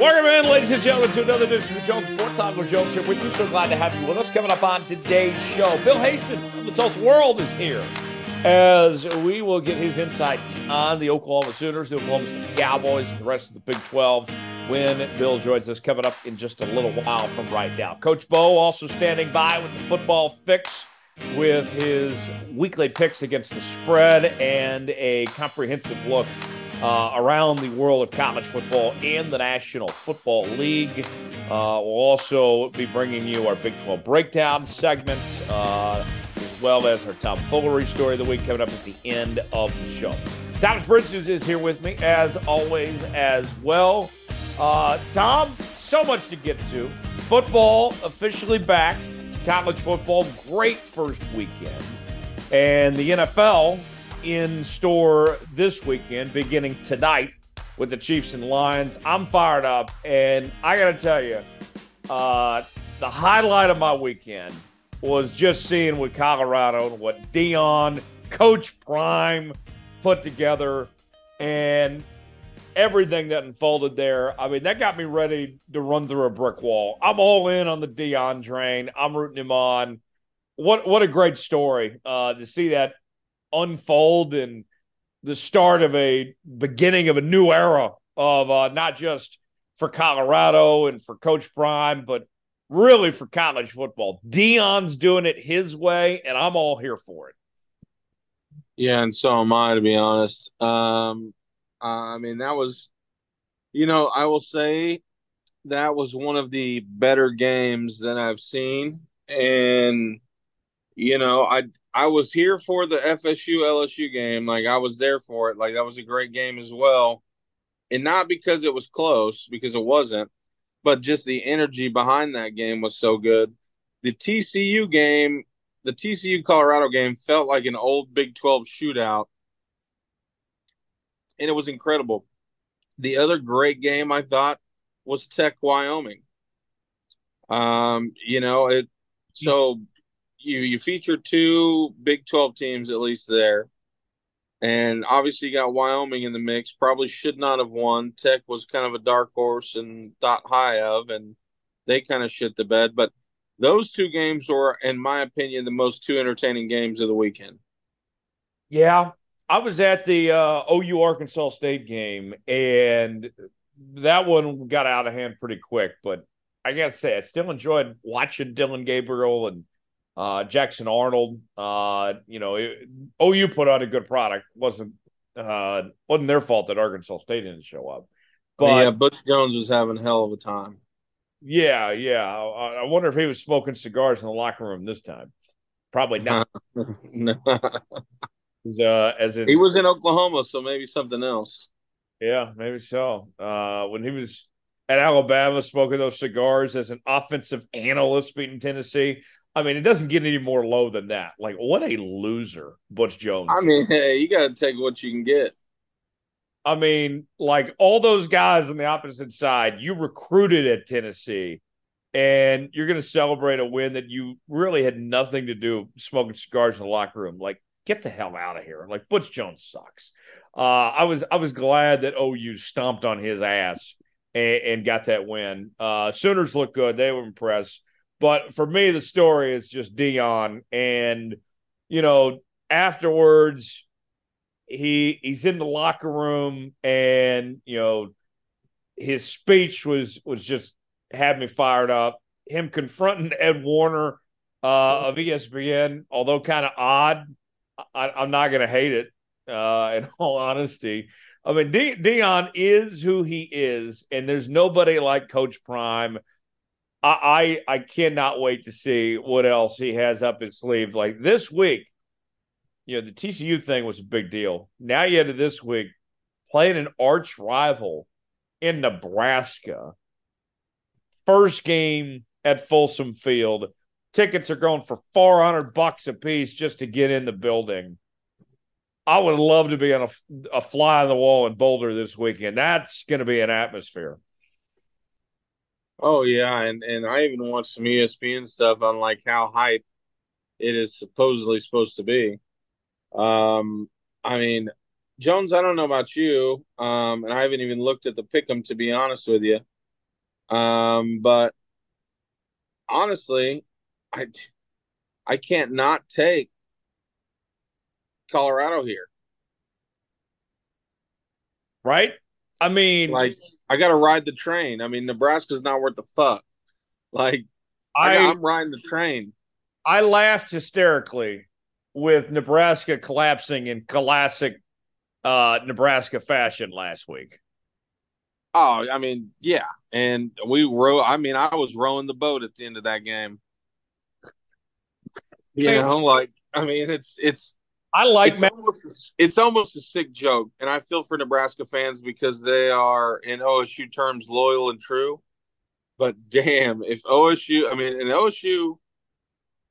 Welcome in, ladies and gentlemen, to another edition of the Jones Sports Talk. We're Jones here with you. So glad to have you with us. Coming up on today's show, Bill Haisten of the Tulsa World is here as we will get his insights on the Oklahoma Sooners, the Oklahoma Cowboys, and the rest of the Big 12 when Bill joins us coming up in just a little while from right now. Coach Bo also standing by with the football fix with his weekly picks against the spread and a comprehensive look uh, around the world of college football and the National Football League. Uh, we'll also be bringing you our Big 12 breakdown segment, uh, as well as our Tom Foolery story of the week coming up at the end of the show. Thomas Bridges is here with me, as always, as well. Uh, Tom, so much to get to. Football officially back. College football, great first weekend. And the NFL in store this weekend, beginning tonight with the Chiefs and Lions. I'm fired up, and I got to tell you, uh, the highlight of my weekend was just seeing what Colorado and what Deion, Coach Prime, put together, and everything that unfolded there. I mean, that got me ready to run through a brick wall. I'm all in on the Deion train. I'm rooting him on. What what a great story uh, to see that unfold and the start of a beginning of a new era of uh, not just for Colorado and for Coach Prime, but really for college football. Deion's doing it his way, and I'm all here for it. Yeah, and so am I, to be honest. Um, I mean, that was, you know, I will say that was one of the better games that I've seen, and you know, I I was here for the FSU LSU game. Like I was there for it. Like that was a great game as well. And not because it was close, because it wasn't, but just the energy behind that game was so good. The TCU game, the TCU Colorado game felt like an old Big 12 shootout. And it was incredible. The other great game I thought was Tech Wyoming. Um, you know, it so you you feature two Big Twelve teams at least there, and obviously you got Wyoming in the mix. Probably should not have won. Tech was kind of a dark horse and thought high of, and they kind of shit the bed. But those two games were, in my opinion, the most two entertaining games of the weekend. Yeah, I was at the uh, OU Arkansas State game, and that one got out of hand pretty quick. But I gotta say, I still enjoyed watching Dillon Gabriel and uh, Jackson Arnold, uh, you know, it, OU put out a good product. wasn't uh, wasn't their fault that Arkansas State didn't show up. But yeah, Butch Jones was having hell of a time. Yeah, yeah. I, I wonder if he was smoking cigars in the locker room this time. Probably not. no. uh, as in, he was in Oklahoma, so maybe something else. Yeah, maybe so. Uh, when he was at Alabama smoking those cigars as an offensive analyst beating Tennessee, I mean, it doesn't get any more low than that. Like, what a loser, Butch Jones. I mean, hey, you got to take what you can get. I mean, like all those guys on the opposite side, you recruited at Tennessee, and you're going to celebrate a win that you really had nothing to do smoking cigars in the locker room. Like, get the hell out of here! Like, Butch Jones sucks. Uh, I was I was glad that OU stomped on his ass and, and got that win. Uh, Sooners look good; they were impressed. But for me, the story is just Deion, and you know, afterwards, he he's in the locker room, and you know, his speech was was just had me fired up. Him confronting Ed Werder uh, of ESPN, although kind of odd, I, am not going to hate it. Uh, in all honesty, I mean, De- Deion is who he is, and there's nobody like Coach Prime I, I cannot wait to see what else he has up his sleeve. Like this week, you know, the TCU thing was a big deal. Now you had to this week playing an arch rival in Nebraska. First game at Folsom Field. Tickets are going for 400 bucks a piece just to get in the building. I would love to be on a, a fly on the wall in Boulder this weekend. That's going to be an atmosphere. Oh yeah, and and I even watched some ESPN stuff on like how hype it is supposedly supposed to be. Um, I mean, Jones, I don't know about you, um, and I haven't even looked at the pick'em to be honest with you. Um, but honestly, I I can't not take Colorado here. Right? I mean, like I got to ride the train. I mean, Nebraska's not worth the fuck. Like I, I'm riding the train. I laughed hysterically with Nebraska collapsing in classic uh, Nebraska fashion last week. Oh, I mean, yeah, and we row. I mean, I was rowing the boat at the end of that game. You know, like I mean, it's it's. I like it's almost, a, it's almost a sick joke, and I feel for Nebraska fans because they are, in OSU terms, loyal and true. But damn, if OSU, I mean, and OSU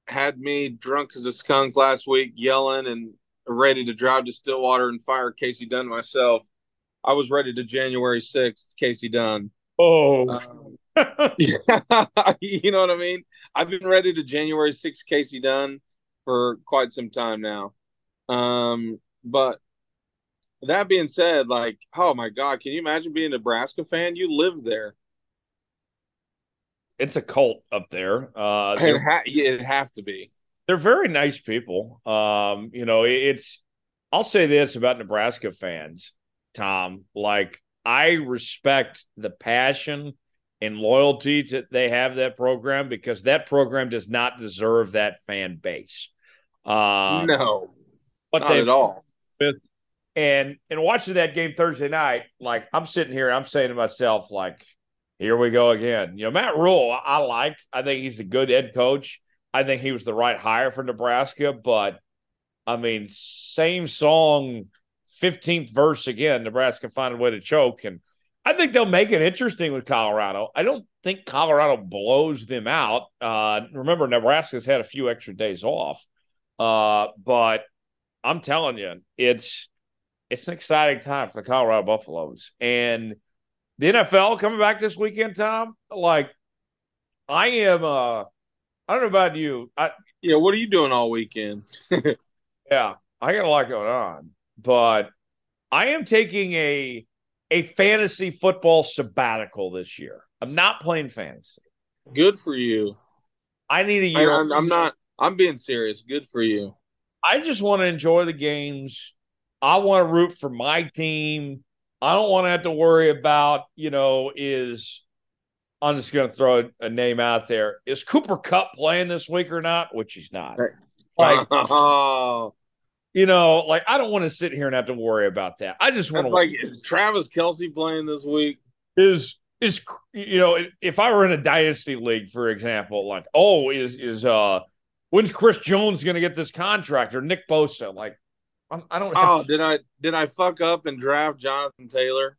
had me drunk as a skunk last week, yelling and ready to drive to Stillwater and fire Kasey Dunn myself. I was ready to January 6th, Kasey Dunn. Oh. Um, yeah, you know what I mean? I've been ready to January 6th, Kasey Dunn for quite some time now. Um, but that being said, like, oh my God, can you imagine being a Nebraska fan? You live there. It's a cult up there. Uh, it ha- it'd have to be. They're very nice people. Um, you know, it's. I'll say this about Nebraska fans, Tom. Like, I respect the passion and loyalty that they have that program because that program does not deserve that fan base. Um, no, but not at all. With, and and watching that game Thursday night, like I'm sitting here, I'm saying to myself, like, here we go again. You know, Matt Rhule, I, I like. I think he's a good head coach. I think he was the right hire for Nebraska, but I mean, same song, 15th verse again. Nebraska find a way to choke. And I think they'll make it interesting with Colorado. I don't think Colorado blows them out. Uh, remember, Nebraska's had a few extra days off. Uh, but I'm telling you, it's it's an exciting time for the Colorado Buffaloes. And the NFL coming back this weekend, Tom. Like, I am. Uh, I don't know about you. I, yeah, what are you doing all weekend? yeah, I got a lot going on, but I am taking a a fantasy football sabbatical this year. I'm not playing fantasy. Good for you. I need a year. I, I'm, I'm not. I'm being serious. Good for you. I just want to enjoy the games. I want to root for my team. I don't want to have to worry about, you know, is I'm just going to throw a name out there. Is Cooper Kupp playing this week or not? Which he's not. Like, oh. you know, like I don't want to sit here and have to worry about that. I just want to like is Travis Kelce playing this week? Is is you know if I were in a dynasty league, for example, like oh is is uh when's Chris Jones going to get this contract or Nick Bosa? Like I don't. oh, to, did I did I fuck up and draft Jonathan Taylor?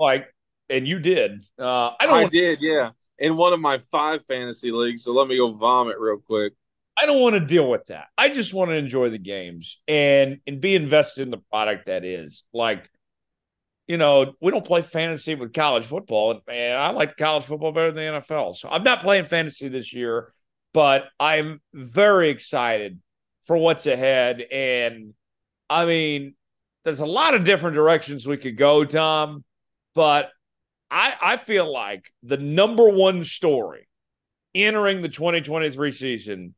Like, and you did. Uh, I don't. I did, yeah, in one of my five fantasy leagues. So let me go vomit real quick. I don't want to deal with that. I just want to enjoy the games and and be invested in the product that is. Like, you know, we don't play fantasy with college football, and I like college football better than the NFL. So I'm not playing fantasy this year, but I'm very excited for what's ahead and I mean, there's a lot of different directions we could go, Tom, but I I feel like the number one story entering the 2023 season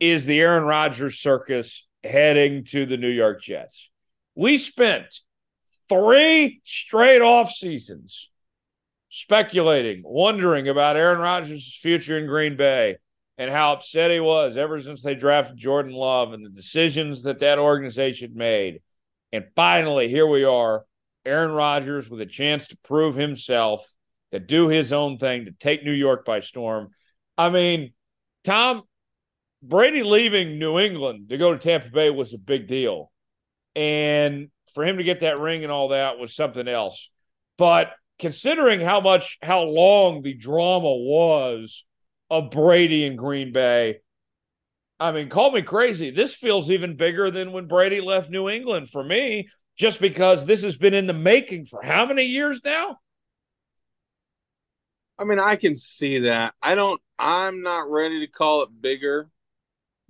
is the Aaron Rodgers circus heading to the New York Jets. We spent three straight off seasons speculating, wondering about Aaron Rodgers' future in Green Bay and how upset he was ever since they drafted Jordan Love and the decisions that that organization made. And finally, here we are, Aaron Rodgers with a chance to prove himself, to do his own thing, to take New York by storm. I mean, Tom, Brady leaving New England to go to Tampa Bay was a big deal. And for him to get that ring and all that was something else. But considering how much, how long the drama was of Brady in Green Bay. I mean, call me crazy. This feels even bigger than when Brady left New England for me, just because this has been in the making for how many years now? I mean, I can see that. I don't, I'm not ready to call it bigger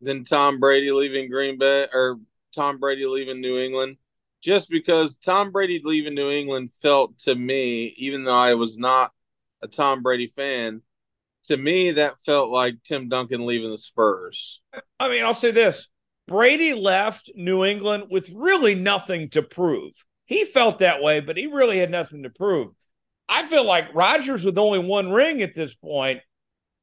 than Tom Brady leaving Green Bay or Tom Brady leaving New England, just because Tom Brady leaving New England felt to me, even though I was not a Tom Brady fan, to me that felt like Tim Duncan leaving the Spurs. I mean, I'll say this: Brady left New England with really nothing to prove. He felt that way, but he really had nothing to prove. I feel like Rodgers, with only one ring at this point,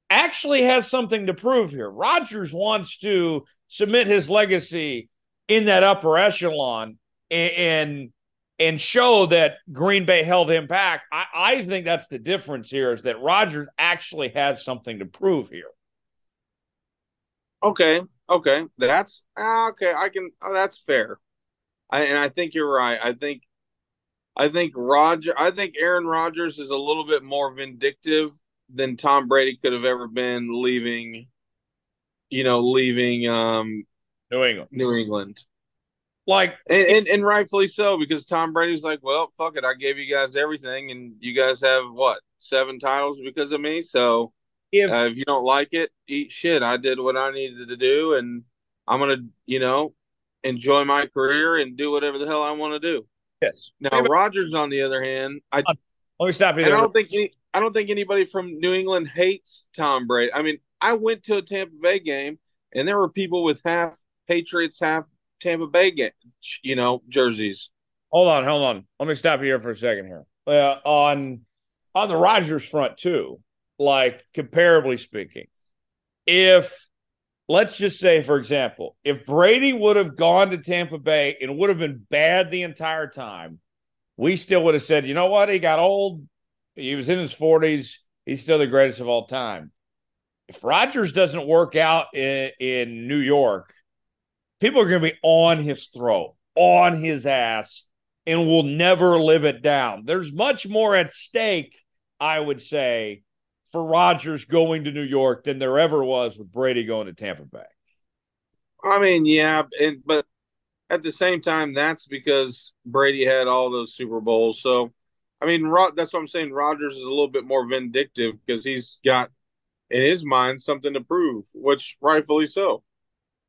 actually has something to prove here. Rodgers wants to submit his legacy in that upper echelon and, and and show that Green Bay held him back. I, I think that's the difference here is that Rodgers actually has something to prove here. Okay, okay, that's ah, okay. I can. Oh, that's fair. I, and I think you're right. I think, I think Roger. I think Aaron Rodgers is a little bit more vindictive than Tom Brady could have ever been leaving. You know, leaving um, New England. New England. Like and, and, and rightfully so because Tom Brady's like, well, fuck it, I gave you guys everything, and you guys have what seven titles because of me. So if, uh, if you don't like it, eat shit. I did what I needed to do, and I'm gonna, you know, enjoy my career and do whatever the hell I want to do. Yes. Now Rodgers, on the other hand, I let me stop you there. I don't think any, I don't think anybody from New England hates Tom Brady. I mean, I went to a Tampa Bay game, and there were people with half Patriots, half Tampa Bay game, you know, jerseys. Hold on, hold on. Let me stop here for a second here. Uh, on on the Rodgers front too, like comparably speaking, if let's just say, for example, if Brady would have gone to Tampa Bay and would have been bad the entire time, we still would have said, you know what? He got old. He was in his 40s. He's still the greatest of all time. If Rodgers doesn't work out in, in New York, people are going to be on his throat, on his ass, and will never live it down. There's much more at stake, I would say, for Rodgers going to New York than there ever was with Brady going to Tampa Bay. I mean, yeah, and, but at the same time, that's because Brady had all those Super Bowls. So, I mean, that's what I'm saying. Rodgers is a little bit more vindictive because he's got in his mind something to prove, which rightfully so.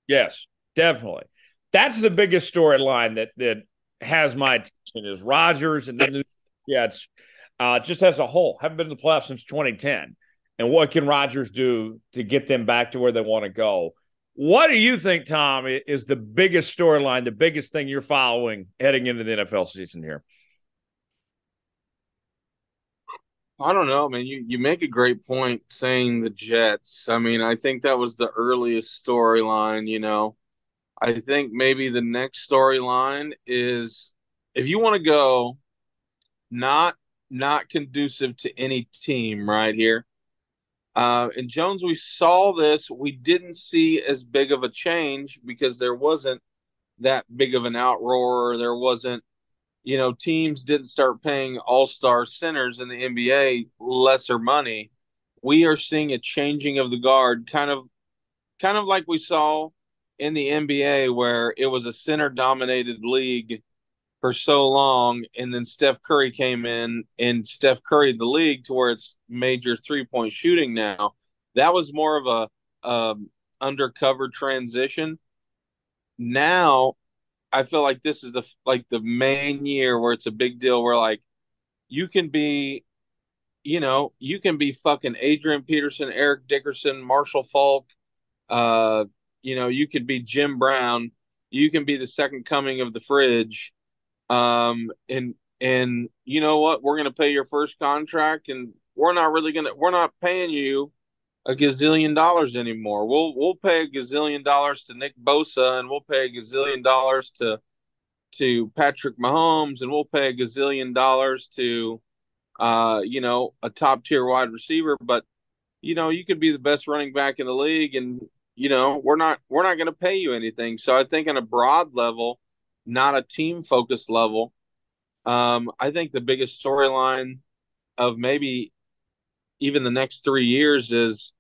Yes, definitely. That's the biggest storyline that that has my attention is Rodgers and the Jets uh, just as a whole. Haven't been to the playoffs since 2010. And what can Rodgers do to get them back to where they want to go? What do you think, Tom, is the biggest storyline, the biggest thing you're following heading into the NFL season here? I don't know, man. You you make a great point saying the Jets. I mean, I think that was the earliest storyline, you know. I think maybe the next storyline is if you want to go not not conducive to any team right here. Uh, and Jones, we saw this. We didn't see as big of a change because there wasn't that big of an outroar. There wasn't, you know, teams didn't start paying all star centers in the NBA lesser money. We are seeing a changing of the guard, kind of, kind of like we saw in the NBA, where it was a center dominated league for so long, and then Steph Curry came in and Steph Curry the league to where it's major three point shooting now. That was more of a um, undercover transition. Now, I feel like this is the like the main year where it's a big deal. Where like you can be, you know, you can be fucking Adrian Peterson, Eric Dickerson, Marshall Faulk, Uh, you know, you could be Jim Brown. You can be the second coming of the fridge um, and and you know what? We're to pay your first contract, and we're not really to. We're not paying you a gazillion dollars anymore. We'll we'll pay a gazillion dollars to Nick Bosa, and we'll pay a gazillion dollars to to Patrick Mahomes, and we'll pay a gazillion dollars to uh, you know, a top tier wide receiver. But you know, you could be the best running back in the league, and you know, we're not we're not going to pay you anything. So I think on a broad level not a team focused level. Um, I think the biggest storyline of maybe even the next three years is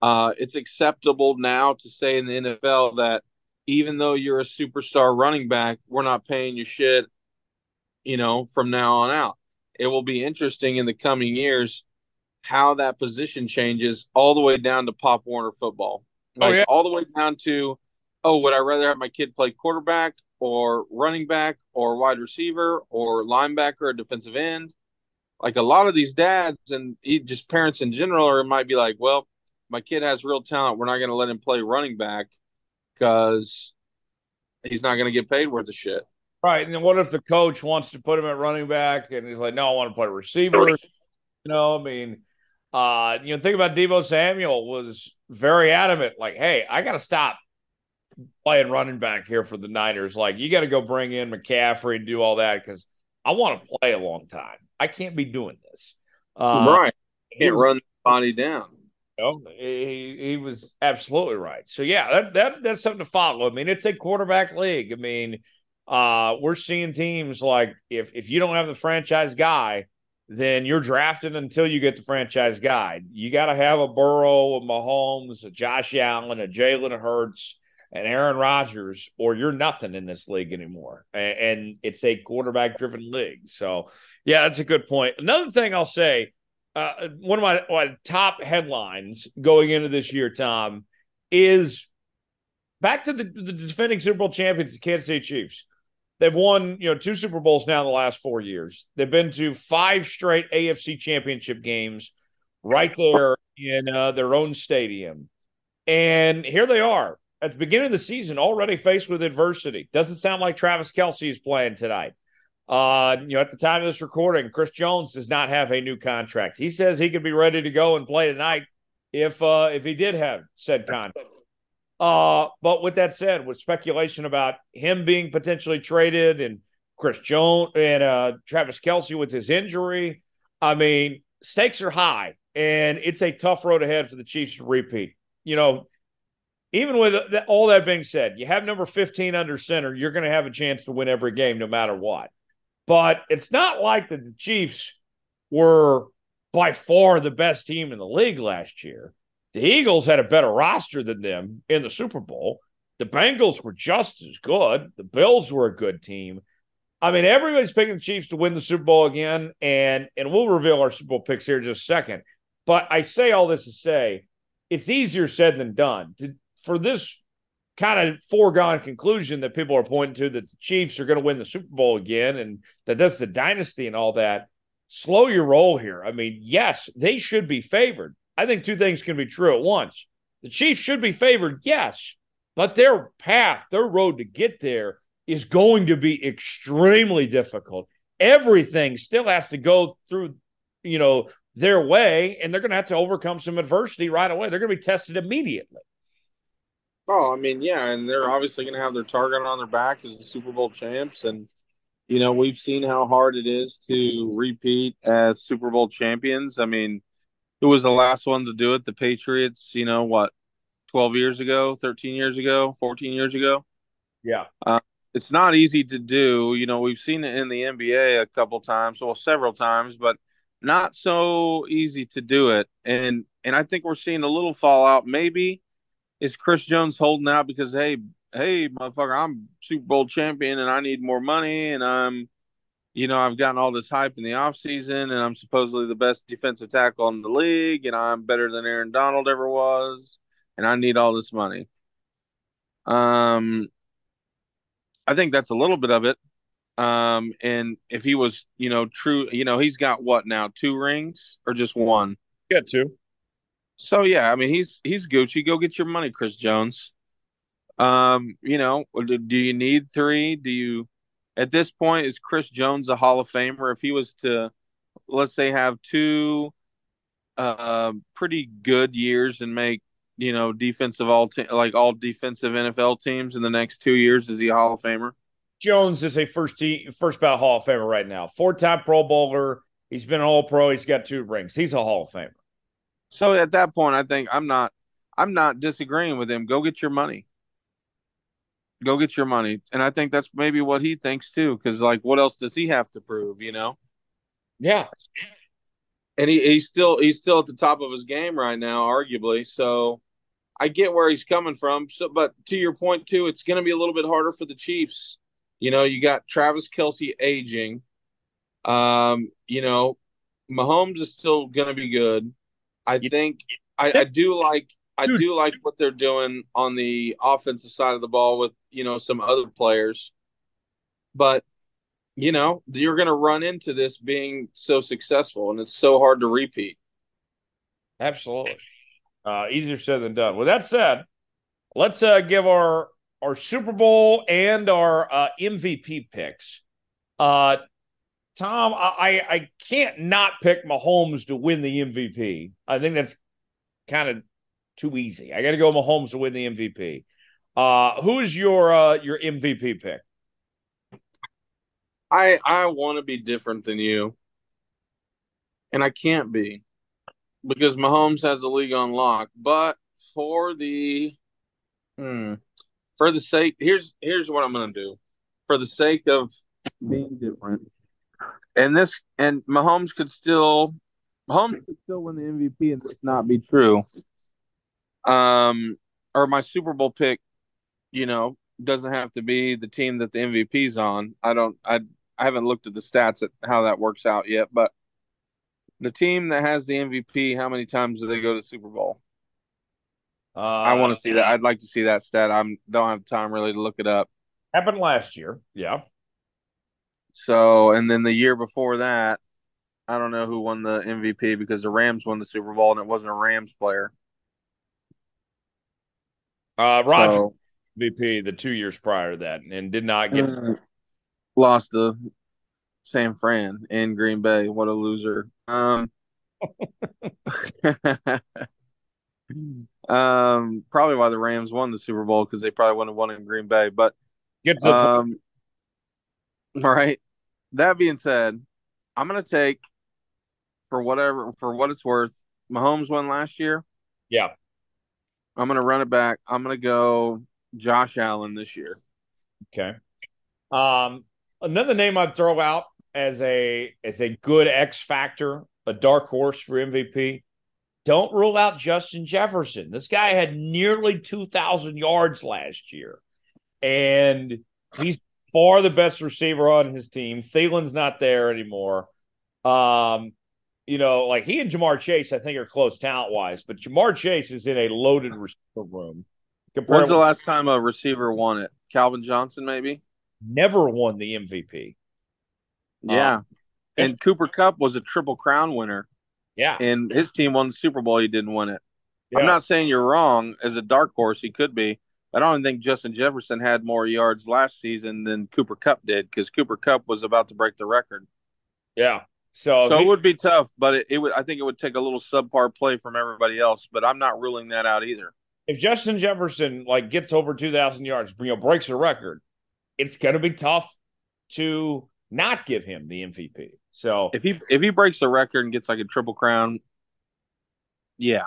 uh, it's acceptable now to say in the NFL that even though you're a superstar running back, we're not paying you shit, you know, from now on out. It will be interesting in the coming years how that position changes all the way down to Pop Warner football. Oh, like oh, yeah. all the way down to, oh, would I rather have my kid play quarterback or running back or wide receiver or linebacker or defensive end like a lot of these dads and just parents in general, or it might be like, well, my kid has real talent. We're not going to let him play running back because he's not going to get paid worth of shit. Right. And then what if the coach wants to put him at running back and he's like, no, I want to play receiver? You know, I mean, uh, you know, think about Deebo Samuel was very adamant, like, hey, I got to stop playing running back here for the Niners. Like, you got to go bring in McCaffrey and do all that because I want to play a long time. I can't be doing this. Uh, right. can't was, run the body down. You know, he, he was absolutely right. So, yeah, that, that that's something to follow. I mean, it's a quarterback league. I mean, uh, we're seeing teams like if if you don't have the franchise guy, then you're drafting until you get the franchise guide. You got to have a Burrow, a Mahomes, a Josh Allen, a Jalen Hurts, and Aaron Rodgers, or you're nothing in this league anymore. And, it's a quarterback driven league. So, yeah, that's a good point. Another thing I'll say uh, one of my, my top headlines going into this year, Tom, is back to the, the defending Super Bowl champions, the Kansas City Chiefs. They've won, you know, two Super Bowls now in the last four years. They've been to five straight AFC championship games right there in uh, their own stadium. And here they are at the beginning of the season, already faced with adversity. Doesn't sound like Travis Kelce is playing tonight. Uh, you know, at the time of this recording, Chris Jones does not have a new contract. He says he could be ready to go and play tonight if uh, if he did have said contract. Uh, but with that said, with speculation about him being potentially traded and Chris Jones and uh, Travis Kelce with his injury, I mean, stakes are high, and it's a tough road ahead for the Chiefs to repeat. You know, even with all that being said, you have number 15 under center, you're going to have a chance to win every game no matter what. But it's not like that the Chiefs were by far the best team in the league last year. The Eagles had a better roster than them in the Super Bowl. The Bengals were just as good. The Bills were a good team. I mean, everybody's picking the Chiefs to win the Super Bowl again, and and we'll reveal our Super Bowl picks here in just a second. But I say all this to say it's easier said than done. To, for this kind of foregone conclusion that people are pointing to that the Chiefs are going to win the Super Bowl again and that that's the dynasty and all that, slow your roll here. I mean, yes, they should be favored. I think two things can be true at once. The Chiefs should be favored, yes, but their path, their road to get there is going to be extremely difficult. Everything still has to go through, you know, their way, and they're going to have to overcome some adversity right away. They're going to be tested immediately. Oh, I mean, yeah, and they're obviously going to have their target on their back as the Super Bowl champs, and you know we've seen how hard it is to repeat as Super Bowl champions. I mean, who was the last one to do it? The Patriots, you know, what, 12 years ago, 13 years ago, 14 years ago? Yeah. Uh, it's not easy to do. You know, we've seen it in the NBA a couple times, well, several times, but not so easy to do it. And and I think we're seeing a little fallout. Maybe is Chris Jones holding out because hey, hey, motherfucker, I'm Super Bowl champion and I need more money and I'm you know, I've gotten all this hype in the offseason and I'm supposedly the best defensive tackle in the league and I'm better than Aaron Donald ever was and I need all this money. Um I think that's a little bit of it. Um and if he was, you know, true, you know, he's got what now, two rings or just one? Yeah, two. So yeah, I mean he's he's Gucci. Go get your money, Chris Jones. Um, you know, do you need three? Do you at this point is Chris Jones a Hall of Famer? If he was to, let's say, have two uh, pretty good years and make you know defensive all te- like all defensive NFL teams in the next two years, is he a Hall of Famer? Jones is a first team, first ballot Hall of Famer right now. Four time Pro Bowler. He's been an All Pro. He's got two rings. He's a Hall of Famer. So at that point, I think I'm not. I'm not disagreeing with him. Go get your money go get your money. And I think that's maybe what he thinks too, because like, what else does he have to prove? You know? Yeah. And he, he's still he's still at the top of his game right now, arguably. So I get where he's coming from. So, but to your point too, it's going to be a little bit harder for the Chiefs. You know, you got Travis Kelce aging. Um, you know, Mahomes is still going to be good. I think I, I do like I do like what they're doing on the offensive side of the ball with you know some other players, but you know, you're going to run into this being so successful, and it's so hard to repeat. Absolutely, uh, easier said than done. With that said, let's uh, give our our Super Bowl and our uh, MVP picks. Uh, Tom, I, I can't not pick Mahomes to win the MVP. I think that's kind of too easy. I got to go Mahomes to win the MVP. Uh, who is your uh, your MVP pick? I I want to be different than you, and I can't be because Mahomes has the league on lock. But for the hmm, for the sake here's here's what I'm going to do for the sake of being different. And this and Mahomes could still Mahomes could still win the MVP and this not be true. Um, or my Super Bowl pick, you know, doesn't have to be the team that the MVP's on. I don't. I I haven't looked at the stats at how that works out yet, but the team that has the MVP, how many times do they go to the Super Bowl? Uh, I want to see that. I'd like to see that stat. I don't have time really to look it up. Happened last year, yeah. So, and then the year before that, I don't know who won the MVP because the Rams won the Super Bowl and it wasn't a Rams player. Uh, Roger so, MVP the two years prior to that and did not get uh, lost to San Fran in Green Bay. What a loser. Um, um, probably why the Rams won the Super Bowl because they probably wouldn't have won in Green Bay. But get to um, all right. That being said, I'm gonna take for whatever for what it's worth. Mahomes won last year. Yeah. I'm gonna run it back. I'm gonna go Josh Allen this year. Okay. Um, another name I'd throw out as a as a good X factor, a dark horse for MVP. Don't rule out Justin Jefferson. This guy had nearly 2,000 yards last year, and he's far the best receiver on his team. Thielen's not there anymore. Um, you know, like he and Ja'Marr Chase, I think, are close talent wise, but Ja'Marr Chase is in a loaded receiver room. When's the last time a receiver won it? Calvin Johnson, maybe? Never won the MVP. Yeah. Um, and Cooper Kupp was a triple crown winner. Yeah. And his team won the Super Bowl. He didn't win it. Yeah. I'm not saying you're wrong. As a dark horse, he could be. I don't think Justin Jefferson had more yards last season than Cooper Kupp did because Cooper Kupp was about to break the record. Yeah. So, so he, it would be tough, but it, it, would. I think it would take a little subpar play from everybody else. But I'm not ruling that out either. If Justin Jefferson like gets over 2,000 yards, you know, breaks a record, it's going to be tough to not give him the MVP. So if he if he breaks the record and gets like a triple crown, yeah,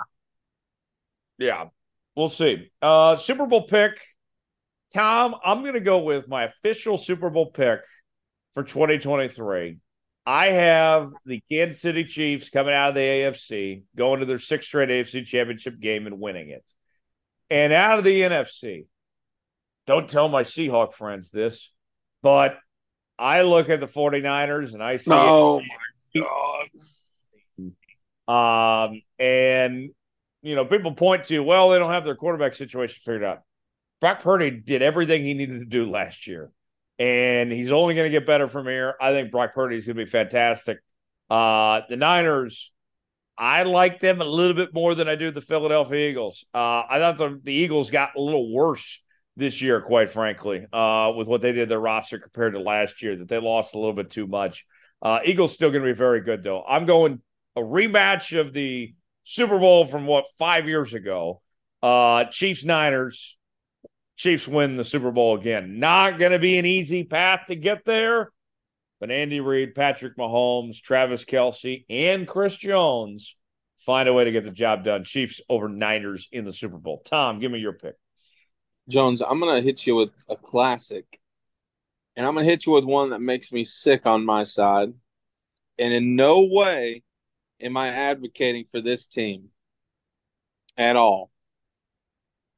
yeah, we'll see. Uh, Super Bowl pick, Tom. I'm going to go with my official Super Bowl pick for 2023. I have the Kansas City Chiefs coming out of the AFC, going to their sixth straight AFC championship game and winning it. And out of the NFC, don't tell my Seahawk friends this, but I look at the 49ers and I see Oh my God. Um and you know, people point to, well, they don't have their quarterback situation figured out. Brock Purdy did everything he needed to do last year. And he's only going to get better from here. I think Brock Purdy is going to be fantastic. Uh the Niners, I like them a little bit more than I do the Philadelphia Eagles. Uh, I thought the, the Eagles got a little worse this year, quite frankly, uh, with what they did their roster compared to last year, that they lost a little bit too much. Uh, Eagles still going to be very good, though. I'm going a rematch of the Super Bowl from what five years ago. Uh, Chiefs Niners. Chiefs win the Super Bowl again. Not going to be an easy path to get there, but Andy Reid, Patrick Mahomes, Travis Kelce, and Chris Jones find a way to get the job done. Chiefs over Niners in the Super Bowl. Tom, give me your pick. Jones, I'm gonna hit you with a classic, and I'm gonna hit you with one that makes me sick on my side. And in no way am I advocating for this team at all.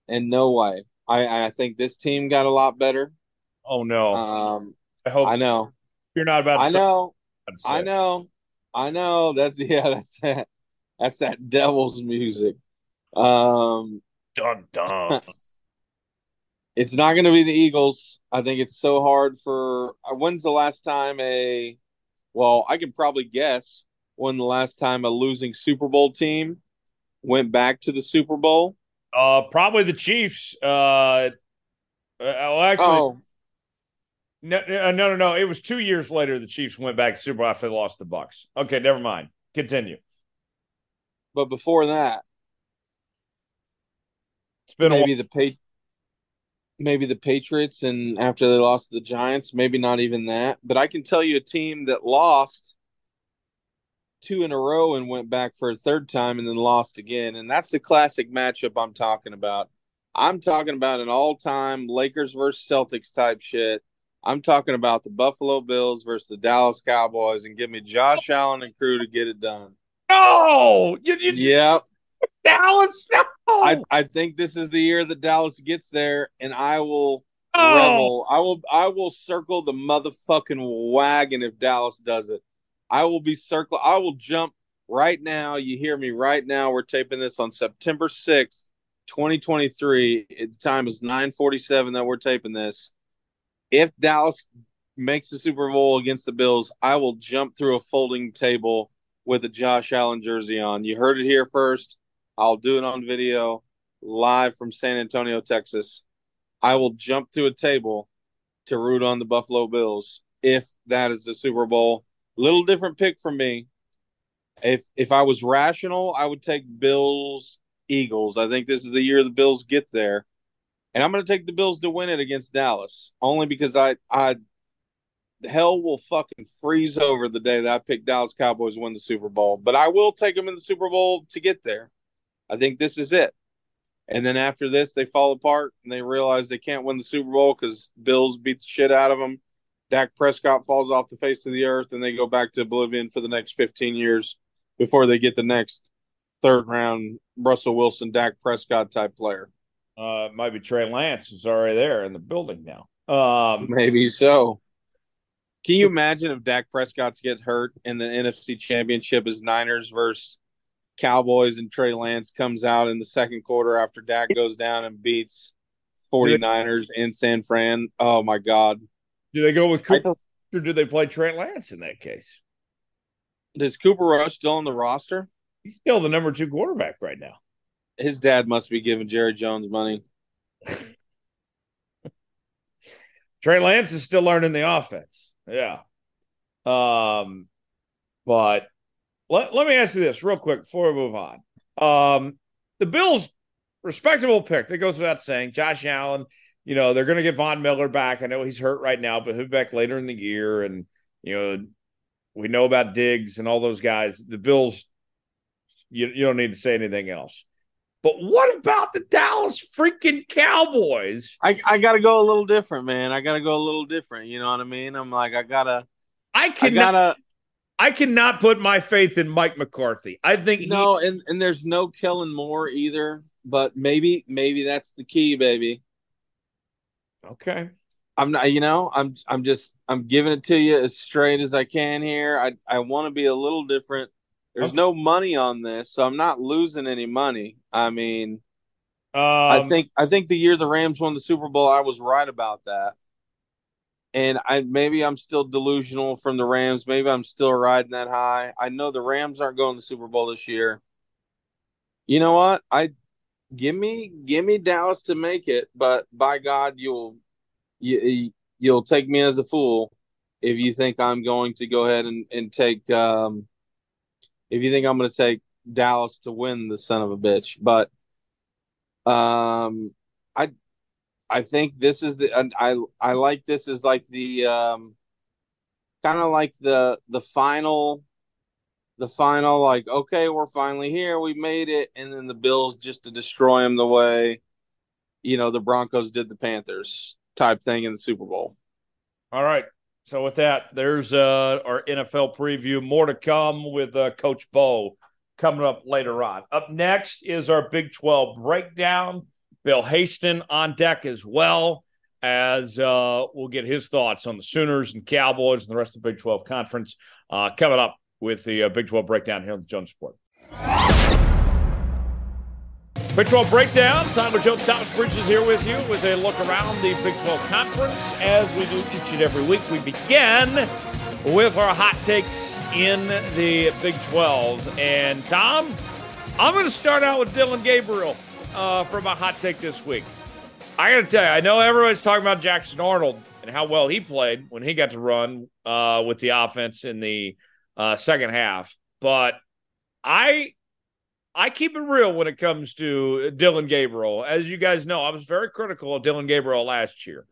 In no way. I, I think this team got a lot better. Oh no. Um, I hope I know. You're not about. I know. I know. I know. That's yeah. That's that. That's that devil's music. Um, dun dun. It's not going to be the Eagles. I think it's so hard for. Uh, when's the last time a? Well, I can probably guess when the last time a losing Super Bowl team went back to the Super Bowl. Uh, probably the Chiefs. Uh, uh well, actually, oh. No, uh, no, no, no. It was two years later. The Chiefs went back to Super Bowl after they lost the Bucks. Okay, never mind. Continue. But before that, it's been maybe the pay, maybe the Patriots, and after they lost to the Giants, maybe not even that. But I can tell you a team that lost two in a row and went back for a third time and then lost again. And that's the classic matchup I'm talking about. I'm talking about an all time Lakers versus Celtics type shit. I'm talking about the Buffalo Bills versus the Dallas Cowboys and give me Josh Allen and crew to get it done. No, you, you, yep. Dallas. No. I, I think this is the year that Dallas gets there, and I will oh. revel. I will I will circle the motherfucking wagon if Dallas does it. I will be circle. I will jump right now. You hear me right now. We're taping this on September 6th, 2023. The time is 947 that we're taping this. If Dallas makes the Super Bowl against the Bills, I will jump through a folding table with a Josh Allen jersey on. You heard it here first. I'll do it on video live from San Antonio, Texas. I will jump through a table to root on the Buffalo Bills if that is the Super Bowl Little different pick from me. If if I was rational, I would take Bills Eagles. I think this is the year the Bills get there. And I'm going to take the Bills to win it against Dallas only because I I hell will fucking freeze over the day that I pick Dallas Cowboys win the Super Bowl. But I will take them in the Super Bowl to get there. I think this is it. And then after this, they fall apart and they realize they can't win the Super Bowl because Bills beat the shit out of them. Dak Prescott falls off the face of the earth and they go back to oblivion for the next 15 years before they get the next third round Russell Wilson, Dak Prescott type player. Uh, might be Trey Lance is already there in the building now. Um, Maybe so. Can you imagine if Dak Prescott gets hurt in the NFC Championship as Niners versus Cowboys and Trey Lance comes out in the second quarter after Dak goes down and beats 49ers in San Fran? Oh my God. Do they go with Cooper or do they play Trey Lance in that case? Is Cooper Rush still on the roster? He's still the number two quarterback right now. His dad must be giving Jerry Jones money. Trey Lance is still learning the offense. Yeah. Um, but let, let me ask you this real quick before we move on. Um, the Bills, respectable pick. That goes without saying. Josh Allen you know, they're going to get Von Miller back. I know he's hurt right now, but he'll be back later in the year. And, you know, we know about Diggs and all those guys. The Bills, you, you don't need to say anything else. But what about the Dallas freaking Cowboys? I, I got to go a little different, man. I got to go a little different. You know what I mean? I'm like, I got to. I cannot. I, gotta, I cannot put my faith in Mike McCarthy. I think no, and and there's no Kellen Moore either. But maybe maybe that's the key, baby. Okay. I'm not, you know, I'm, I'm just, I'm giving it to you as straight as I can here. I, I want to be a little different. There's okay. no money on this, so I'm not losing any money. I mean, um, I think, I think the year the Rams won the Super Bowl, I was right about that. And I maybe I'm still delusional from the Rams. Maybe I'm still riding that high. I know the Rams aren't going to the Super Bowl this year. You know what? I give me give me Dallas to make it, but by God, you'll you you'll take me as a fool if you think I'm going to go ahead and and take um if you think I'm going to take Dallas to win the son of a bitch, but um I I think this is the I I like this as like the um kind of like the the final the final like okay we're finally here we made it and then the bills just to destroy them the way you know the broncos did the panthers type thing in the super bowl. All right so with that there's uh our nfl preview. More to come with uh, coach bo coming up later on. Up next is our big 12 breakdown. Bill Haisten on deck as well as uh, we'll get his thoughts on the Sooners and Cowboys and the rest of the Big 12 conference uh, coming up with the uh, Big 12 breakdown here on the Jones Report. Big 12 breakdown. Tyler Jones, Thomas Bridges here with you with a look around the Big 12 conference as we do each and every week. We begin with our hot takes in the Big 12. And Tom, I'm going to start out with Dillon Gabriel uh, for my hot take this week. I got to tell you, I know everybody's talking about Jackson Arnold and how well he played when he got to run uh, with the offense in the uh, second half, but I I keep it real when it comes to Dillon Gabriel. As you guys know, I was very critical of Dillon Gabriel last year.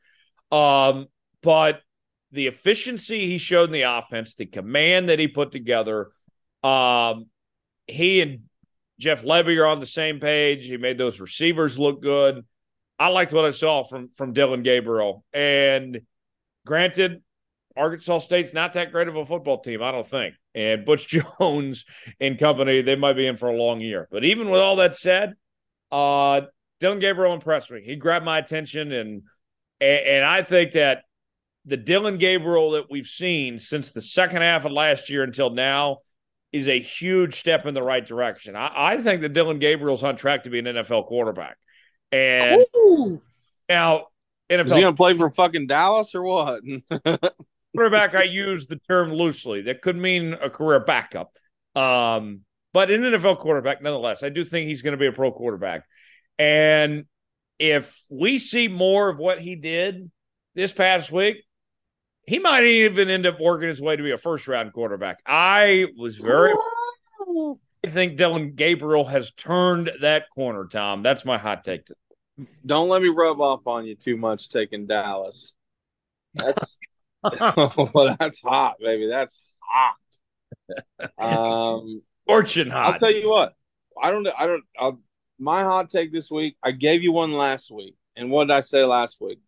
Um, but the efficiency he showed in the offense, the command that he put together, um, he and Jeff Lebby are on the same page. He made those receivers look good. I liked what I saw from from Dillon Gabriel. And granted, Arkansas State's not that great of a football team, I don't think. And Butch Jones and company, they might be in for a long year. But even with all that said, uh, Dillon Gabriel impressed me. He grabbed my attention, and and I think that the Dillon Gabriel that we've seen since the second half of last year until now is a huge step in the right direction. I, I think that Dillon Gabriel's on track to be an NFL quarterback. And Ooh. now, NFL, is he going to play for fucking Dallas or what? quarterback, I use the term loosely. That could mean a career backup. Um, but an NFL quarterback, nonetheless, I do think he's going to be a pro quarterback. And if we see more of what he did this past week, he might even end up working his way to be a first round quarterback. I was very. I think Dillon Gabriel has turned that corner, Tom. That's my hot take. Don't let me rub off on you too much taking Dallas. That's well, that's hot, baby. That's hot. Um, Fortune hot. I'll tell you what. I don't. I don't. I'll, my hot take this week. I gave you one last week, and what did I say last week?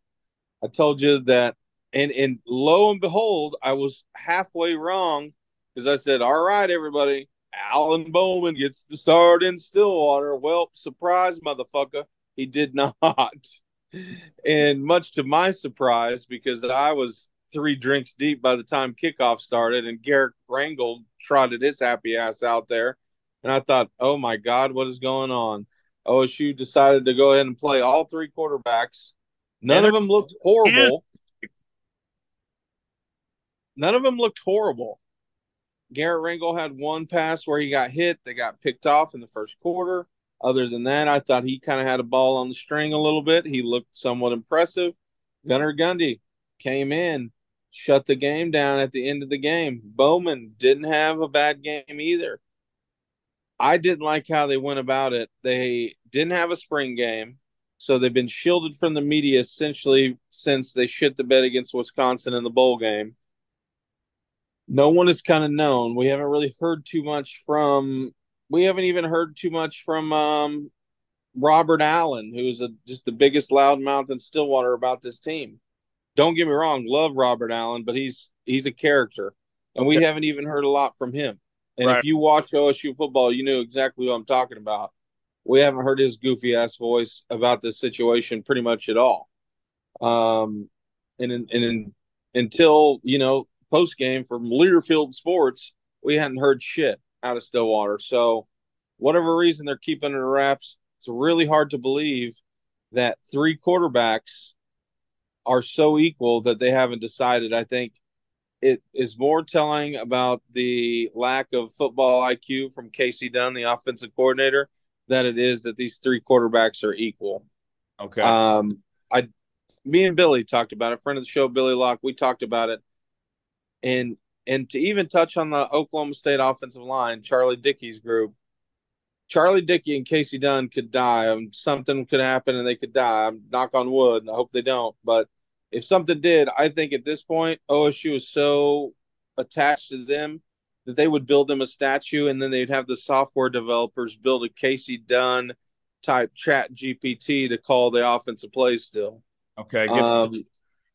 I told you that, and and lo and behold, I was halfway wrong because I said, "All right, everybody, Alan Bowman gets the start in Stillwater." Well, surprise, motherfucker, he did not. and much to my surprise, because I was three drinks deep by the time kickoff started, and Garrett Rangel trotted his happy ass out there. And I thought, oh my God, what is going on? OSU decided to go ahead and play all three quarterbacks. None of them looked horrible. None of them looked horrible. Garrett Rangel had one pass where he got hit. They got picked off in the first quarter. Other than that, I thought he kind of had a ball on the string a little bit. He looked somewhat impressive. Gunnar Gundy came in, shut the game down at the end of the game. Bowman didn't have a bad game either. I didn't like how they went about it. They didn't have a spring game, so they've been shielded from the media essentially since they shit the bed against Wisconsin in the bowl game. No one is kind of known. We haven't really heard too much from. We haven't even heard too much from um, Robert Allen, who's a, just the biggest loudmouth in Stillwater about this team don't get me wrong, love Robert Allen, but he's he's a character, and we haven't even heard a lot from him. And right. if you watch OSU football, you know exactly what I'm talking about. We haven't heard his goofy ass voice about this situation pretty much at all. Um, and in, and in, until you know post game from Learfield Sports, we hadn't heard shit out of Stillwater. So, whatever reason they're keeping it wraps, it's really hard to believe that three quarterbacks are so equal that they haven't decided. I think it is more telling about the lack of football IQ from Kasey Dunn, the offensive coordinator, than it is that these three quarterbacks are equal. Okay. Um, I, me and Billy talked about it. Friend of the show, Billy Locke, we talked about it, and and to even touch on the Oklahoma State offensive line, Charlie Dickey's group. Charlie Dickey and Kasey Dunn could die. Um, something could happen and they could die. I'm knock on wood. I hope they don't. But if something did, I think at this point OSU is so attached to them that they would build them a statue and then they'd have the software developers build a Kasey Dunn type chat GPT to call the offensive plays still. Okay. Um,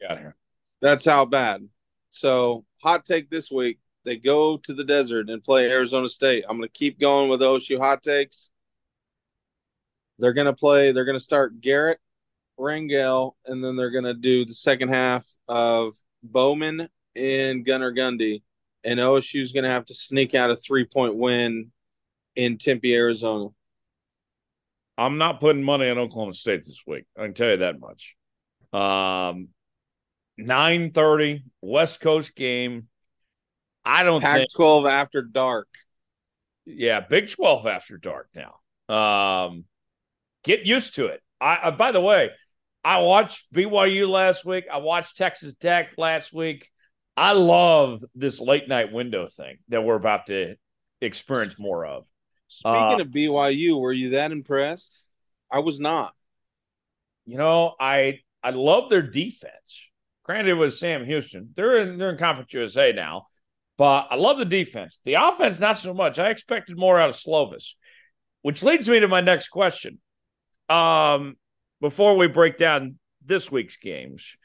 got here. That's how bad. So hot take this week. They go to the desert and play Arizona State. I'm going to keep going with OSU hot takes. They're going to play, they're going to start Garrett Rangel, and then they're going to do the second half of Bowman and Gunnar Gundy. And OSU is going to have to sneak out a three point win in Tempe, Arizona. I'm not putting money on Oklahoma State this week. I can tell you that much. Um, 9:30 West Coast game. I don't Pac think 12 after dark. yeah, Big 12 after dark now. Um, get used to it. I, uh, by the way, I watched BYU last week. I watched Texas Tech last week. I love this late night window thing that we're about to experience more of. Speaking Uh, of BYU, were you that impressed? I was not. You know, I I love their defense. Granted, it was Sam Houston. They're in they're in Conference USA now, but I love the defense. The offense, not so much. I expected more out of Slovis, which leads me to my next question. Um, before we break down this week's games,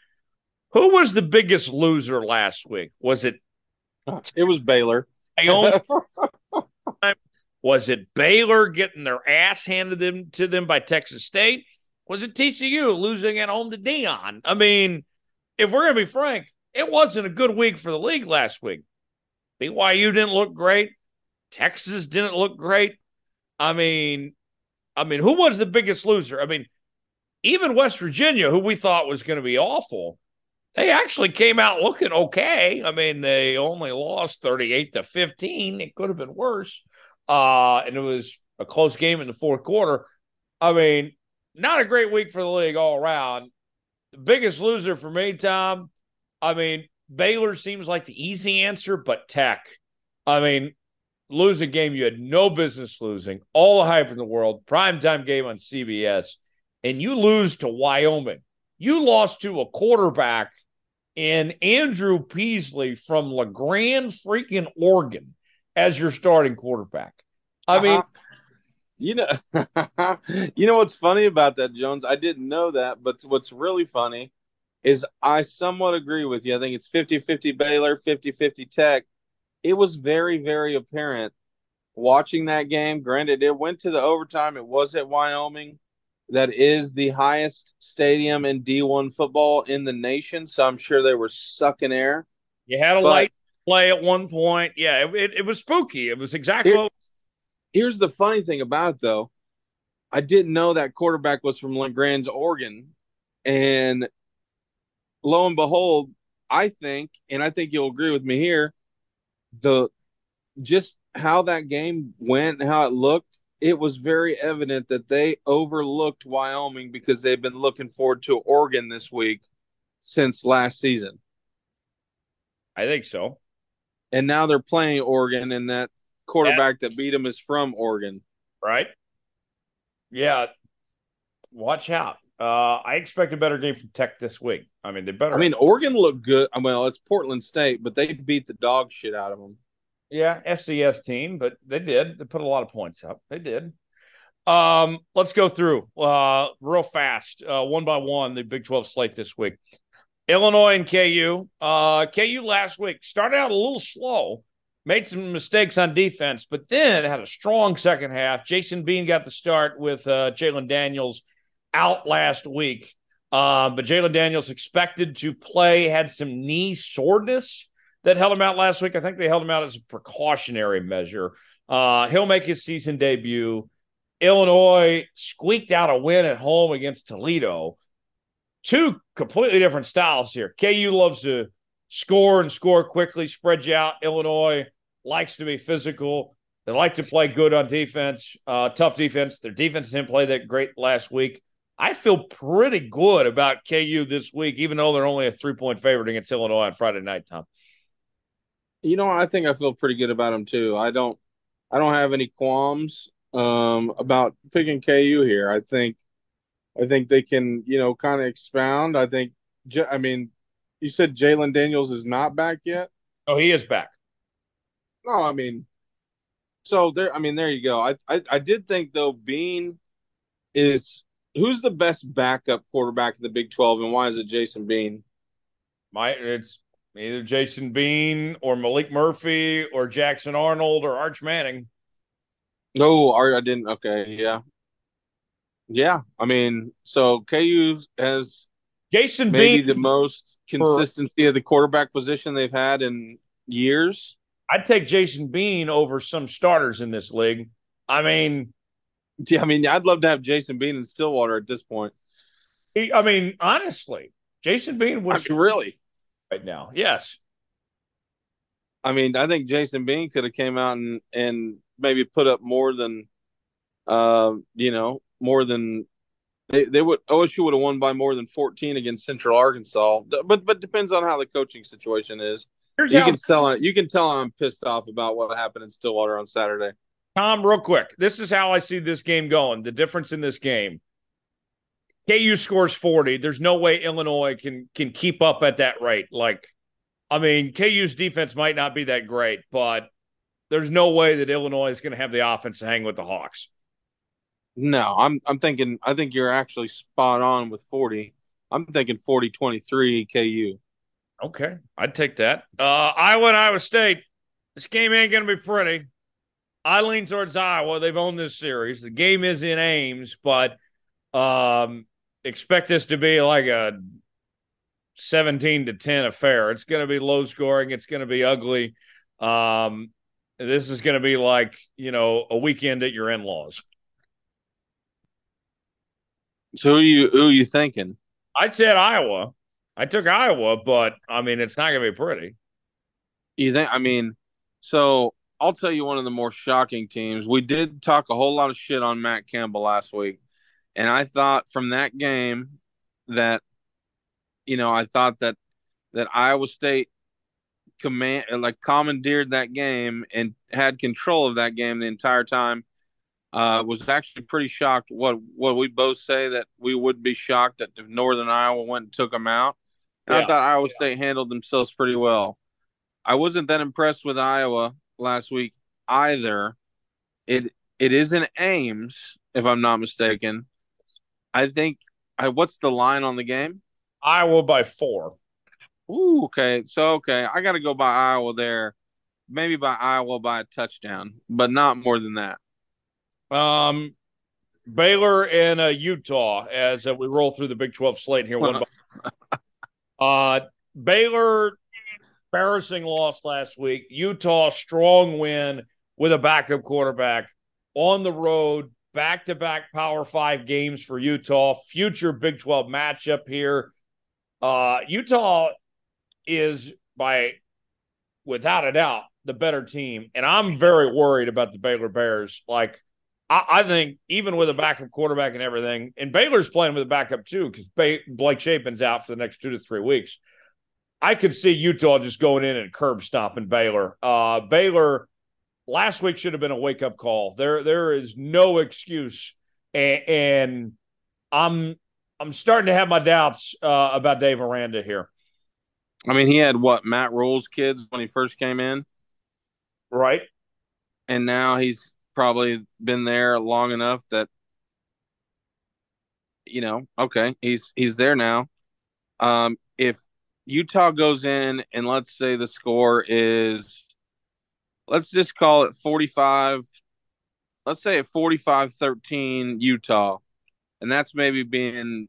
who was the biggest loser last week? Was it It was Baylor. Was it Baylor getting their ass handed them to them by Texas State? Was it TCU losing at home to Deion? I mean, if we're gonna be frank, it wasn't a good week for the league last week. BYU didn't look great. Texas didn't look great. I mean, I mean, who was the biggest loser? I mean, even West Virginia, who we thought was going to be awful, they actually came out looking okay. I mean, they only lost 38 to 15. It could have been worse. Uh, and it was a close game in the fourth quarter. I mean, not a great week for the league all around. The biggest loser for me, Tom. I mean, Baylor seems like the easy answer, but Tech. I mean, lose a game you had no business losing, all the hype in the world, primetime game on CBS, and you lose to Wyoming. You lost to a quarterback in Andrew Peasley from La Grande, freaking Oregon, as your starting quarterback. I mean, Uh-huh. you know, you know what's funny about that, Jones? I didn't know that, but what's really funny is I somewhat agree with you. I think it's 50 50 Baylor, 50 50 Tech. It was very, very apparent watching that game. Granted, it went to the overtime, it was at Wyoming. That is the highest stadium in D1 football in the nation. So I'm sure they were sucking air. you had a but- light play at one point. Yeah, it, it, it was spooky. It was exactly Here- what Here's the funny thing about it, though. I didn't know that quarterback was from LaGrange, Oregon. And lo and behold, I think, and I think you'll agree with me here, the just how that game went and how it looked, it was very evident that they overlooked Wyoming because they've been looking forward to Oregon this week since last season. I think so. And now they're playing Oregon, and that quarterback that beat them is from Oregon. right? Yeah. Watch out. Uh, I expect a better game from Tech this week. I mean, they better. I mean, Oregon looked good. Well, it's Portland State, but they beat the dog shit out of them. Yeah, FCS team, but they did. They put a lot of points up. They did. Um, let's go through uh, real fast, uh, one by one, the Big 12 slate this week. Illinois and KU. Uh, KU last week started out a little slow, made some mistakes on defense, but then had a strong second half. Jason Bean got the start with uh, Jalen Daniels out last week. Uh, but Jalen Daniels expected to play, had some knee soreness that held him out last week. I think they held him out as a precautionary measure. Uh, he'll make his season debut. Illinois squeaked out a win at home against Toledo. Two completely different styles here. KU loves to score and score quickly, spread you out. Illinois likes to be physical. They like to play good on defense, uh, tough defense. Their defense didn't play that great last week. I feel pretty good about KU this week, even though they're only a three point favorite against Illinois on Friday night, Tom. You know, I think I feel pretty good about them too. I don't, I don't have any qualms um, about picking KU here. I think, I think they can, you know, kind of expound. I think, I mean, you said Jalen Daniels is not back yet. Oh, he is back. No, I mean, so there. I mean, there you go. I, I, I did think though, Bean is who's the best backup quarterback in the Big Twelve, and why is it Jason Bean? My it's either Jason Bean or Maalik Murphy or Jackson Arnold or Arch Manning. No, Art, I didn't. Okay, yeah, yeah. I mean, so KU has Jason maybe Bean, the most consistency of the quarterback position they've had in years. I'd take Jason Bean over some starters in this league. I mean, Yeah, I mean, I'd love to have Jason Bean in Stillwater at this point. He, I mean, honestly, Jason Bean was I mean, really right now. Yes. I mean, I think Jason Bean could have came out and and maybe put up more than, uh, you know, more than they, they would OSU would have won by more than 14 against Central Arkansas. But but depends on how the coaching situation is. Here's you how, can tell you can tell I'm pissed off about what happened in Stillwater on Saturday. Tom, real quick, this is how I see this game going. The difference in this game. KU scores 40. There's no way Illinois can can keep up at that rate. Like, I mean, KU's defense might not be that great, but there's no way that Illinois is going to have the offense to hang with the Hawks. No, I'm I'm thinking I think you're actually spot on with 40. I'm thinking 40-23 KU. Okay, I'd take that. Uh, Iowa and Iowa State. This game ain't going to be pretty. I lean towards Iowa. They've owned this series. The game is in Ames, but um, expect this to be like a 17 to 10 affair. It's going to be low scoring. It's going to be ugly. Um, this is going to be like, you know, a weekend at your in laws. So who you who are you thinking? I said Iowa. I took Iowa, but I mean it's not going to be pretty. You think? I mean, so I'll tell you one of the more shocking teams. We did talk a whole lot of shit on Matt Campbell last week, and I thought from that game that, you know, I thought that that Iowa State command like commandeered that game and had control of that game the entire time uh, was actually pretty shocked. What what we both say that we would be shocked that if Northern Iowa went and took them out. And yeah. I thought Iowa State handled themselves pretty well. I wasn't that impressed with Iowa last week either. It it is in Ames, if I'm not mistaken. I think. I what's the line on the game? Iowa by four. Ooh, okay. So okay, I got to go by Iowa there. Maybe by Iowa by a touchdown, but not more than that. Um, Baylor and uh, Utah as uh, we roll through the Big 12 slate here. One by uh, Baylor, embarrassing loss last week. Utah, strong win with a backup quarterback on the road. Back to back Power Five games for Utah. Future Big 12 matchup here. Uh, Utah is by without a doubt the better team, and I'm very worried about the Baylor Bears. Like I, I, think even with a backup quarterback and everything, and Baylor's playing with a backup too because ba- Blake Shapen's out for the next two to three weeks. I could see Utah just going in and curb stomping Baylor. Uh, Baylor last week should have been a wake up call. There, there is no excuse, and, and I'm I'm starting to have my doubts uh, about Dave Aranda here. I mean, he had what Matt Rhule's kids when he first came in, right? And now he's probably been there long enough that you know, okay, he's he's there now. Um, if Utah goes in and let's say the score is let's just call it 45 let's say at 45-13 Utah and that's maybe being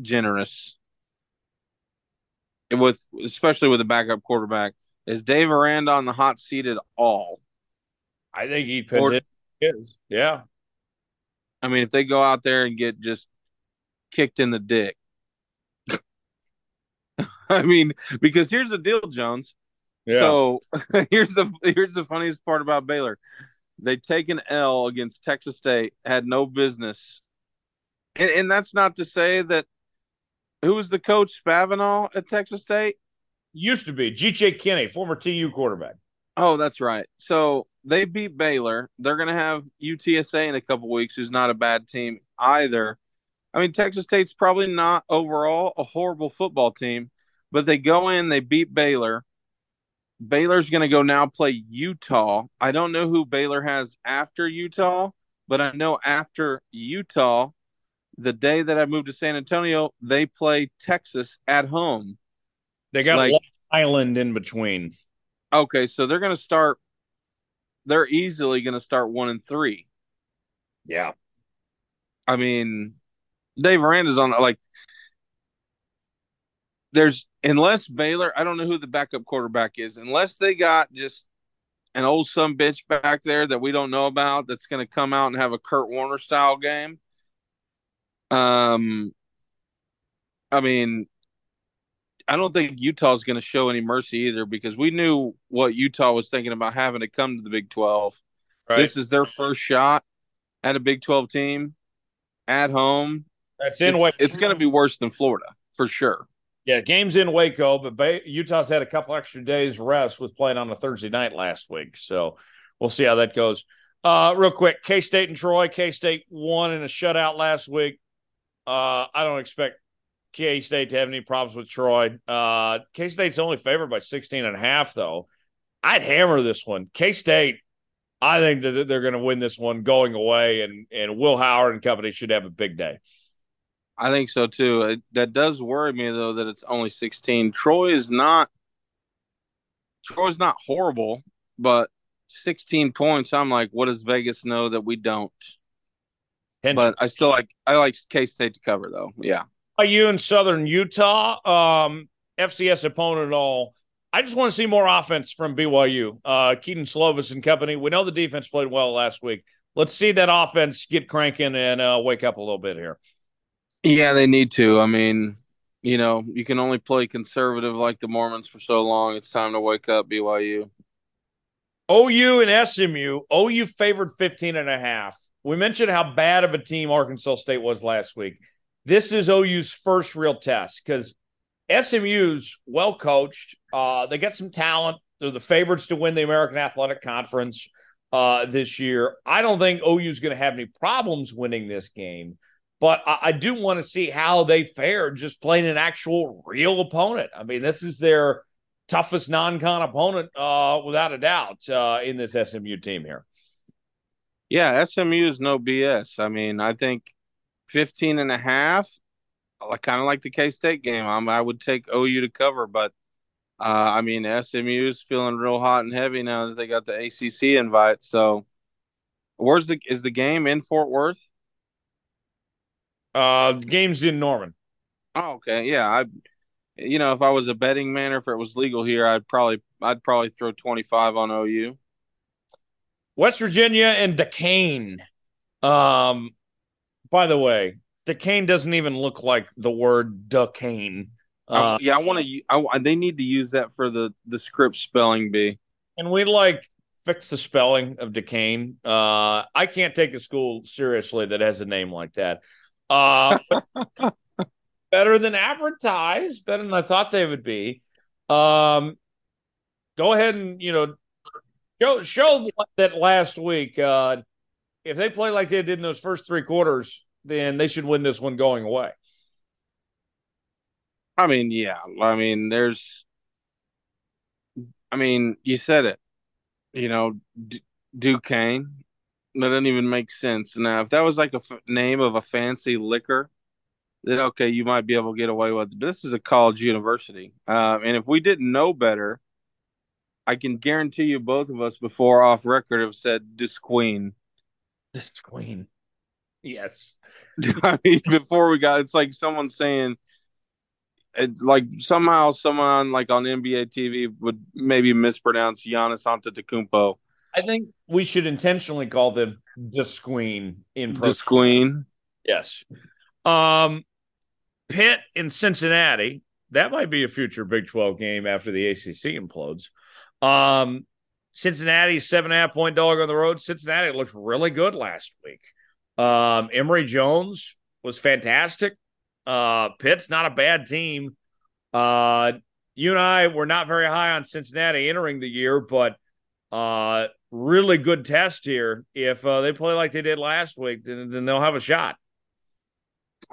generous with especially with a backup quarterback is Dave Aranda on the hot seat at all I think he put is. Yeah. I mean, if they go out there and get just kicked in the dick. I mean, because here's the deal, Jones. Yeah. So here's the here's the funniest part about Baylor. They take an L against Texas State, had no business. And and that's not to say that who was the coach Spavital at Texas State? Used to be GJ Kinne, former TU quarterback. Oh, that's right. So they beat Baylor. They're going to have UTSA in a couple weeks, who's not a bad team either. I mean, Texas State's probably not overall a horrible football team, but they go in, they beat Baylor. Baylor's going to go now play Utah. I don't know who Baylor has after Utah, but I know after Utah, the day that I moved to San Antonio, they play Texas at home. They got like, Long Island in between. Okay, so they're going to start they're easily going to start one and three. Yeah. I mean, Dave Aranda's on like. There's unless Baylor, I don't know who the backup quarterback is. Unless they got just an old some bitch back there that we don't know about that's going to come out and have a Kurt Warner style game. Um, I mean, I don't think Utah's going to show any mercy either because we knew what Utah was thinking about having to come to the Big 12. Right. This is their first shot at a Big 12 team at home. That's in It's, it's going to be worse than Florida for sure. Yeah, game's in Waco, but ba- Utah's had a couple extra days rest with playing on a Thursday night last week. So we'll see how that goes. Uh, real quick, K State and Troy. K State won in a shutout last week. Uh, I don't expect K State to have any problems with Troy. Uh, K State's only favored by 16 and a half, though. I'd hammer this one. K State, I think that they're going to win this one going away, and, and Will Howard and company should have a big day. I think so too. It, that does worry me though that it's only 16. Troy is not Troy's not horrible, but 16 points. I'm like, what does Vegas know that we don't? but I still like I like K State to cover though. Yeah. Are you in Southern Utah? Um, FCS opponent at all. I just want to see more offense from BYU. Uh, Kedon Slovis and company. We know the defense played well last week. Let's see that offense get cranking and uh, wake up a little bit here. Yeah, they need to. I mean, you know, you can only play conservative like the Mormons for so long. It's time to wake up, BYU. OU and SMU. OU favored 15 and a half. We mentioned how bad of a team Arkansas State was last week. This is OU's first real test because SMU's well coached. Uh, they got some talent. They're the favorites to win the American Athletic Conference uh, this year. I don't think OU's going to have any problems winning this game. But I, I do want to see how they fare just playing an actual real opponent. I mean, this is their toughest non-con opponent, uh, without a doubt, uh, in this SMU team here. Yeah, SMU is no BS. I mean, I think 15 and a half, kind of like the K State game. I'm, I would take OU to cover, but uh, I mean, SMU is feeling real hot and heavy now that they got the ACC invite. So, where's the is the game in Fort Worth? Uh, game's in Norman. Oh, okay. Yeah, I, you know, if I was a betting man or if it was legal here, I'd probably, I'd probably throw twenty five on OU. West Virginia and Duquesne. Um, by the way, Duquesne doesn't even look like the word Duquesne. Uh, yeah, I want to. I, they need to use that for the the script spelling bee. And we like fix the spelling of Duquesne. Uh, I can't take a school seriously that has a name like that. Uh, better than advertised, better than I thought they would be. Um, go ahead and you know show show that last week. Uh, if they play like they did in those first three quarters, then they should win this one going away. I mean, yeah. I mean, there's. I mean, you said it. You know, D- Duquesne. That doesn't even make sense. Now, if that was like a f- name of a fancy liquor, then okay, you might be able to get away with it. But this is a college university, uh, and if we didn't know better, I can guarantee you both of us before off record have said Disqueen. Disqueen. Yes. I mean, before we got, it's like someone saying, it, like somehow someone like on NBA TV would maybe mispronounce Giannis Antetokounmpo. I think we should intentionally call them Disqueen in Disqueen. Yes. Um, Pitt in Cincinnati. That might be a future Big 12 game after the ACC implodes. Um, Cincinnati, seven and a half point dog on the road. Cincinnati looked really good last week. Um, Emory Jones was fantastic. Uh, Pitt's not a bad team. Uh, you and I were not very high on Cincinnati entering the year, but uh, really good test here. If uh, they play like they did last week, then, then they'll have a shot.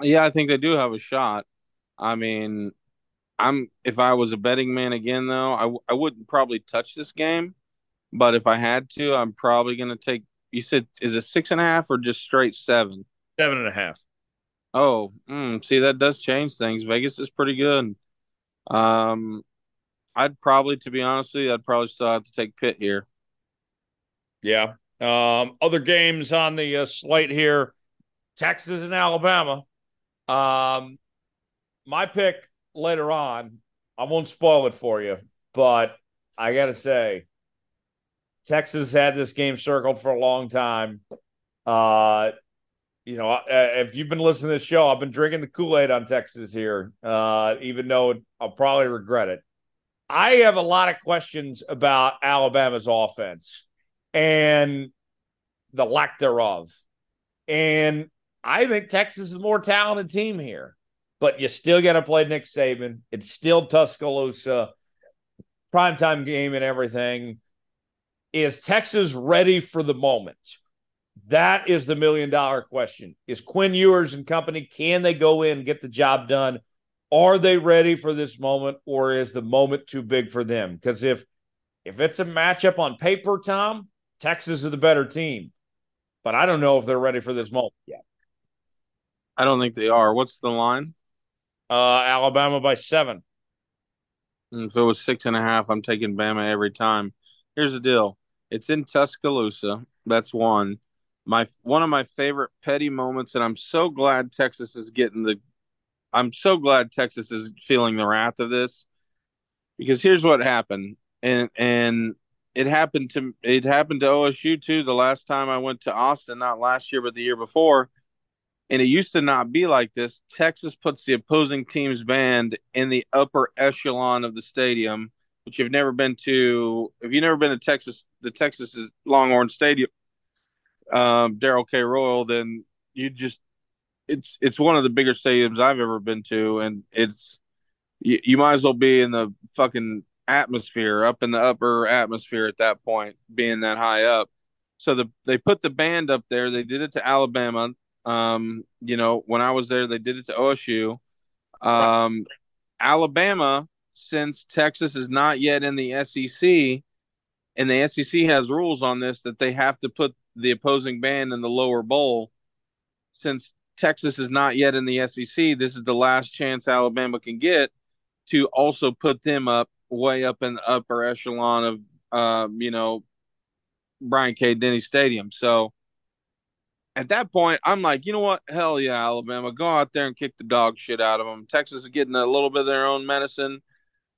Yeah, I think they do have a shot. I mean, I'm if I was a betting man again though, I I wouldn't probably touch this game, but if I had to, I'm probably going to take. You said is it six and a half or just straight seven? Seven and a half. Oh, mm, see that does change things. Vegas is pretty good. Um, I'd probably, to be honest with you, I'd probably still have to take Pitt here. Yeah. Um, other games on the uh, slate here: Texas and Alabama. Um, my pick later on. I won't spoil it for you, but I got to say, Texas had this game circled for a long time. Uh, you know, if you've been listening to this show, I've been drinking the Kool Aid on Texas here, uh, even though I'll probably regret it. I have a lot of questions about Alabama's offense and the lack thereof. And I think Texas is a more talented team here, but you still got to play Nick Saban. It's still Tuscaloosa, primetime game and everything. Is Texas ready for the moment? That is the million dollar question. Is Quinn Ewers and company, can they go in and get the job done? Are they ready for this moment or is the moment too big for them? Because if if it's a matchup on paper, Tom, Texas is the better team. But I don't know if they're ready for this moment yet. I don't think they are. What's the line? Uh Alabama by seven. If it was six and a half, I'm taking Bama every time. Here's the deal. It's in Tuscaloosa. That's one my one of my favorite petty moments, and I'm so glad Texas is getting the. I'm so glad Texas is feeling the wrath of this, because here's what happened, and and it happened to it happened to OSU too. The last time I went to Austin, not last year but the year before, and it used to not be like this. Texas puts the opposing team's band in the upper echelon of the stadium, which you've never been to. If you've never been to Texas, the Texas's Longhorn Stadium um, Darrell K. Royal, then you just it's it's one of the bigger stadiums I've ever been to, and it's you, you might as well be in the fucking atmosphere, up in the upper atmosphere at that point, being that high up. So the they put the band up there. They did it to Alabama. Um, you know, when I was there, they did it to OSU. Um, Alabama, since Texas is not yet in the SEC, and the SEC has rules on this that they have to put the opposing band in the lower bowl. Since Texas is not yet in the SEC, this is the last chance Alabama can get to also put them up way up in the upper echelon of, uh, you know, Brian K. Denny Stadium. So at that point, I'm like, you know what? Hell yeah, Alabama, go out there and kick the dog shit out of them. Texas is getting a little bit of their own medicine.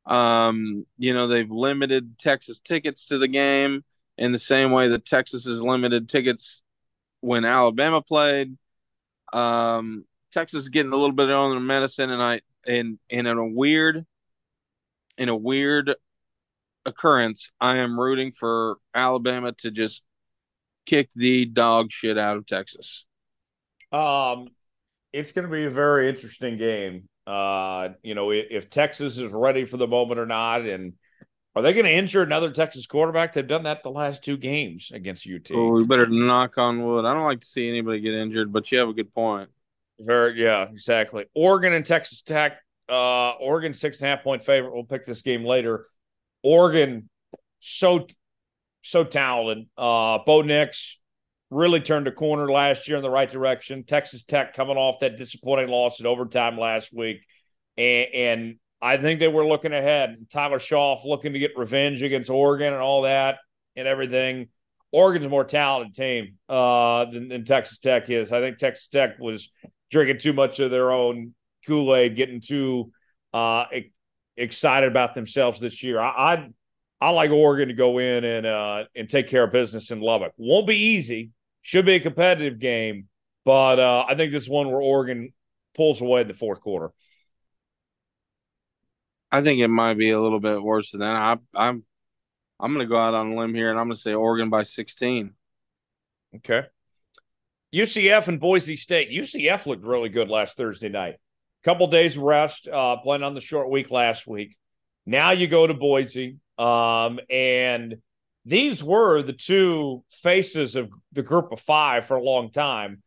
Um, you know, they've limited Texas tickets to the game in the same way that Texas is limited tickets when Alabama played. Um, Texas is getting a little bit of their own medicine, and I and, and in a weird, in a weird occurrence, I am rooting for Alabama to just kick the dog shit out of Texas. Um, it's going to be a very interesting game. Uh, you know, if, if Texas is ready for the moment or not, and are they going to injure another Texas quarterback? They've done that the last two games against UT. Oh, we better knock on wood. I don't like to see anybody get injured, but you have a good point. Very, yeah, exactly. Oregon and Texas Tech. Uh, Oregon six and a half point favorite. We'll pick this game later. Oregon, so so talented. Uh, Bo Nix really turned a corner last year in the right direction. Texas Tech coming off that disappointing loss in overtime last week, and, and I think they were looking ahead. Tyler Shough looking to get revenge against Oregon and all that and everything. Oregon's a more talented team uh, than, than, Texas Tech is. I think Texas Tech was drinking too much of their own Kool Aid, getting too uh, excited about themselves this year. I, I, I like Oregon to go in and uh, and take care of business in Lubbock. Won't be easy. Should be a competitive game, but uh, I think this is one where Oregon pulls away in the fourth quarter. I think it might be a little bit worse than that. I, I'm I'm going to go out on a limb here, and I'm going to say Oregon by 16. Okay. UCF and Boise State. UCF looked really good last Thursday night. Couple days rest, uh, playing on the short week last week. Now you go to Boise, um, and these were the two faces of the group of five for a long time.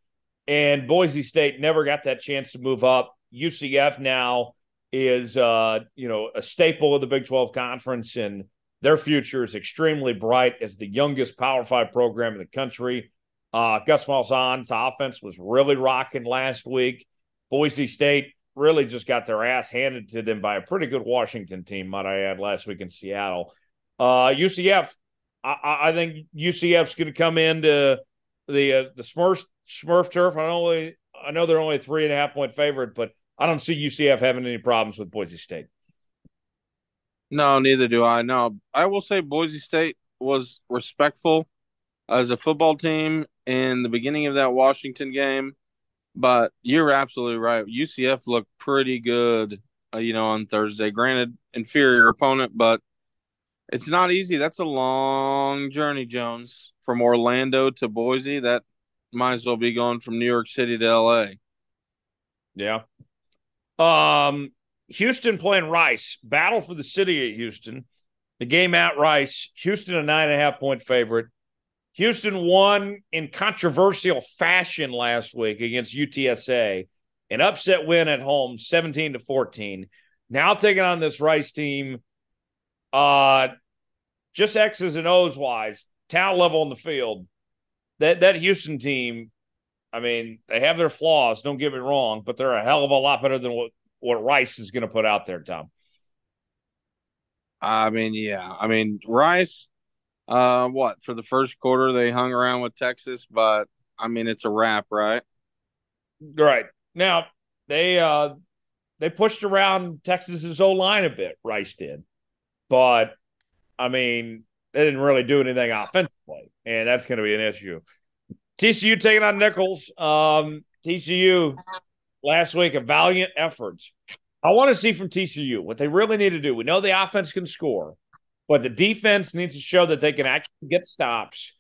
And Boise State never got that chance to move up. UCF now is uh, you know a staple of the Big 12 conference and their future is extremely bright as the youngest Power 5 program in the country. Uh, Gus Malzahn's offense was really rocking last week. Boise State really just got their ass handed to them by a pretty good Washington team, might I add, last week in Seattle. Uh, UCF, I, I think UCF's going to come into the uh, the Smurf Smurf turf. I only I know they're only three and a half point favorite, but I don't see UCF having any problems with Boise State. No, neither do I. No, I will say Boise State was respectful as a football team in the beginning of that Washington game, but you're absolutely right. UCF looked pretty good, uh, you know, on Thursday. Granted, inferior opponent, but it's not easy. That's a long journey, Jones, from Orlando to Boise. That might as well be going from New York City to LA. Yeah. Um, Houston playing Rice. Battle for the city at Houston. The game at Rice. Houston a nine and a half point favorite. Houston won in controversial fashion last week against UTSA. An upset win at home, 17 to 14. Now taking on this Rice team. Uh just X's and O's wise, talent level in the field. That that Houston team, I mean, they have their flaws, don't get me wrong, but they're a hell of a lot better than what, what Rice is going to put out there, Tom. I mean, yeah. I mean, Rice, uh, what, for the first quarter, they hung around with Texas, but I mean, it's a wrap, right? Right. Now, they, uh, they pushed around Texas's O line a bit, Rice did. But, I mean, they didn't really do anything offensively, and that's going to be an issue. TCU taking on Nicholls. Um, TCU last week, a valiant effort. I want to see from TCU what they really need to do. We know the offense can score, but the defense needs to show that they can actually get stops.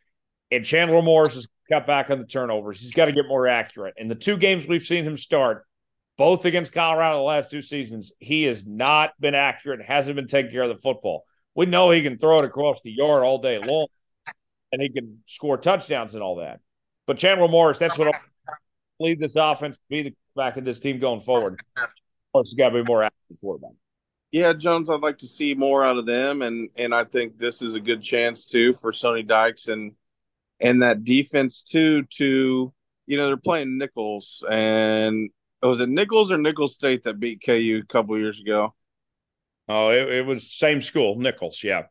And Chandler Morris has cut back on the turnovers. He's got to get more accurate. In the two games we've seen him start, both against Colorado the last two seasons, he has not been accurate, hasn't been taking care of the football. We know he can throw it across the yard all day long and he can score touchdowns and all that. But Chandler Morris, that's what lead this offense, be the back of this team going forward. Plus, it's got to be more active quarterback. Yeah, Jones, I'd like to see more out of them, and and I think this is a good chance too for Sonny Dykes and and that defense too. To you know, they're playing Nicholls, and was it Nicholls or Nicholls State that beat KU a couple years ago? Oh, it, it was same school, Nicholls. Yeah.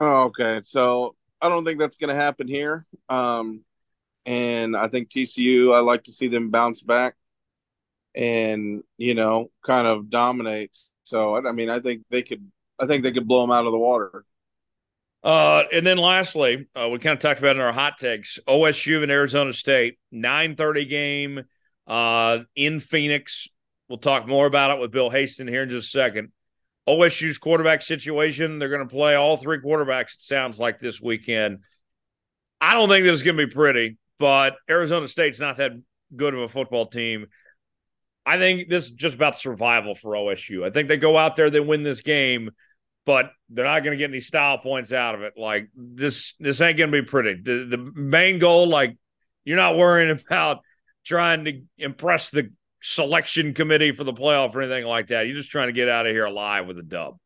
Oh, okay. So I don't think that's going to happen here. Um, and I think TCU, I like to see them bounce back and you know kind of dominate. So I mean, I think they could. I think they could blow them out of the water. Uh, and then lastly, uh, we kind of talked about in our hot takes: OSU and Arizona State, nine thirty game uh, in Phoenix. We'll talk more about it with Bill Haisten here in just a second. OSU's quarterback situation, they're going to play all three quarterbacks, it sounds like, this weekend. I don't think this is going to be pretty, but Arizona State's not that good of a football team. I think this is just about survival for OSU. I think they go out there, they win this game, but they're not going to get any style points out of it. Like this, this ain't going to be pretty. The the main goal, like you're not worrying about trying to impress the selection committee for the playoff or anything like that. You're just trying to get out of here alive with a dub.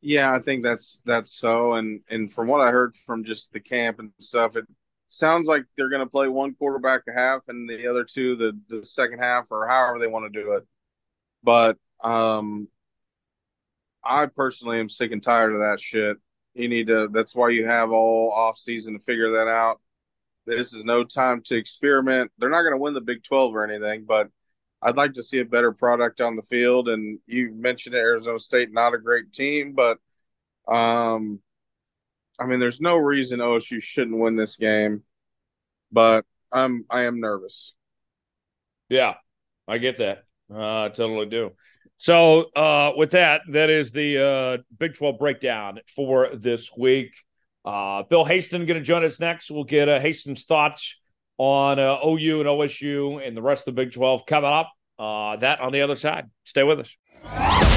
Yeah, I think that's that's so. And and from what I heard from just the camp and stuff, it sounds like they're going to play one quarterback a half and the other two the the second half or however they want to do it. But um I personally am sick and tired of that shit. You need to that's why you have all off season to figure that out. This is no time to experiment. They're not going to win the Big 12 or anything, but I'd like to see a better product on the field and you mentioned Arizona State not a great team, but um I mean, there's no reason OSU shouldn't win this game, but I'm I am nervous. Yeah, I get that. Uh, I totally do. So, uh, with that, that is the uh, Big 12 breakdown for this week. Uh, Bill Haisten going to join us next. We'll get uh, Haisten's thoughts on uh, OU and OSU and the rest of the Big 12 coming up. Uh, that on the other side. Stay with us.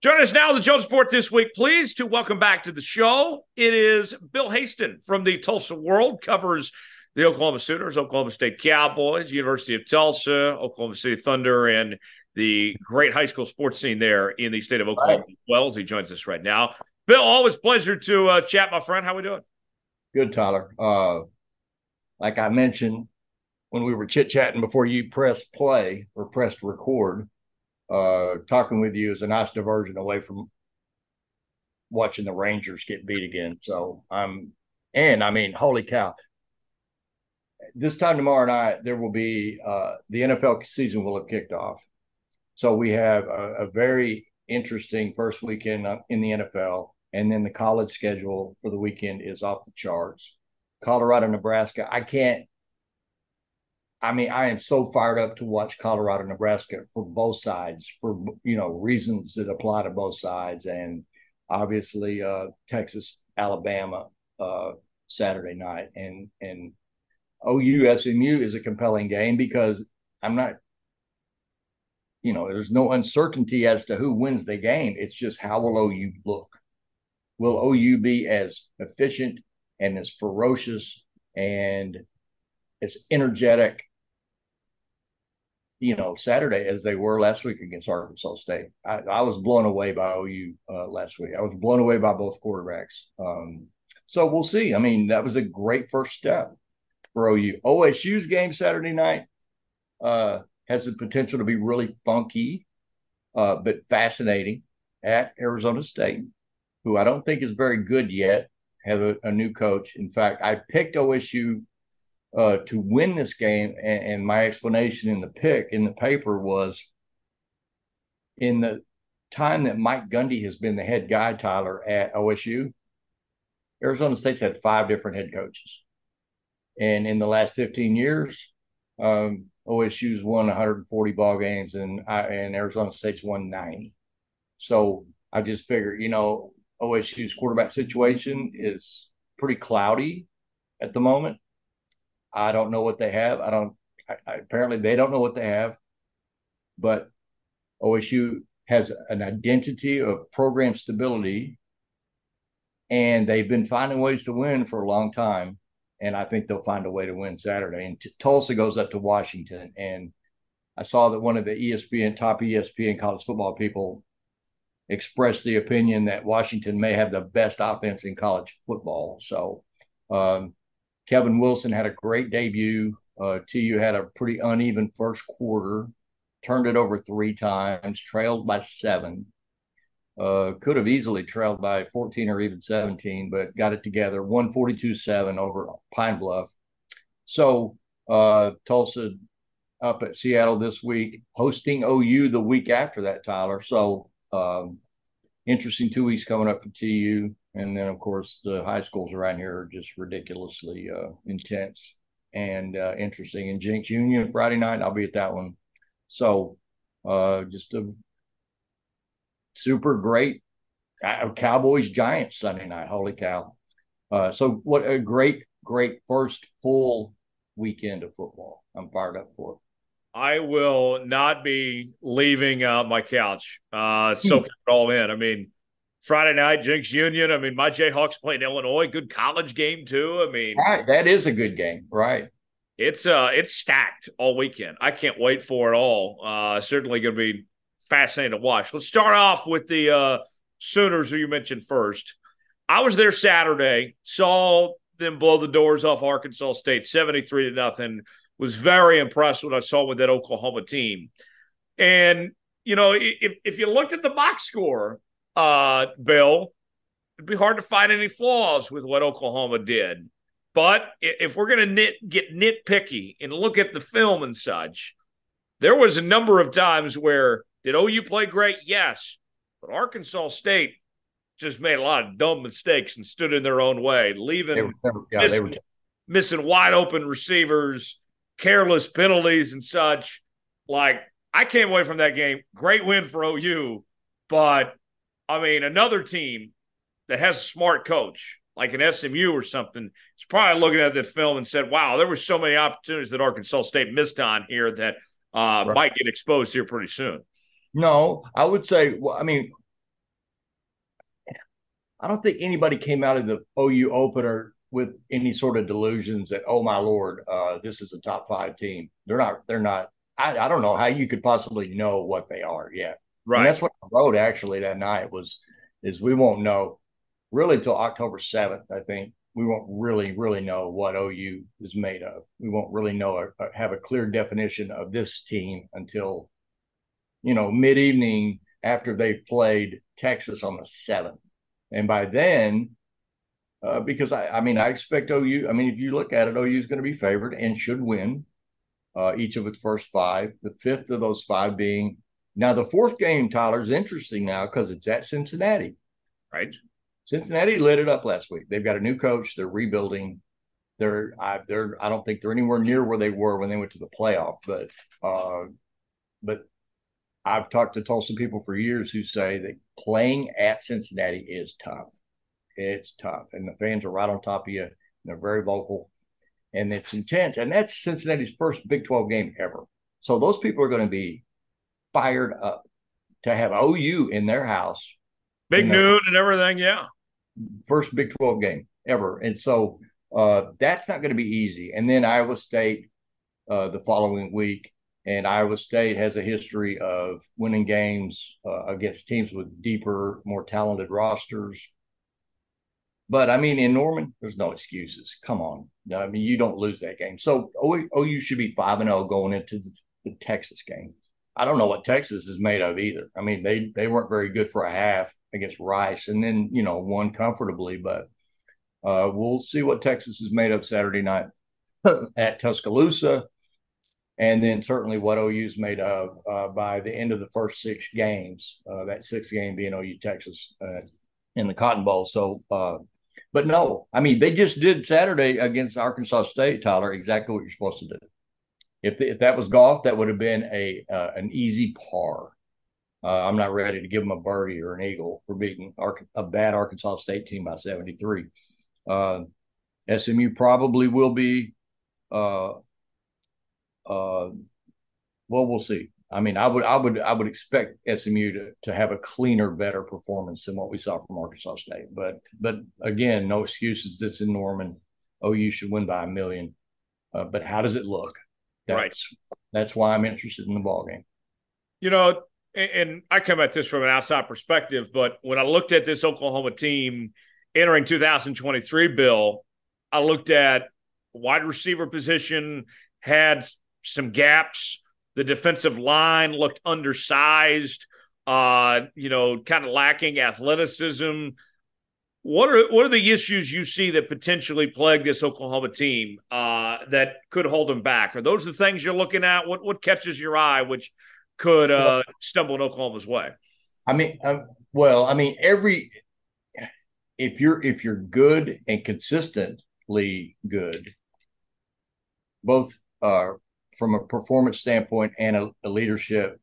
Join us now, the Jones Report this week. Pleased to welcome back to the show. It is Bill Haisten from the Tulsa World, covers the Oklahoma Sooners, Oklahoma State Cowboys, University of Tulsa, Oklahoma City Thunder, and the great high school sports scene there in the state of Oklahoma right. as well as he joins us right now. Bill, always pleasure to uh, chat, my friend. How we doing? Good, Tyler. Uh, like I mentioned when we were chit chatting before you pressed play or pressed record, uh, talking with you is a nice diversion away from watching the Rangers get beat again. So I'm, and I mean, holy cow. This time tomorrow night, there will be uh, the NFL season will have kicked off. So we have a, a very interesting first weekend in the NFL, and then the college schedule for the weekend is off the charts. Colorado, Nebraska. I can't. I mean, I am so fired up to watch Colorado, Nebraska for both sides for you know reasons that apply to both sides, and obviously uh, Texas, Alabama uh, Saturday night, and and OU SMU is a compelling game because I'm not you know, there's no uncertainty as to who wins the game. It's just how will OU look? Will OU be as efficient and as ferocious and as energetic, you know, Saturday as they were last week against Arkansas State? I, I was blown away by OU uh, last week. I was blown away by both quarterbacks. Um, so we'll see. I mean, that was a great first step for OU. OSU's game Saturday night. Uh, has the potential to be really funky, uh, but fascinating at Arizona State, who I don't think is very good yet, have a, a new coach. In fact, I picked OSU uh, to win this game, and, and my explanation in the pick in the paper was in the time that Mike Gundy has been the head guy, Tyler, at OSU, Arizona State's had five different head coaches. And in the last 15 years, um, OSU's won 140 ball games and I, and Arizona State's won 90. So I just figured, you know, OSU's quarterback situation is pretty cloudy at the moment. I don't know what they have. I don't. I, I, apparently, they don't know what they have. But OSU has an identity of program stability, and they've been finding ways to win for a long time and I think they'll find a way to win Saturday. And t- Tulsa goes up to Washington, and I saw that one of the ESPN top ESPN college football people expressed the opinion that Washington may have the best offense in college football. So um, Kevin Wilson had a great debut. Uh, TU had a pretty uneven first quarter, turned it over three times, trailed by seven. Uh, could have easily trailed by 14 or even 17, but got it together 142 7 over Pine Bluff. So uh, Tulsa up at Seattle this week, hosting OU the week after that, Tyler. So um, interesting two weeks coming up for TU. And then, of course, the high schools around here are just ridiculously uh, intense and uh, interesting. And Jenks Union Friday night, I'll be at that one. So uh, just a super great uh, Cowboys Giants Sunday night. Holy cow! Uh, so what a great, great first full weekend of football. I'm fired up for it. I will not be leaving uh, my couch, uh, soaking it all in. I mean, Friday night, Jenks Union. I mean, my Jayhawks playing Illinois. Good college game too. I mean, right, that is a good game, right? It's uh, it's stacked all weekend. I can't wait for it all. Uh, certainly going to be fascinating to watch. Let's start off with the uh, Sooners, who you mentioned first. I was there Saturday, saw them blow the doors off Arkansas State, seventy-three to nothing. Was very impressed what I saw with that Oklahoma team. And you know, if if you looked at the box score, uh, Bill, it'd be hard to find any flaws with what Oklahoma did. But if we're going to nit, get nitpicky and look at the film and such, there was a number of times where did OU play great? Yes. But Arkansas State just made a lot of dumb mistakes and stood in their own way, leaving were, yeah, missing, were... missing wide open receivers, careless penalties, and such. Like, I came away from that game. Great win for OU. But I mean, another team that has a smart coach, like an SMU or something, is probably looking at that film and said, wow, there were so many opportunities that Arkansas State missed on here that uh, right. might get exposed here pretty soon. No, I would say, well, I mean, I don't think anybody came out of the OU opener with any sort of delusions that, oh my lord, uh, this is a top five team. They're not. They're not. I, I don't know how you could possibly know what they are yet. Right. And that's what I wrote actually that night was is we won't know really till October seventh. I think we won't really really know what OU is made of. We won't really know or have a clear definition of this team until you know, mid evening after they've played Texas on the seventh. And by then, uh, because I, I mean, I expect OU. I mean, if you look at it, OU is going to be favored and should win uh, each of its first five. The fifth of those five being Now the fourth game, Tyler, is interesting now because it's at Cincinnati. Right. Cincinnati lit it up last week. They've got a new coach. They're rebuilding. They're I they're I don't think they're anywhere near where they were when they went to the playoff, but uh but I've talked to Tulsa people for years who say that playing at Cincinnati is tough. It's tough. And the fans are right on top of you. And they're very vocal and it's intense. And that's Cincinnati's first Big 12 game ever. So those people are going to be fired up to have OU in their house. Big noon and everything. Yeah. First Big 12 game ever. And so uh, that's not going to be easy. And then Iowa State uh, the following week. And Iowa State has a history of winning games uh, against teams with deeper, more talented rosters. But I mean, in Norman, there's no excuses. Come on. I mean, you don't lose that game. So OU should be 5 and 0 going into the, the Texas game. I don't know what Texas is made of either. I mean, they they weren't very good for a half against Rice, and then you know won comfortably. But uh, we'll see what Texas is made of Saturday night at Tuscaloosa, and then certainly what OU is made of uh, by the end of the first six games. Uh, that sixth game being OU Texas uh, in the Cotton Bowl. So, uh, but no, I mean they just did Saturday against Arkansas State, Tyler. Exactly what you're supposed to do. If, the, if that was golf, that would have been a uh, an easy par. Uh, I'm not ready to give them a birdie or an eagle for beating a bad Arkansas State team by 73. Uh, SMU probably will be. Uh, uh, well, we'll see. I mean, I would, I would, I would expect SMU to to have a cleaner, better performance than what we saw from Arkansas State. But, but again, no excuses. This in Norman. Oh, you should win by a million. Uh, but how does it look? That's, right. That's why I'm interested in the ball game. You know, and, and I come at this from an outside perspective, but when I looked at this Oklahoma team entering 2023, Bill, I looked at wide receiver position had some gaps. The defensive line looked undersized. Uh, you know, kind of lacking athleticism. What are what are the issues you see that potentially plague this Oklahoma team uh, that could hold them back? Are those the things you're looking at? What what catches your eye, which could uh, stumble in Oklahoma's way? I mean, uh, well, I mean, every if you're if you're good and consistently good, both uh, from a performance standpoint and a, a leadership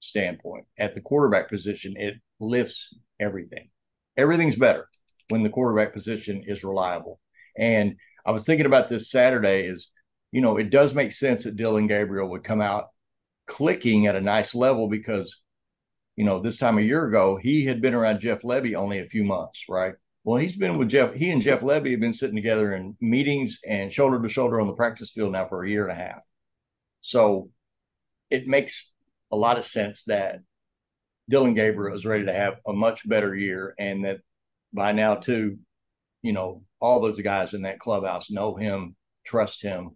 standpoint at the quarterback position, it lifts everything. Everything's better when the quarterback position is reliable. And I was thinking about this Saturday is, you know, it does make sense that Dillon Gabriel would come out clicking at a nice level because, you know, this time a year ago, he had been around Jeff Lebby only a few months, right? Well, he's been with Jeff. He and Jeff Lebby have been sitting together in meetings and shoulder to shoulder on the practice field now for a year and a half. So it makes a lot of sense that Dillon Gabriel is ready to have a much better year and that by now too, you know, all those guys in that clubhouse know him, trust him.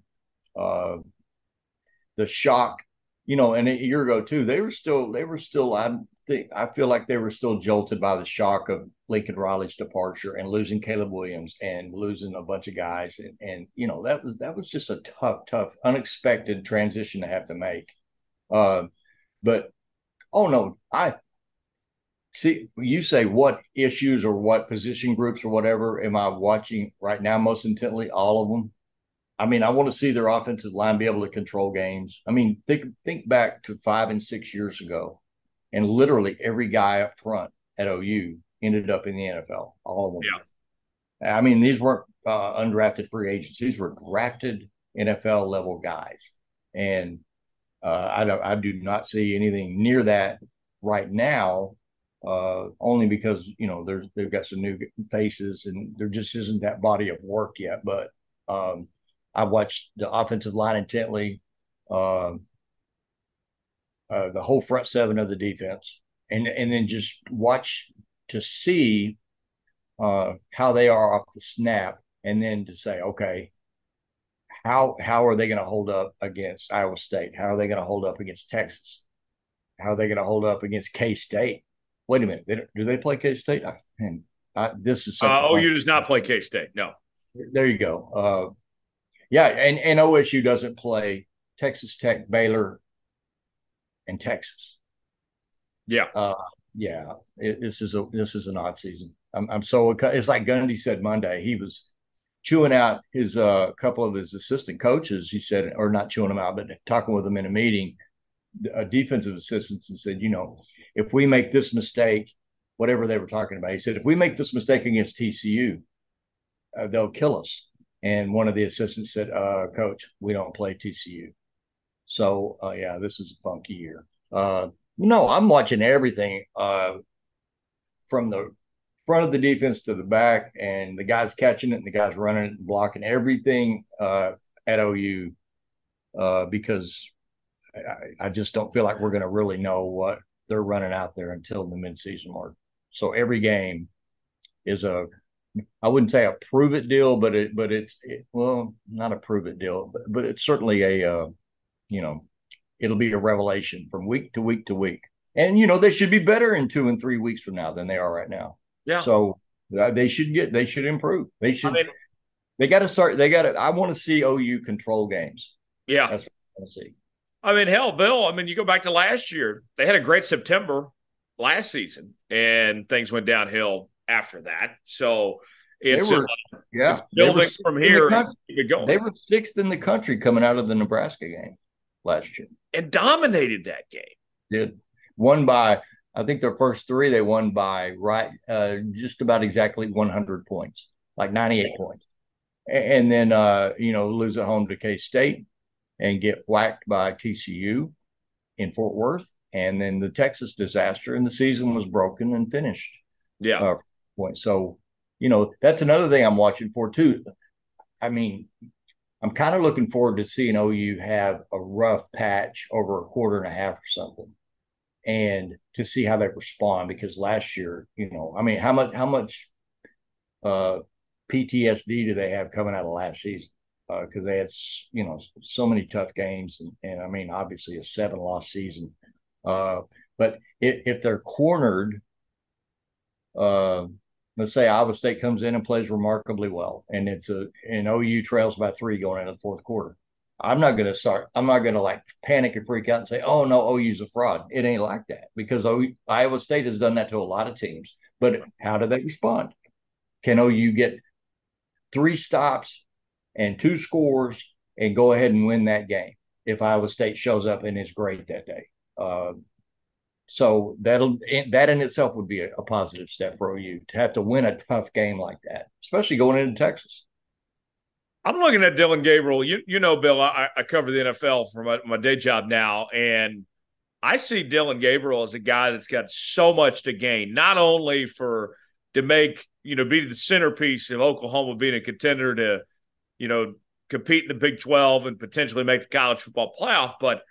Uh, the shock, you know, and a year ago too, they were still, they were still, I think, I feel like they were still jolted by the shock of Lincoln Riley's departure and losing Caleb Williams and losing a bunch of guys. And, and, you know, that was, that was just a tough, tough, unexpected transition to have to make. Uh, but, oh no, I, see you say what issues or what position groups or whatever am i watching right now most intently? All of them. I mean i want to see their offensive line be able to control games. I mean think think back to five and six years ago and literally every guy up front at ou ended up in the nfl all of them. Yeah. I mean these weren't uh, undrafted free agents. These were drafted nfl level guys. And uh, I, don't, I do not see anything near that right now uh, only because you know they've got some new faces and there just isn't that body of work yet. But um, I watched the offensive line intently, uh, uh, the whole front seven of the defense, and and then just watch to see uh, how they are off the snap, and then to say, okay, how how are they going to hold up against Iowa State? How are they going to hold up against Texas? How are they going to hold up against K State? Wait a minute, they do they play K State? this is uh, oh, you does not play K State. No, there you go. Uh, yeah, and and OSU doesn't play Texas Tech, Baylor, and Texas. Yeah, uh, yeah. It, this is a this is an odd season. I'm I'm so it's like Gundy said Monday. He was chewing out his uh couple of his assistant coaches. He said, or not chewing them out, but talking with them in a meeting, uh, defensive assistants, and said, you know, if we make this mistake, whatever they were talking about, he said, if we make this mistake against TCU, uh, they'll kill us. And one of the assistants said, uh, Coach, we don't play TCU. So, uh, yeah, this is a funky year. Uh, no, I'm watching everything uh, from the front of the defense to the back, and the guys catching it, and the guys running it and blocking everything uh, at OU uh, because I, I, just don't feel like we're going to really know what they're running out there until the midseason mark. So every game is a I wouldn't say a prove it deal, but it but it's it, well not a prove it deal, but, but it's certainly a uh, you know it'll be a revelation from week to week to week. And you know they should be better in two and three weeks from now than they are right now. Yeah. So uh, they should get they should improve. They should. I mean, they got to start. They got to. I want to see OU control games. Yeah, that's what I want to see. I mean, hell, Bill. I mean, you go back to last year. They had a great September last season, and things went downhill after that. So it's were, uh, yeah building from here. The they were sixth in the country coming out of the Nebraska game last year and dominated that game. Did won by I think their first three they won by right uh, just about exactly 100 points, like 98 points, and then uh, you know lose at home to K State and get whacked by TCU in Fort Worth, and then the Texas disaster, and the season was broken and finished. Yeah. Uh, point. So, you know, that's another thing I'm watching for too. I mean, I'm kind of looking forward to seeing OU have a rough patch over a quarter and a half or something, and to see how they respond. Because last year, you know, I mean, how much how much uh, PTSD do they have coming out of last season? Because uh, they had, you know, so many tough games, and, and I mean, obviously a seven loss season. Uh, but if, if they're cornered uh, let's say Iowa State comes in and plays remarkably well, and it's a and OU trails by three going into the fourth quarter. I'm not going to start. I'm not going to like panic and freak out and say, "Oh no, OU's a fraud." It ain't like that because OU, Iowa State has done that to a lot of teams. But how do they respond? Can OU get three stops and two scores and go ahead and win that game if Iowa State shows up and is great that day? Uh, so that'll that in itself would be a, a, positive step for OU to have to win a tough game like that, especially going into Texas. I'm looking at Dillon Gabriel. You you know, Bill, I, I cover the NFL for my, my day job now, and I see Dillon Gabriel as a guy that's got so much to gain, not only for to make you know be the centerpiece of Oklahoma being a contender to you know compete in the Big 12 and potentially make the college football playoff, but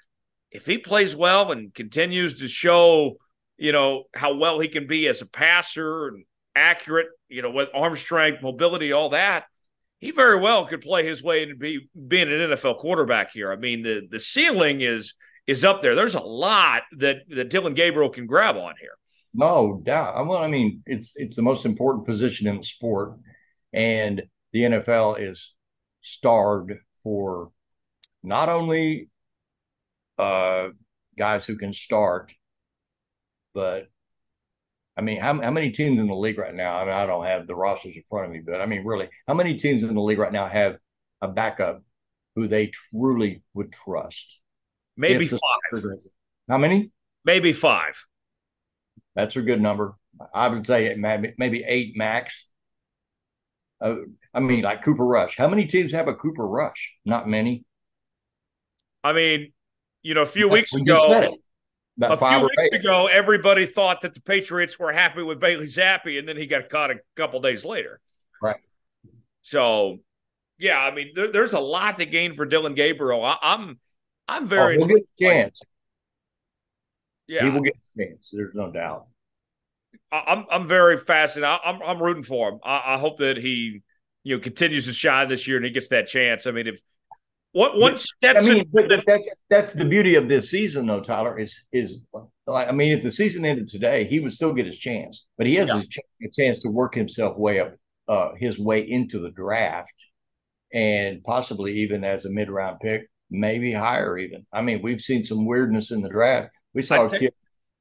if he plays well and continues to show, you know, how well he can be as a passer and accurate, you know, with arm strength, mobility, all that, he very well could play his way into be being an NFL quarterback here. I mean, the the ceiling is is up there. There's a lot that that Dillon Gabriel can grab on here. No doubt. Well, I mean, it's it's the most important position in the sport, and the NFL is starved for not only uh, guys who can start. But I mean, how, how many teams in the league right now? I mean, I don't have the rosters in front of me, but I mean, really, how many teams in the league right now have a backup who they truly would trust? Maybe five. How many? Maybe five. That's a good number. I would say maybe eight max. Uh, I mean, like Cooper Rush. How many teams have a Cooper Rush? Not many. I mean, you know, a few weeks ago, a few weeks eight. ago, everybody thought that the Patriots were happy with Bailey Zappe, and then he got caught a couple days later. Right. So, yeah, I mean, there, there's a lot to gain for Dillon Gabriel. I, am I'm, I'm oh, very. Oh, we'll get a chance. Yeah, he will get a chance. There's no doubt. I, I'm, I'm very fascinated. I, I'm, I'm rooting for him. I, I hope that he, you know, continues to shine this year and he gets that chance. I mean, if what once that's I mean, that's that's the beauty of this season, though. Tyler is is I mean, if the season ended today, he would still get his chance, but he has yeah. a, chance to work himself way up, uh, his way into the draft, and possibly even as a mid round pick, maybe higher even. I mean, we've seen some weirdness in the draft. We saw a kid.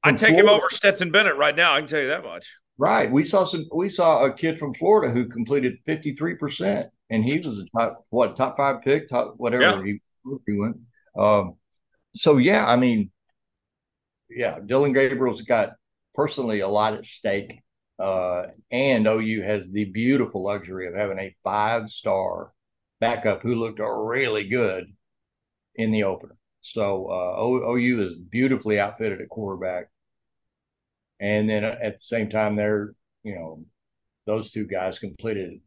I'd take him over Stetson Bennett right now. I can tell you that much. Right. We saw some. We saw a kid from Florida who completed fifty three percent, and he was a top what top five pick, top whatever yeah. he, he went. Um, so yeah, I mean, yeah, Dillon Gabriel's got personally a lot at stake, uh, and OU has the beautiful luxury of having a five star backup who looked really good in the opener. So uh, OU is beautifully outfitted at quarterback. And then at the same time, they're, you know, those two guys completed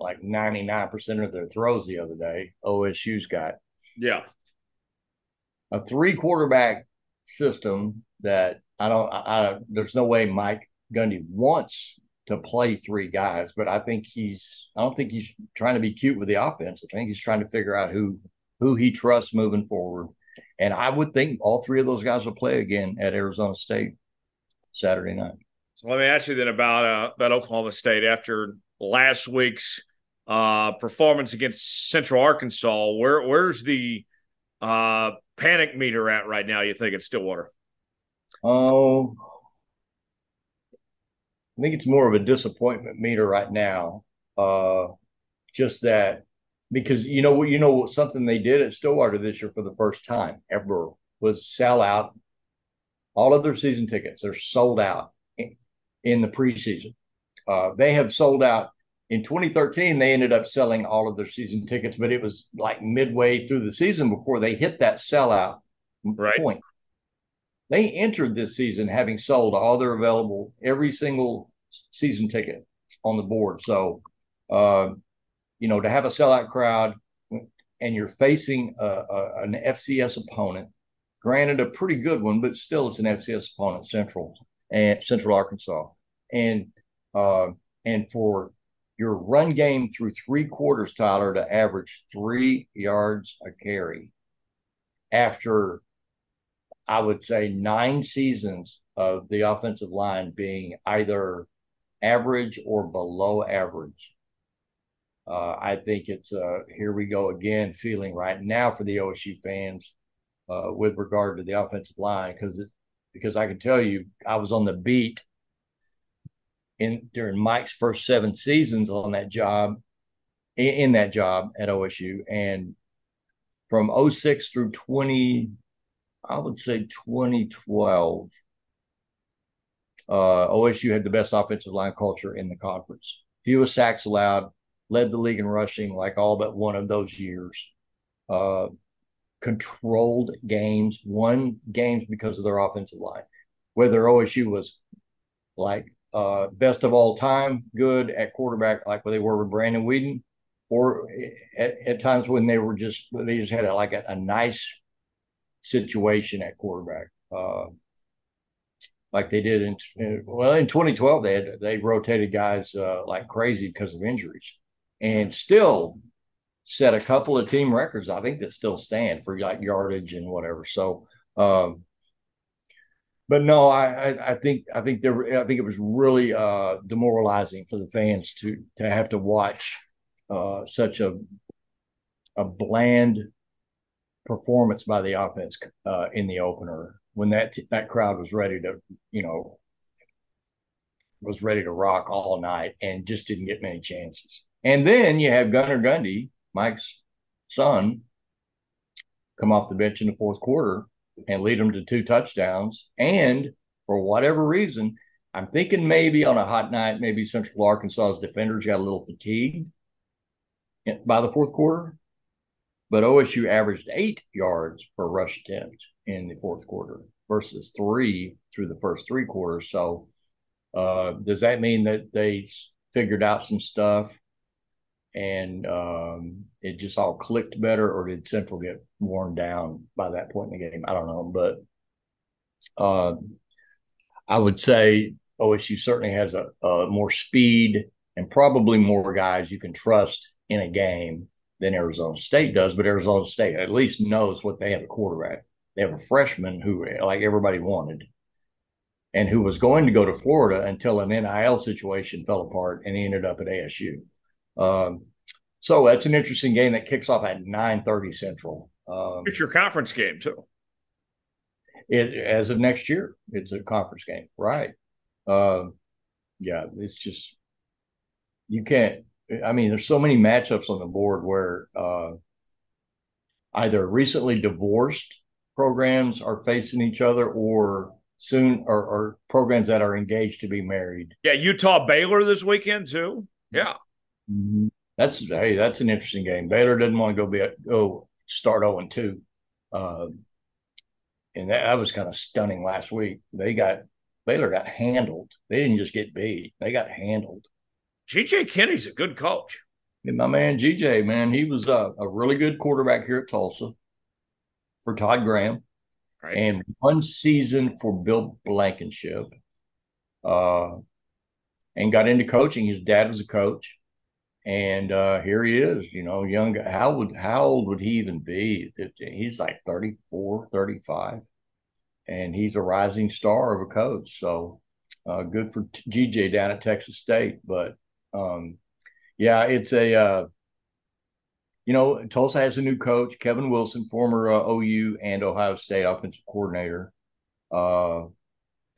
like 99% of their throws the other day. OSU's got. Yeah. A three quarterback system that I don't, I, I, there's no way Mike Gundy wants to play three guys, but I think he's, I don't think he's trying to be cute with the offense. I think he's trying to figure out who, who he trusts moving forward. And I would think all three of those guys will play again at Arizona State. Saturday night. So let me ask you then about uh, about Oklahoma State after last week's uh, performance against Central Arkansas. Where where's the uh, panic meter at right now? You think it's Stillwater? Oh, I think it's more of a disappointment meter right now. Uh, just that because you know what you know what something they did at Stillwater this year for the first time ever was sell out all of their season tickets are sold out in the preseason. Uh, they have sold out in 2013. They ended up selling all of their season tickets, but it was like midway through the season before they hit that sellout right. point. They entered this season having sold all their available every single season ticket on the board. So, uh, you know, to have a sellout crowd and you're facing a, a, an FCS opponent Granted, a pretty good one, but still it's an FCS opponent, Central and Central Arkansas. And uh, and for your run game through three quarters, Tyler, to average three yards a carry after I would say nine seasons of the offensive line being either average or below average. Uh, I think it's uh, here we go again feeling right now for the OSU fans uh, with regard to the offensive line because because I can tell you I was on the beat in during Mike's first seven seasons on that job in, in that job at OSU and from 06 through 20 I would say 2012 uh, OSU had the best offensive line culture in the conference. Fewest sacks allowed, led the league in rushing like all but one of those years. Uh, controlled games, won games because of their offensive line. Whether OSU was like uh, best of all time, good at quarterback, like they were with Brandon Weeden, or at, at times when they were just they just had a, like a, a nice situation at quarterback, uh, like they did in well in 2012 they had they rotated guys uh, like crazy because of injuries, and still set a couple of team records, I think that still stand for like yardage and whatever. So, um, but no, I, I, I think I think there I think it was really uh, demoralizing for the fans to to have to watch uh, such a a bland performance by the offense uh, in the opener when that that crowd was ready to you know was ready to rock all night and just didn't get many chances. And then you have Gunnar Gundy Mike's son come off the bench in the fourth quarter and lead them to two touchdowns. And for whatever reason, I'm thinking maybe on a hot night, maybe Central Arkansas's defenders got a little fatigued by the fourth quarter. But OSU averaged eight yards per rush attempt in the fourth quarter versus three through the first three quarters. So, uh, does that mean that they figured out some stuff and um, it just all clicked better, or did Central get worn down by that point in the game? I don't know, but uh, I would say OSU certainly has a, a, more speed and probably more guys you can trust in a game than Arizona State does. But Arizona State at least knows what they have a quarterback. They have a freshman who, like everybody wanted, and who was going to go to Florida until an NIL situation fell apart and he ended up at ASU. Um, so that's an interesting game that kicks off at 9:30 Central. Um, it's your conference game too. it as of next year, it's a conference game, right? Uh, yeah, it's just you can't. I mean, there's so many matchups on the board where uh, either recently divorced programs are facing each other, or soon, or, or programs that are engaged to be married. Yeah, Utah Baylor this weekend too. Yeah, mm-hmm. that's hey, that's an interesting game. Baylor doesn't want to go be a, go start zero and two, Uh, and that, that was kind of stunning last week. They got Baylor got handled. They didn't just get beat; they got handled. GJ Kinne's a good coach. And my man GJ, man, he was a, a really good quarterback here at Tulsa for Todd Graham, right. and one season for Bill Blankenship. Uh, and got into coaching. His dad was a coach, and uh, here he is. You know, young. How would how old would he even be? He's like 34, 35 and he's a rising star of a coach. So uh, good for GJ down at Texas State. But um, yeah, it's a uh, you know Tulsa has a new coach, Kevin Wilson, former uh, OU and Ohio State offensive coordinator. Uh,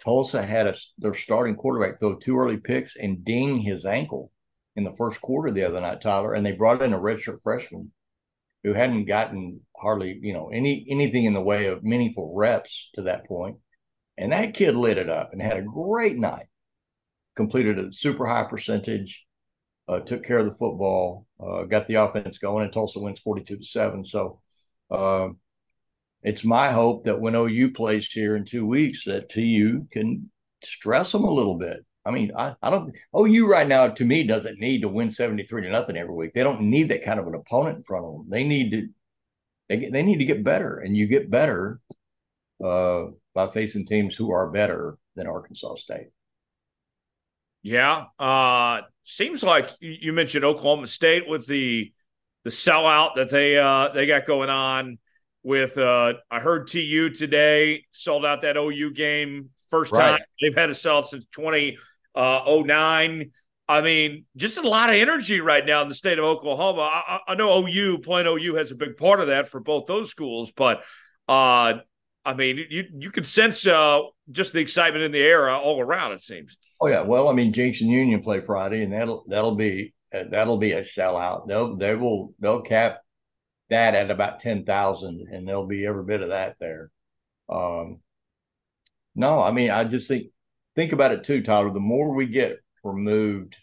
Tulsa had a, their starting quarterback throw two early picks and ding his ankle in the first quarter the other night, Tyler, and they brought in a redshirt freshman who hadn't gotten hardly, you know, any anything in the way of meaningful reps to that point. And that kid lit it up and had a great night. Completed a super high percentage, uh, took care of the football, uh, got the offense going, and Tulsa wins 42 to 7. So uh, it's my hope that when OU plays here in two weeks, that TU can stress them a little bit. I mean, I, I don't. OU right now to me doesn't need to win seventy three to nothing every week. They don't need that kind of an opponent in front of them. They need to. They they need to get better, and you get better uh, by facing teams who are better than Arkansas State. Yeah, uh, seems like you mentioned Oklahoma State with the the sellout that they uh, they got going on. With uh, I heard TU today sold out that OU game first right. time they've had a sell since twenty uh, 09. I mean, just a lot of energy right now in the state of Oklahoma. I, I know OU, playing OU has a big part of that for both those schools, but uh, I mean, you you can sense uh, just the excitement in the air all around. It seems. Oh yeah, well, I mean, Jenks and Union play Friday, and that'll that'll be that'll be a sellout. They'll they will they'll cap that at about ten thousand, and there'll be every bit of that there. Um, no, I mean, I just think think about it too, Tyler. The more we get removed,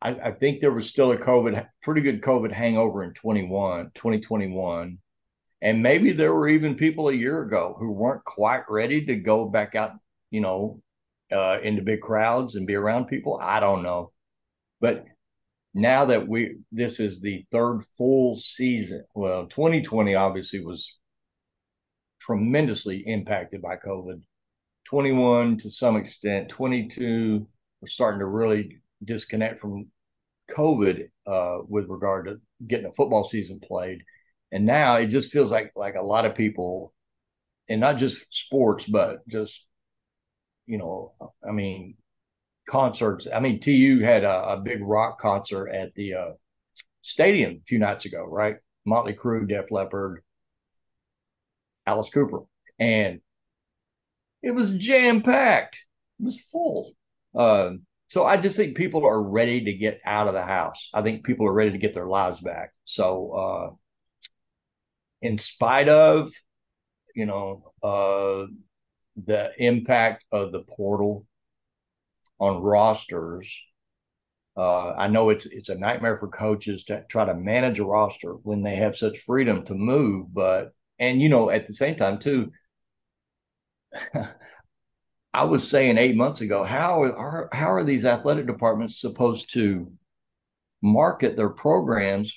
I, I think there was still a COVID, pretty good COVID hangover in 21, 2021. And maybe there were even people a year ago who weren't quite ready to go back out, you know, uh, into big crowds and be around people. I don't know. But now that we, this is the third full season. Well, 2020 obviously was tremendously impacted by COVID 21 to some extent, 22 we're starting to really disconnect from COVID uh, with regard to getting a football season played. And now it just feels like like a lot of people, and not just sports, but just you know, I mean, concerts. I mean, TU had a, a big rock concert at the uh, stadium a few nights ago, right? Motley Crue, Def Leppard, Alice Cooper, and it was jam packed. It was full. Uh, so I just think people are ready to get out of the house. I think people are ready to get their lives back. So, uh, in spite of, you know, uh, the impact of the portal on rosters, uh, I know it's it's a nightmare for coaches to try to manage a roster when they have such freedom to move. But and you know, at the same time too, I was saying eight months ago, how are how are these athletic departments supposed to market their programs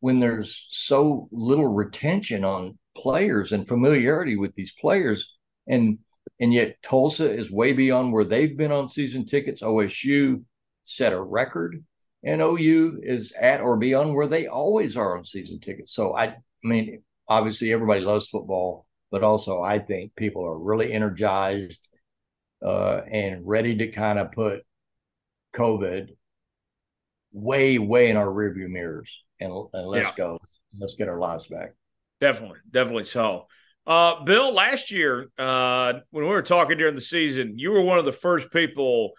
when there's so little retention on players and familiarity with these players and and yet Tulsa is way beyond where they've been on season tickets. OSU set a record and OU is at or beyond where they always are on season tickets. So I, I mean, obviously everybody loves football but also I think people are really energized uh, and ready to kind of put COVID way, way in our rearview mirrors and, and let's yeah. go. Let's get our lives back. Definitely, definitely so. Uh, Bill, last year uh, when we were talking during the season, you were one of the first people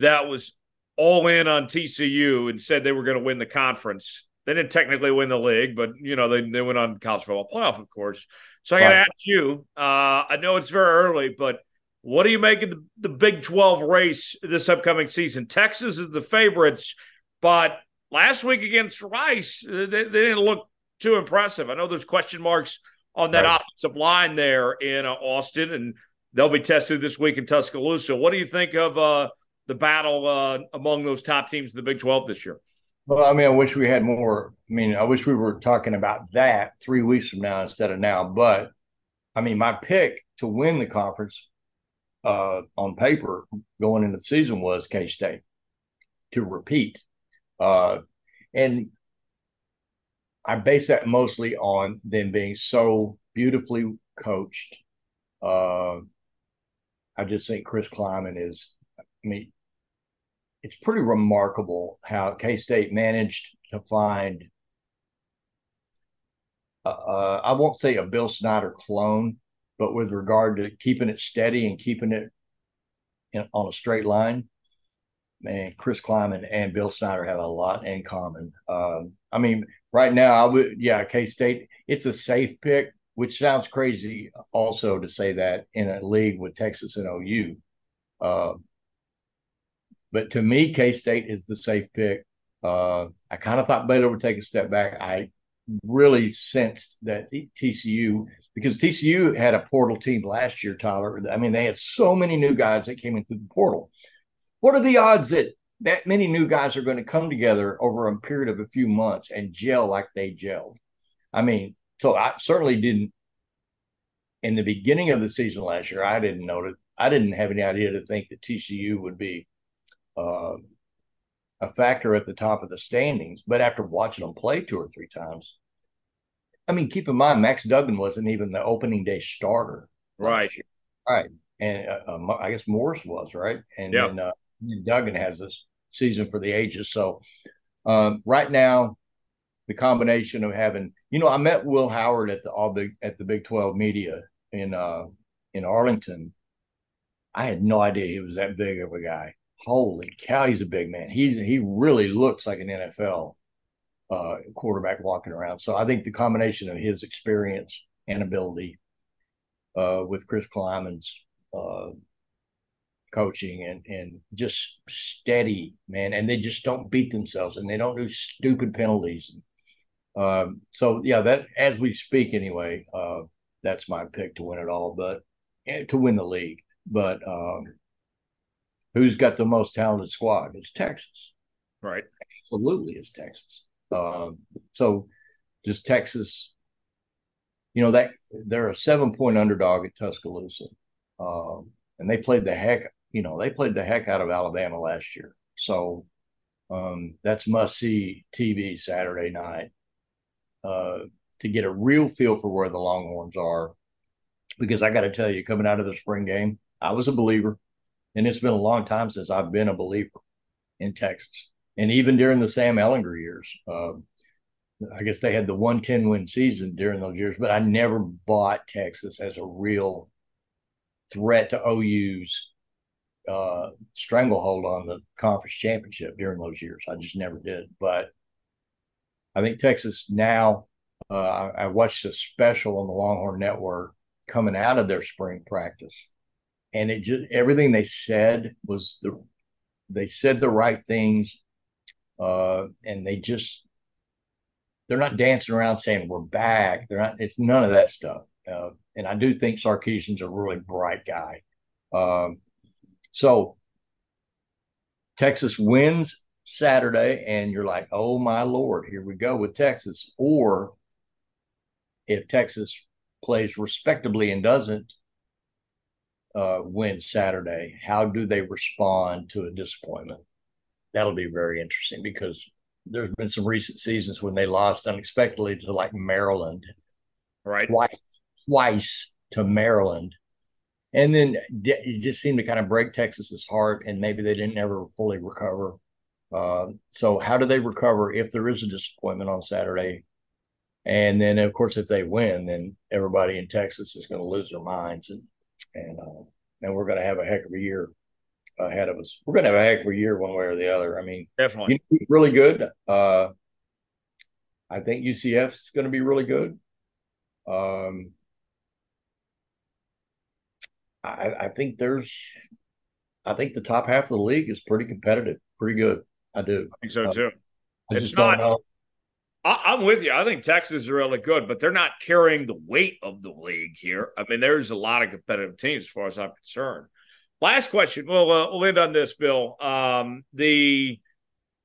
that was all in on TCU and said they were going to win the conference. They didn't technically win the league, but you know they they went on college football playoff, of course. So I got to ask you. Uh, I know it's very early, but what do you make of the, the Big Twelve race this upcoming season? Texas is the favorites, but last week against Rice, uh, they, they didn't look too impressive. I know there's question marks on that right. offensive line there in uh, Austin, and they'll be tested this week in Tuscaloosa. What do you think of uh, the battle uh, among those top teams in the Big 12 this year? Well, I mean, I wish we had more. I mean, I wish we were talking about that three weeks from now instead of now. But I mean, my pick to win the conference uh, on paper going into the season was K State to repeat. Uh, and I base that mostly on them being so beautifully coached. Uh, I just think Chris Klieman is, I mean, it's pretty remarkable how K State managed to find. Uh, uh, I won't say a Bill Snyder clone, but with regard to keeping it steady and keeping it in, on a straight line, man, Chris Klieman and Bill Snyder have a lot in common. Um, I mean, right now, I would, yeah, K State, it's a safe pick, which sounds crazy also to say that in a league with Texas and OU. Uh, but to me, K State is the safe pick. Uh, I kind of thought Baylor would take a step back. I really sensed that TCU, because TCU had a portal team last year, Tyler. I mean, they had so many new guys that came in through the portal. What are the odds that that many new guys are going to come together over a period of a few months and gel like they gelled? I mean, so I certainly didn't. In the beginning of the season last year, I didn't know that. I didn't have any idea to think that TCU would be uh, a factor at the top of the standings. But after watching them play two or three times, I mean, keep in mind Max Duggan wasn't even the opening day starter, right? Right, and uh, uh, I guess Morris was right, and yep. then uh, Duggan has this season for the ages. So um, right now, the combination of having, you know, I met Will Howard at the all big at the Big Twelve media in uh, in Arlington. I had no idea he was that big of a guy holy cow, he's a big man. He's he really looks like an NFL uh, quarterback walking around. So I think the combination of his experience and ability uh, with Chris Klieman's uh, coaching and and just steady man, and they just don't beat themselves and they don't do stupid penalties. Um, so yeah, that as we speak anyway, uh, that's my pick to win it all, but eh, to win the league. But um, who's got the most talented squad? It's Texas. Right. Absolutely, it's Texas. Um, so just Texas, you know, that they're a seven point underdog at Tuscaloosa. Um, and they played the heck, you know, they played the heck out of Alabama last year. So um, that's must see TV Saturday night uh, to get a real feel for where the Longhorns are. Because I got to tell you, coming out of the spring game, I was a believer. And it's been a long time since I've been a believer in Texas. And even during the Sam Ehlinger years, uh, I guess they had the 110 win season during those years, but I never bought Texas as a real threat to OU's uh, stranglehold on the conference championship during those years. I just never did. But I think Texas now, uh, I, I watched a special on the Longhorn Network coming out of their spring practice and it just everything they said was the they said the right things uh and they just they're not dancing around saying we're back. They're not it's none of that stuff. Uh, and i do think sarkisian's a really bright guy. Um so texas wins saturday and you're like oh my lord here we go with texas. Or if texas plays respectably and doesn't uh, win Saturday, how do they respond to a disappointment? That'll be very interesting because there's been some recent seasons when they lost unexpectedly to like Maryland, right? Twice, twice to Maryland, and then it just seemed to kind of break Texas's heart, and maybe they didn't ever fully recover. Uh, so, how do they recover if there is a disappointment on Saturday? And then, of course, if they win, then everybody in Texas is going to lose their minds, and and uh, and we're going to have a heck of a year ahead of us. We're going to have a heck of a year one way or the other. I mean, definitely, you know, really good. Uh, I think UCF is going to be really good. Um, I, I think there's, I think the top half of the league is pretty competitive, pretty good. I do. I think so uh, too. I it's just not, don't know. I, am with you. I think Texas is really good, but they're not carrying the weight of the league here. I mean, there's a lot of competitive teams as far as I'm concerned. Last question. We'll, uh, we'll end on this, Bill. Um, the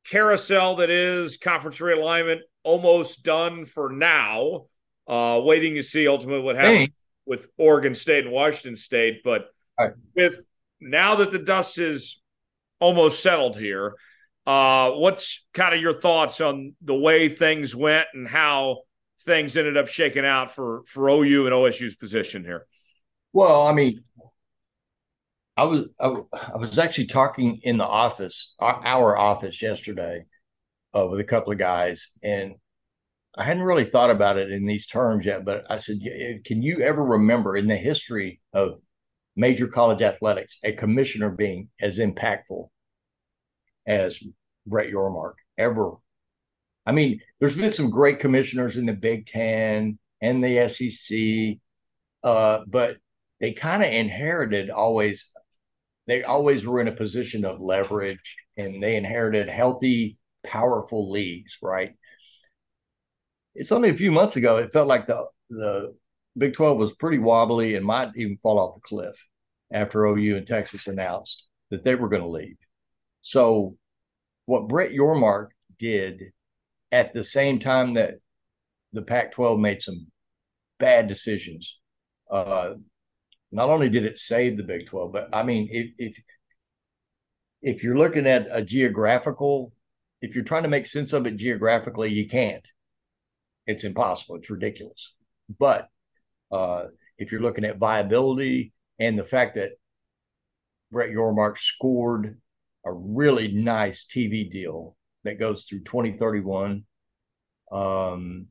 carousel that is conference realignment almost done for now. Uh, waiting to see ultimately what happens hey. with Oregon State and Washington State. But right. with now that the dust is almost settled here, uh, what's kind of your thoughts on the way things went and how things ended up shaking out for for OU and OSU's position here? Well, I mean, I was I, I was actually talking in the office, our office yesterday, uh, with a couple of guys, and I hadn't really thought about it in these terms yet. But I said, can you ever remember in the history of major college athletics a commissioner being as impactful as Brett Yormark ever? I mean, there's been some great commissioners in the Big Ten and the SEC, uh, but they kind of inherited always they always were in a position of leverage and they inherited healthy, powerful leagues, right? It's only a few months ago, it felt like the, the Big 12 was pretty wobbly and might even fall off the cliff after OU and Texas announced that they were going to leave. So, what Brett Yormark did at the same time that the Pac 12 made some bad decisions, uh, not only did it save the Big 12, but I mean, if if if you're looking at a geographical, if you're trying to make sense of it geographically, you can't. It's impossible. It's ridiculous. But uh, if you're looking at viability and the fact that Brett Yormark scored a really nice TV deal that goes through 2031. Um,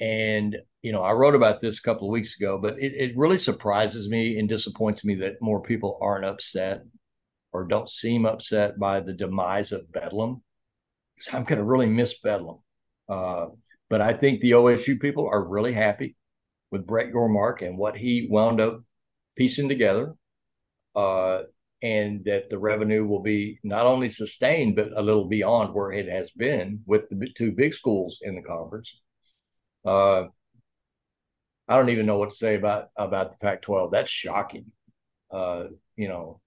and you know, I wrote about this a couple of weeks ago, but it, it really surprises me and disappoints me that more people aren't upset or don't seem upset by the demise of Bedlam. So I'm going to really miss Bedlam. Uh, but I think the OSU people are really happy with Brett Yormark and what he wound up piecing together. Uh, and that the revenue will be not only sustained, but a little beyond where it has been with the two big schools in the conference. Uh, I don't even know what to say about about the Pac-12. That's shocking. Uh, you know,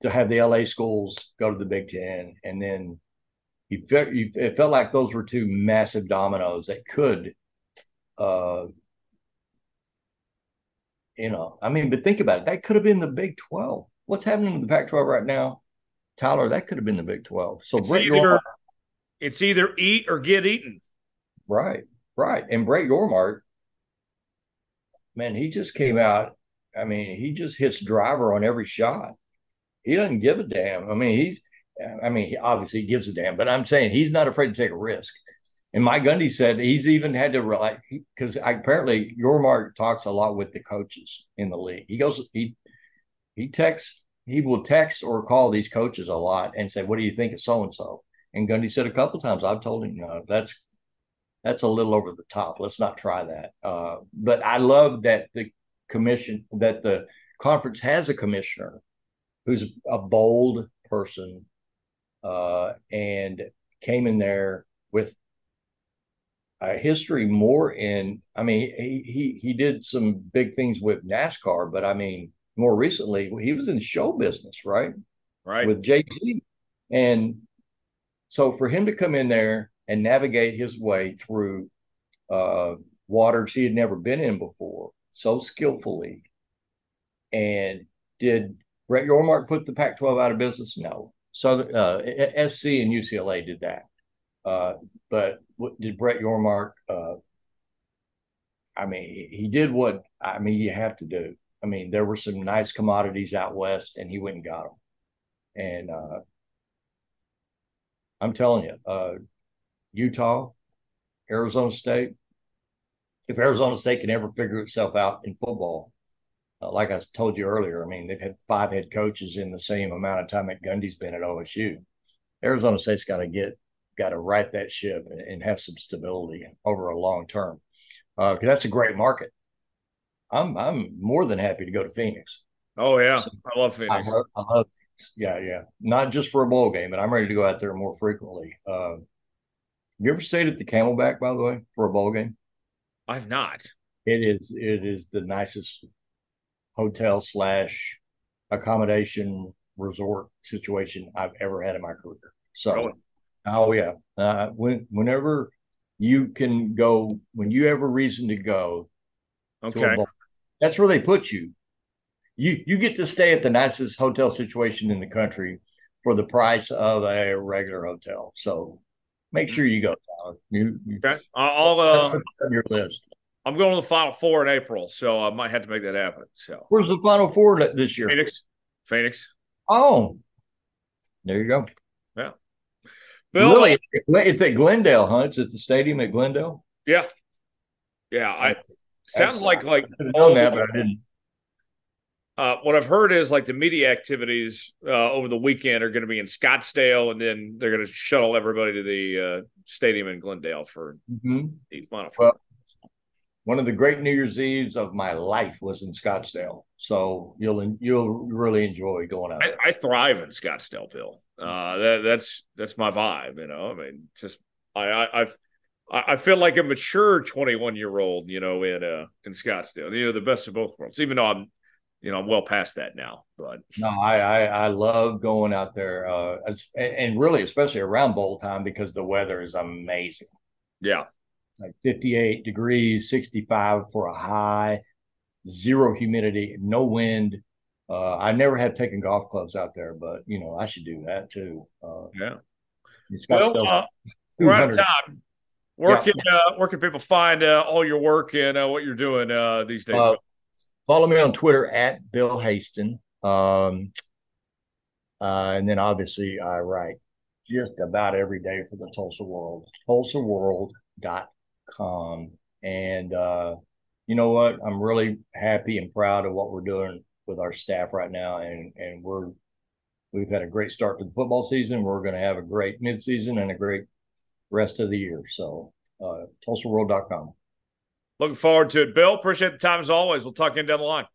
to have the LA schools go to the Big Ten, and then you, you it felt like those were two massive dominoes that could, uh, you know, I mean, but think about it. That could have been the Big Twelve. What's happening in the Pac-12 right now, Tyler? That could have been the Big Twelve. So it's Brett either Yormark, it's either eat or get eaten. Right, right. And Brett Yormark man, he just came out. I mean, he just hits driver on every shot. He doesn't give a damn. I mean, he's, I mean, he obviously gives a damn, but I'm saying he's not afraid to take a risk. And Mike Gundy said he's even had to like because apparently Yormark talks a lot with the coaches in the league. He goes, he he texts, he will text or call these coaches a lot and say, "What do you think of so and so?" And Gundy said a couple times, "I've told him, no, that's that's a little over the top. Let's not try that. Uh, but I love that the commission, that the conference has a commissioner who's a bold person uh, and came in there with a history more in. I mean, he he he did some big things with NASCAR, but I mean, more recently he was in show business, right? Right. With JP, and so for him to come in there and navigate his way through uh, waters he had never been in before so skillfully. And did Brett Yormark put the Pac 12 out of business? No. So uh, SC and UCLA did that. Uh, but what, did Brett Yormark? Uh, I mean, he did what I mean you have to do. I mean, there were some nice commodities out west, and he went and got them. And uh, I'm telling you, uh, Utah, Arizona State. If Arizona State can ever figure itself out in football, uh, like I told you earlier, I mean, they've had five head coaches in the same amount of time that Gundy's been at OSU. Arizona State's got to get, got to right that ship and, and, have some stability over a long term, because uh, that's a great market. I'm I'm more than happy to go to Phoenix. Oh yeah, so I love Phoenix. I love, I love, yeah, yeah. Not just for a bowl game, but I'm ready to go out there more frequently. Uh, you ever stayed at the Camelback, by the way, for a bowl game? I've not. It is it is the nicest hotel slash accommodation resort situation I've ever had in my career. So, really? Oh yeah, uh, when whenever you can go, when you have a reason to go, okay, to bowl, that's where they put you. You you get to stay at the nicest hotel situation in the country for the price of a regular hotel. So make sure you go, Tyler. You, you okay. I'll uh, on your list. I'm going to the Final Four in April, so I might have to make that happen. So where's the Final Four this year? Phoenix. Phoenix. Oh, there you go. Bill, really, it's at Glendale, huh? It's at the stadium at Glendale. Yeah. Yeah. I sounds like like oh, that, but I didn't. Uh, what I've heard is like the media activities uh, over the weekend are going to be in Scottsdale, and then they're going to shuttle everybody to the uh, stadium in Glendale for mm-hmm. the final. Well, one of the great New Year's Eves of my life was in Scottsdale, so you'll you'll really enjoy going out. I, I, thrive in Scottsdale, Bill. Uh, that, that's that's my vibe. You know, I mean, just I, I I've I feel like a mature 21 year old, you know, in uh in Scottsdale. You know, the best of both worlds. Even though I'm you know, I'm well past that now. But no, I I, I love going out there, uh, and really especially around bowl time because the weather is amazing. Yeah, it's like 58 degrees, 65 for a high, zero humidity, no wind. Uh, I never have taken golf clubs out there, but you know I should do that too. Uh, yeah. Well, uh, we're out of time. Where yeah. can uh, where can people find uh, all your work and uh, what you're doing uh, these days? Follow me on Twitter at Bill Haisten. Um, uh, and then obviously I write just about every day for the Tulsa World, tulsaworld.com. And uh, you know what? I'm really happy and proud of what we're doing with our staff right now. And, and we're, we've had a great start to the football season. We're going to have a great midseason and a great rest of the year. So, uh, tulsaworld.com. Looking forward to it. Bill, appreciate the time as always. We'll talk in down the line.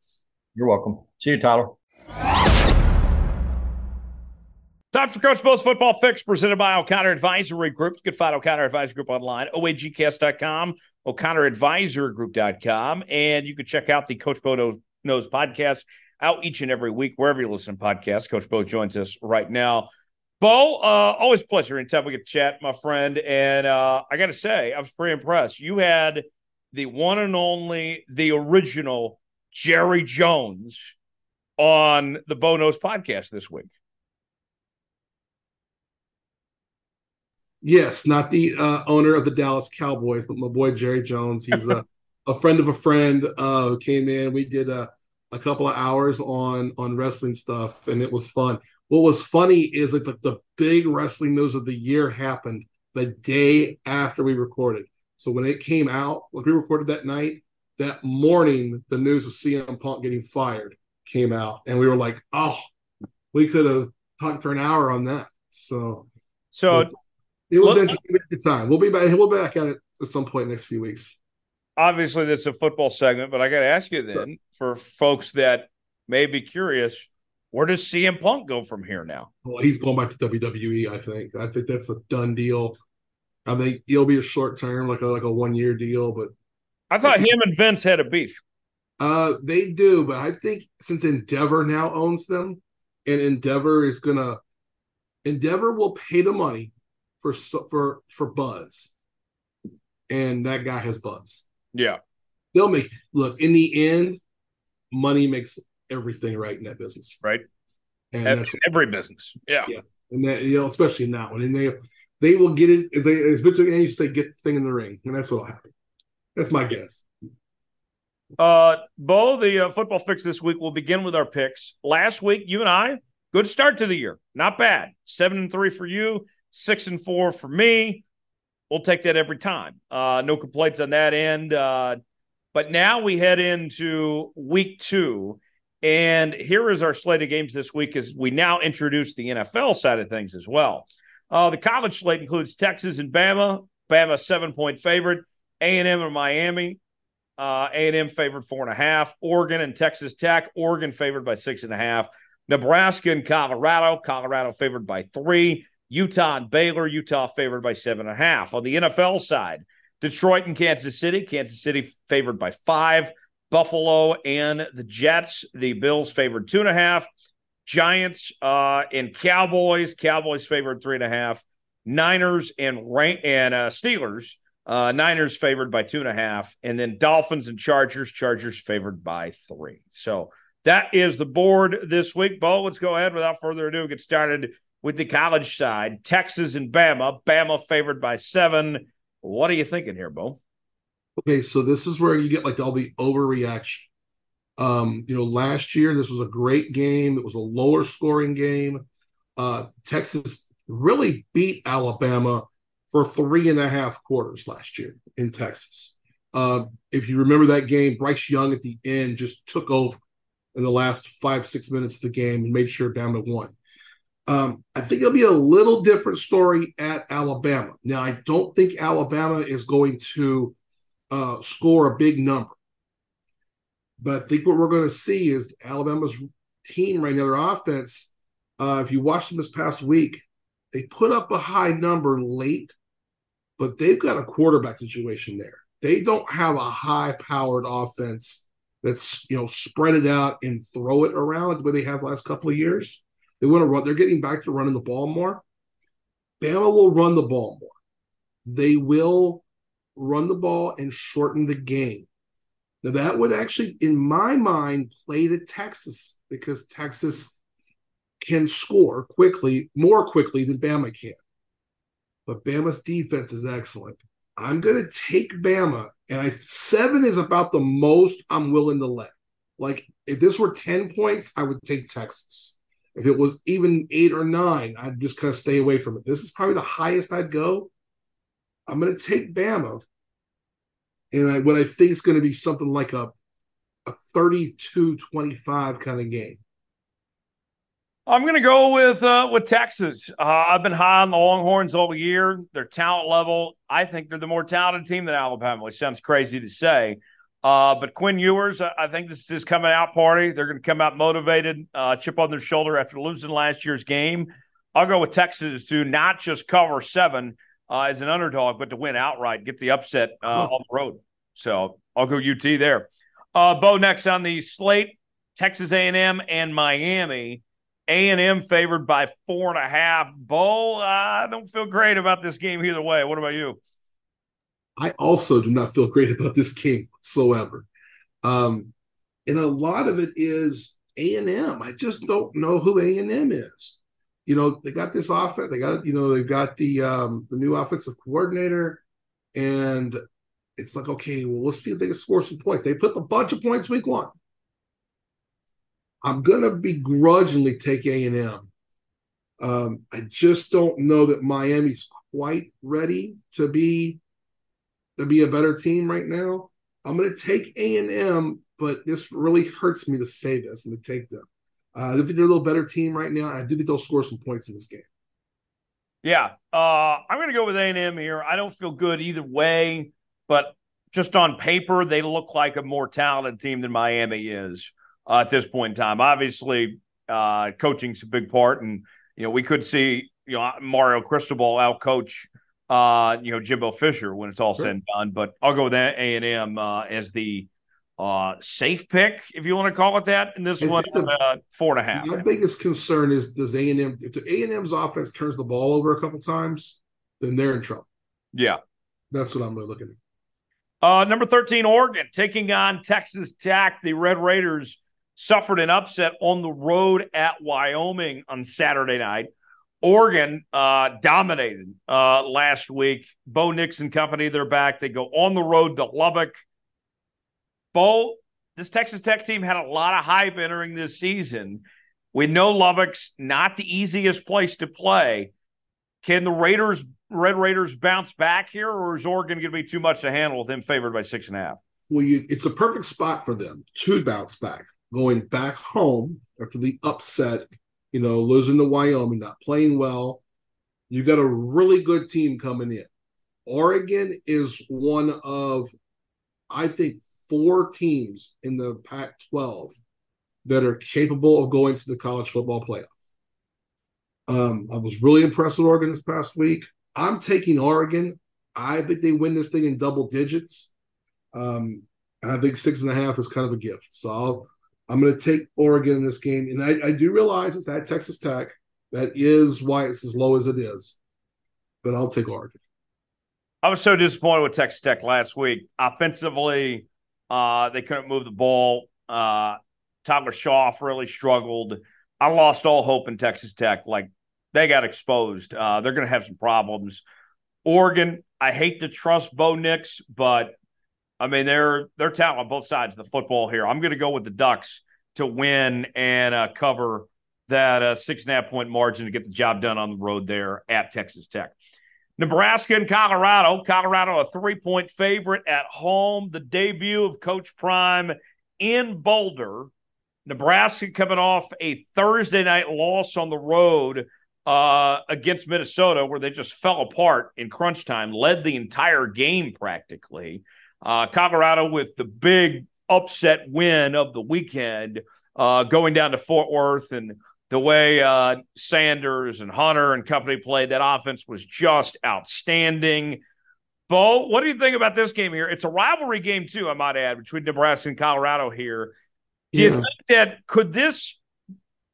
You're welcome. See you, Tyler. Time for Coach Bo's Football Fix, presented by O'Connor Advisory Group. You can find O'Connor Advisory Group online, oagcast.com, o'connoradvisorygroup.com, and you can check out the Coach Bo Knows podcast out each and every week, wherever you listen to podcasts. Coach Bo joins us right now. Bo, uh, always pleasure anytime we get to chat, my friend. And uh, I got to say, I was pretty impressed. You had – the one and only, the original Jerry Jones on the Bo Knows podcast this week. Yes, not the uh, owner of the Dallas Cowboys, but my boy Jerry Jones. He's a, a friend of a friend uh, who came in. We did a, a couple of hours on on wrestling stuff, and it was fun. What was funny is like the, the big wrestling news of the year happened the day after we recorded. So when it came out, like we recorded that night, that morning, the news of CM Punk getting fired came out, and we were like, "Oh, we could have talked for an hour on that." So, so it, was look, interesting at the time. We'll be back. We'll be back at it at some point next few weeks. Obviously, this is a football segment, but I got to ask you then, for folks that may be curious, where does CM Punk go from here now? Well, he's going back to WWE. I think. I think that's a done deal. I think it'll be a short term, like a like a one year deal. But I thought him and Vince had a beef. Uh, they do, but I think since Endeavor now owns them, and Endeavor is gonna, Endeavor will pay the money for for for Buzz, and that guy has Buzz. Yeah, they'll make look in the end, money makes everything right in that business, right? And every, every business, yeah, yeah, and that you know, especially in that one, and they they will get it as they as Vince McMahon used to say, get the thing in the ring, and that's what'll happen. That's my guess. Uh, Bo, the uh, football fix this week will begin with our picks. Last week, you and I, good start to the year, not bad. Seven and three for you, six and four for me. we'll take that every time. Uh, no complaints on that end. Uh, but now we head into week two. And here is our slate of games this week as we now introduce the NFL side of things as well. Uh, the college slate includes Texas and Bama. Bama seven point favorite. A and M and Miami. Uh, A and M favored four and a half. Oregon and Texas Tech. Oregon favored by six and a half. Nebraska and Colorado. Colorado favored by three. Utah and Baylor. Utah favored by seven and a half. On the NFL side, Detroit and Kansas City. Kansas City favored by five. Buffalo and the Jets. The Bills favored two and a half. Giants uh, and Cowboys. Cowboys favored three and a half. Niners and and uh, Steelers. Uh, Niners favored by two and a half, and then Dolphins and Chargers. Chargers favored by three. So that is the board this week. Bo, let's go ahead without further ado. Get started with the college side. Texas and Bama. Bama favored by seven. What are you thinking here, Bo? Okay, so this is where you get like all the overreaction. Um, you know, last year this was a great game. It was a lower scoring game. Uh, Texas really beat Alabama for three and a half quarters last year in Texas. Uh, if you remember that game, Bryce Young at the end just took over in the last five, six minutes of the game and made sure Bama won. Um, I think it'll be a little different story at Alabama. Now, I don't think Alabama is going to uh, score a big number. But I think what we're going to see is Alabama's team right now, their offense. Uh, if you watch them this past week, they put up a high number late, but they've got a quarterback situation there. They don't have a high-powered offense that's you know spread it out and throw it around the way they have the last couple of years. They want to run. They're getting back to running the ball more. Bama will run the ball more. They will run the ball and shorten the game. Now that would actually, in my mind, play to Texas because Texas can score quickly, more quickly than Bama can. But Bama's defense is excellent. I'm going to take Bama, and I seven is about the most I'm willing to let. Like if this were ten points, I would take Texas. If it was even eight or nine, I'd just kind of stay away from it. This is probably the highest I'd go. I'm going to take Bama, and I, what I think is going to be something like a a 32-25 kind of game. I'm going to go with uh, with Texas. Uh, I've been high on the Longhorns all year. Their talent level, I think they're the more talented team than Alabama, which sounds crazy to say. Uh, but Quinn Ewers, I think this is his coming out party. They're going to come out motivated, uh, chip on their shoulder after losing last year's game. I'll go with Texas to not just cover seven, uh, as an underdog, but to win outright, get the upset uh, on the road. So I'll go UT there. Uh, Bo next on the slate: Texas A&M and Miami. A&M favored by four and a half. Bo, I don't feel great about this game either way. What about you? I also do not feel great about this game whatsoever. Um, and a lot of it is A&M. I just don't know who A&M is you know, they got this offense. They got, you know, they've got the um, the new offensive coordinator, and it's like, okay, well, let's see if they can score some points. They put a bunch of points week one. I'm gonna begrudgingly take A and M. Um, I just don't know that Miami's quite ready to be to be a better team right now. I'm gonna take A and M, but this really hurts me to say this and to take them. Uh, I think they're a little better team right now. I do think they'll score some points in this game. Yeah, uh, I'm going to go with A&M here. I don't feel good either way, but just on paper, they look like a more talented team than Miami is uh, at this point in time. Obviously, uh, coaching's a big part, and you know we could see you know Mario Cristobal out coach uh, you know Jimbo Fisher when it's all sure. said and done. But I'll go with that A and M uh, as the uh, safe pick, if you want to call it that. And this one, uh, four and a half. My biggest concern is does A and M if the A and M's offense turns the ball over a couple times, then they're in trouble. Yeah, that's what I'm really looking at. Uh, number 13, Oregon taking on Texas Tech. The Red Raiders suffered an upset on the road at Wyoming on Saturday night. Oregon uh, dominated uh, last week. Bo Nix and company, they're back. They go on the road to Lubbock. Bo, this Texas Tech team had a lot of hype entering this season. We know Lubbock's not the easiest place to play. Can the Raiders Red Raiders bounce back here, or is Oregon going to be too much to handle with them favored by six and a half? Well, you, it's a perfect spot for them to bounce back, going back home after the upset, you know, losing to Wyoming, not playing well. You got a really good team coming in. Oregon is one of, I think, four teams in the Pac 12 that are capable of going to the college football playoff. Um, I was really impressed with Oregon this past week. I'm taking Oregon. I think they win this thing in double digits. Um, I think six and a half is kind of a gift. So i am going to take Oregon in this game. And I, I do realize it's at Texas Tech. That is why it's as low as it is. But I'll take Oregon. I was so disappointed with Texas Tech last week. Offensively, uh, they couldn't move the ball. Uh, Tyler Shough really struggled. I lost all hope in Texas Tech. Like they got exposed. Uh, they're going to have some problems. Oregon, I hate to trust Bo Nix, but I mean they're they're talent on both sides of the football here. I'm going to go with the Ducks to win and uh, cover that uh, six and a half point margin to get the job done on the road there at Texas Tech. Nebraska and Colorado. Colorado, a three point favorite at home. The debut of Coach Prime in Boulder. Nebraska coming off a Thursday night loss on the road uh, against Minnesota, where they just fell apart in crunch time, led the entire game practically. Uh, Colorado with the big upset win of the weekend, uh, going down to Fort Worth and the way uh, Sanders and Hunter and company played, that offense was just outstanding. Bo, what do you think about this game here? It's a rivalry game too, I might add, between Nebraska and Colorado here. Do you think that could this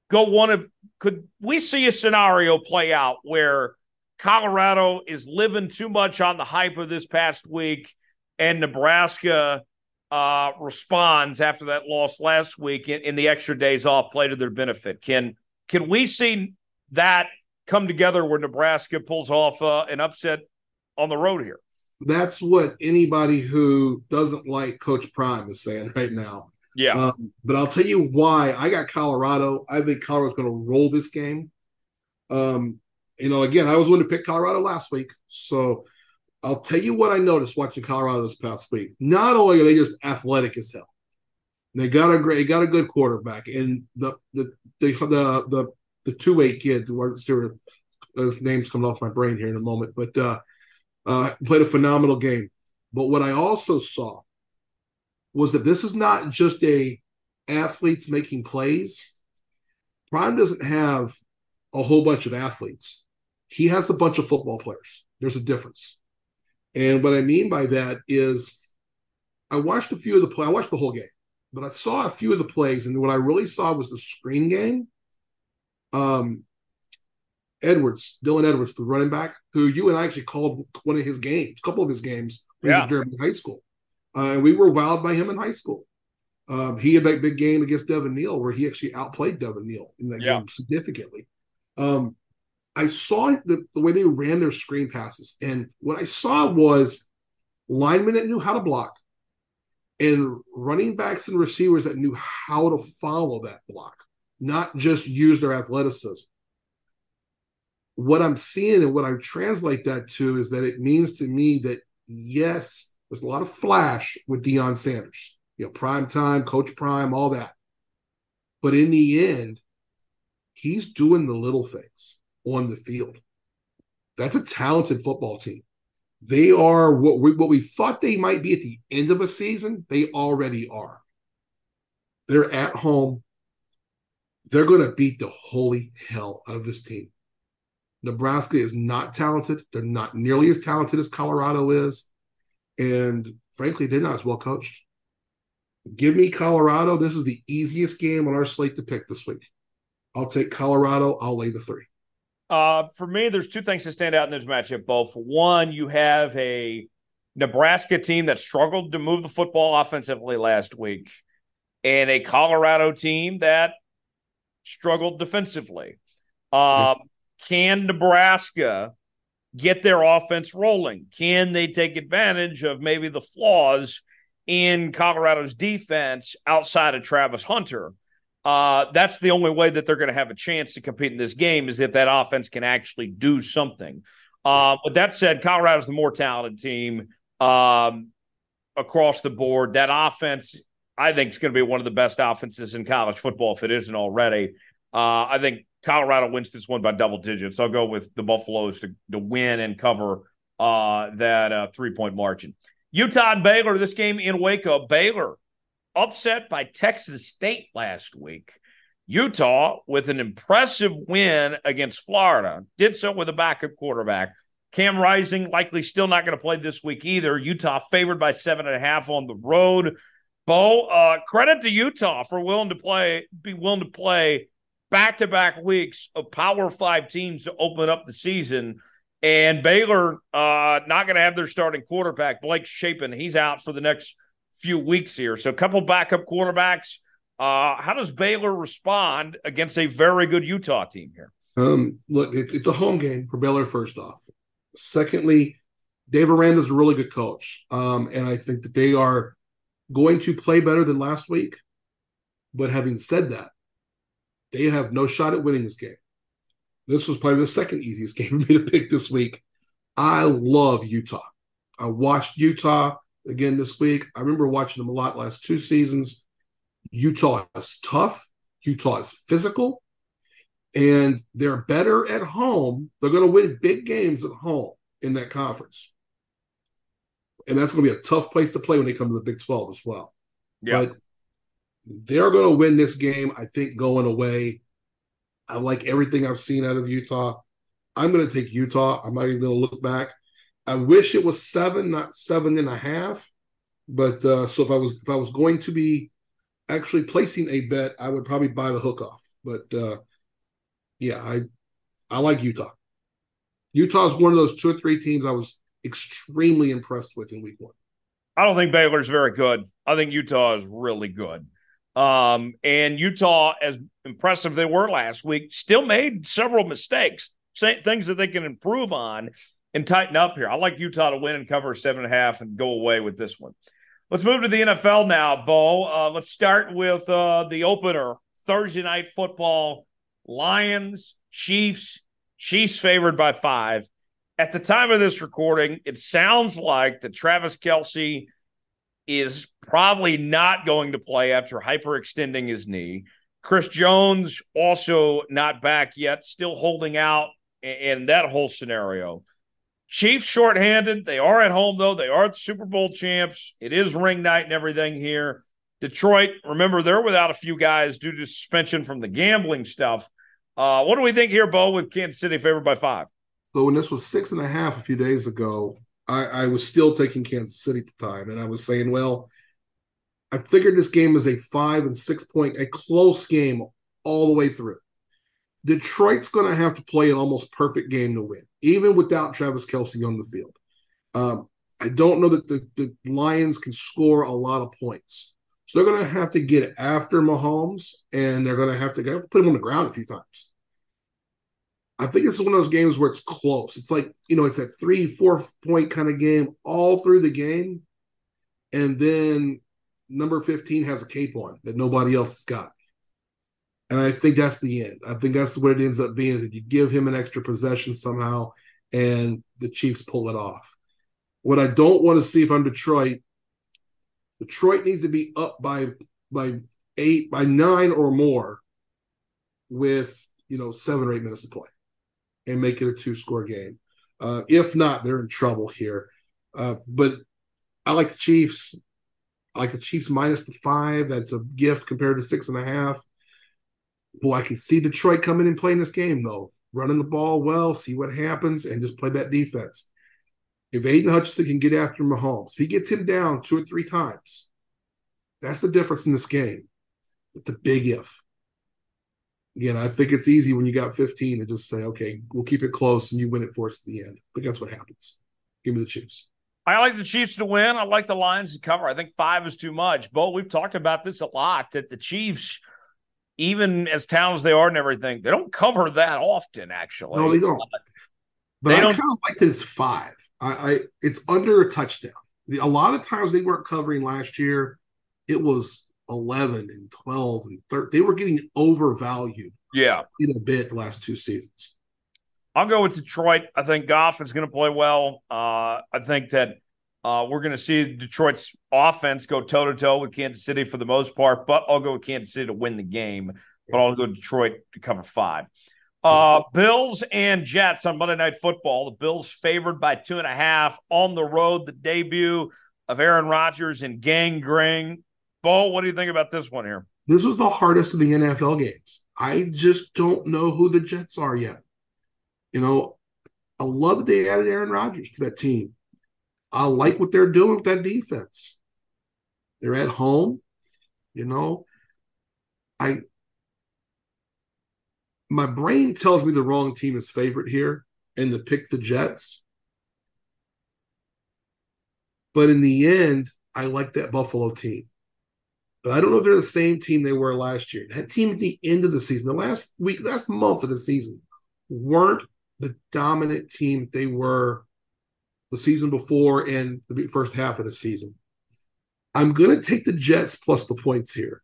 go one of could we see a scenario play out where Colorado is living too much on the hype of this past week and Nebraska uh, responds after that loss last week in, in the extra days off play to their benefit? Can can we see that come together where Nebraska pulls off uh, an upset on the road here? That's what anybody who doesn't like Coach Prime is saying right now. Yeah. Um, but I'll tell you why I got Colorado. I think Colorado's going to roll this game. Um, you know, again, I was going to pick Colorado last week. So I'll tell you what I noticed watching Colorado this past week. Not only are they just athletic as hell, they got a great, got a good quarterback, and the the the the the, the two way kid, his name's coming off my brain here in a moment, but uh, uh, played a phenomenal game. But what I also saw was that this is not just a athletes making plays. Prime doesn't have a whole bunch of athletes. He has a bunch of football players. There's a difference. And what I mean by that is I watched a few of the play. I watched the whole game but I saw a few of the plays, and what I really saw was the screen game. Um, Edwards, Dylan Edwards, the running back, who you and I actually called one of his games, a couple of his games yeah. during high school. Uh, and we were wowed by him in high school. Um, he had that big game against Devin Neal where he actually outplayed Devin Neal in that yeah. game significantly. Um, I saw the, the way they ran their screen passes, and what I saw was linemen that knew how to block, and running backs and receivers that knew how to follow that block, not just use their athleticism. What I'm seeing and what I translate that to is that it means to me that yes, there's a lot of flash with Deion Sanders, you know, prime time, coach prime, all that. But in the end, he's doing the little things on the field. That's a talented football team. They are what we, what we thought they might be at the end of a season. They already are. They're at home. They're going to beat the holy hell out of this team. Nebraska is not talented. They're not nearly as talented as Colorado is. And frankly, they're not as well coached. Give me Colorado. This is the easiest game on our slate to pick this week. I'll take Colorado. I'll lay the three. Uh, for me, there's two things that stand out in this matchup. Both one, you have a Nebraska team that struggled to move the football offensively last week, and a Colorado team that struggled defensively. Um, can Nebraska get their offense rolling? Can they take advantage of maybe the flaws in Colorado's defense outside of Travis Hunter? Uh, that's the only way that they're going to have a chance to compete in this game is if that offense can actually do something. Uh, but that said, Colorado's the more talented team um, across the board. That offense, I think, is going to be one of the best offenses in college football if it isn't already. Uh, I think Colorado wins this one by double digits. I'll go with the Buffaloes to, to win and cover uh, that uh, three point margin. Utah and Baylor, this game in Waco. Baylor upset by Texas State last week. Utah, with an impressive win against Florida, did so with a backup quarterback. Cam Rising likely still not going to play this week either. Utah favored by seven and a half on the road. Bo, uh, credit to Utah for willing to play, be willing to play back to back weeks of Power Five teams to open up the season. And Baylor uh, not going to have their starting quarterback, Blake Shapen. He's out for the next few weeks here. So a couple backup quarterbacks. Uh, how does Baylor respond against a very good Utah team here? Um, look, it's, it's a home game for Baylor, first off. Secondly, Dave Aranda is a really good coach. Um, and I think that they are going to play better than last week. But having said that, they have no shot at winning this game. This was probably the second easiest game for me to pick this week. I love Utah. I watched Utah again this week. I remember watching them a lot last two seasons. Utah is tough. Utah is physical. And they're better at home. They're going to win big games at home in that conference. And that's going to be a tough place to play when they come to the Big 12 as well. Yeah. But they're going to win this game, I think, going away. I like everything I've seen out of Utah. I'm going to take Utah. I'm not even going to look back. I wish it was seven, not seven and a half. But uh, so if I was if I was going to be actually placing a bet, I would probably buy the hook off. But uh, yeah, I I like Utah. Utah is one of those two or three teams I was extremely impressed with in week one. I don't think Baylor's very good. I think Utah is really good. Um, and Utah, as impressive they were last week, still made several mistakes, things that they can improve on and tighten up here. I like Utah to win and cover seven and a half and go away with this one. Let's move to the NFL now, Bo. Uh, let's start with uh, the opener Thursday night football Lions, Chiefs, Chiefs favored by five. At the time of this recording, it sounds like that Travis Kelce is probably not going to play after hyperextending his knee. Chris Jones also not back yet, still holding out in that whole scenario. Chiefs shorthanded. They are at home, though. They are the Super Bowl champs. It is ring night and everything here. Detroit, remember, they're without a few guys due to suspension from the gambling stuff. Uh, what do we think here, Bo, with Kansas City favored by five? So when this was six and a half a few days ago, I, I was still taking Kansas City at the time, and I was saying, well, I figured this game is a five and six point, a close game all the way through. Detroit's going to have to play an almost perfect game to win, even without Travis Kelce on the field. Um, I don't know that the, the Lions can score a lot of points. So they're going to have to get after Mahomes, and they're going to have to put him on the ground a few times. I think it's one of those games where it's close. It's like, you know, it's a three, four point kind of game all through the game. And then number 15 has a cape on that nobody else has got. And I think that's the end. I think that's what it ends up being is that you give him an extra possession somehow and the Chiefs pull it off. What I don't want to see if I'm Detroit, Detroit needs to be up by by eight, by nine or more with you know seven or eight minutes to play and make it a two score game. Uh, if not, they're in trouble here. Uh, but I like the Chiefs. I like the Chiefs minus the five. That's a gift compared to six and a half. Boy, I can see Detroit coming and playing this game though, running the ball well, see what happens, and just play that defense. If Aidan Hutchinson can get after Mahomes, if he gets him down two or three times, that's the difference in this game. But the big if. Again, I think it's easy when you got 15 to just say, okay, we'll keep it close and you win it for us at the end. But that's what happens. Give me the Chiefs. I like the Chiefs to win. I like the Lions to cover. I think five is too much. Bo, we've talked about this a lot that the Chiefs – even as talented as they are and everything, they don't cover that often. Actually, no, they don't. But they I kind of like that it's five. I, I it's under a touchdown. The, a lot of times they weren't covering last year. It was eleven and twelve and thirteen. They were getting overvalued. Yeah, in a bit the last two seasons. I'll go with Detroit. I think Goff is going to play well. Uh, I think that uh, we're going to see Detroit's offense go toe to toe with Kansas City for the most part, but I'll go with Kansas City to win the game. But I'll go Detroit to cover five. Uh, Bills and Jets on Monday Night Football. The Bills favored by two and a half on the road. The debut of Aaron Rodgers and Gang Green. Bo, what do you think about this one here? This was the hardest of the NFL games. I just don't know who the Jets are yet. You know, I love that they added Aaron Rodgers to that team. I like what they're doing with that defense. They're at home. You know, I my brain tells me the wrong team is favorite here and to pick the Jets. But in the end, I like that Buffalo team. But I don't know if they're the same team they were last year. That team at the end of the season, the last week, last month of the season, weren't the dominant team they were the season before and the first half of the season. I'm going to take the Jets plus the points here.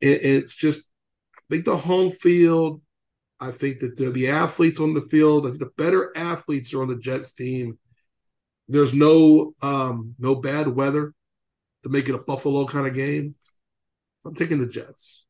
And it's just I think the home field. I think that the, the athletes on the field, the better athletes are on the Jets team. There's no um, no bad weather to make it a Buffalo kind of game. I'm taking the Jets.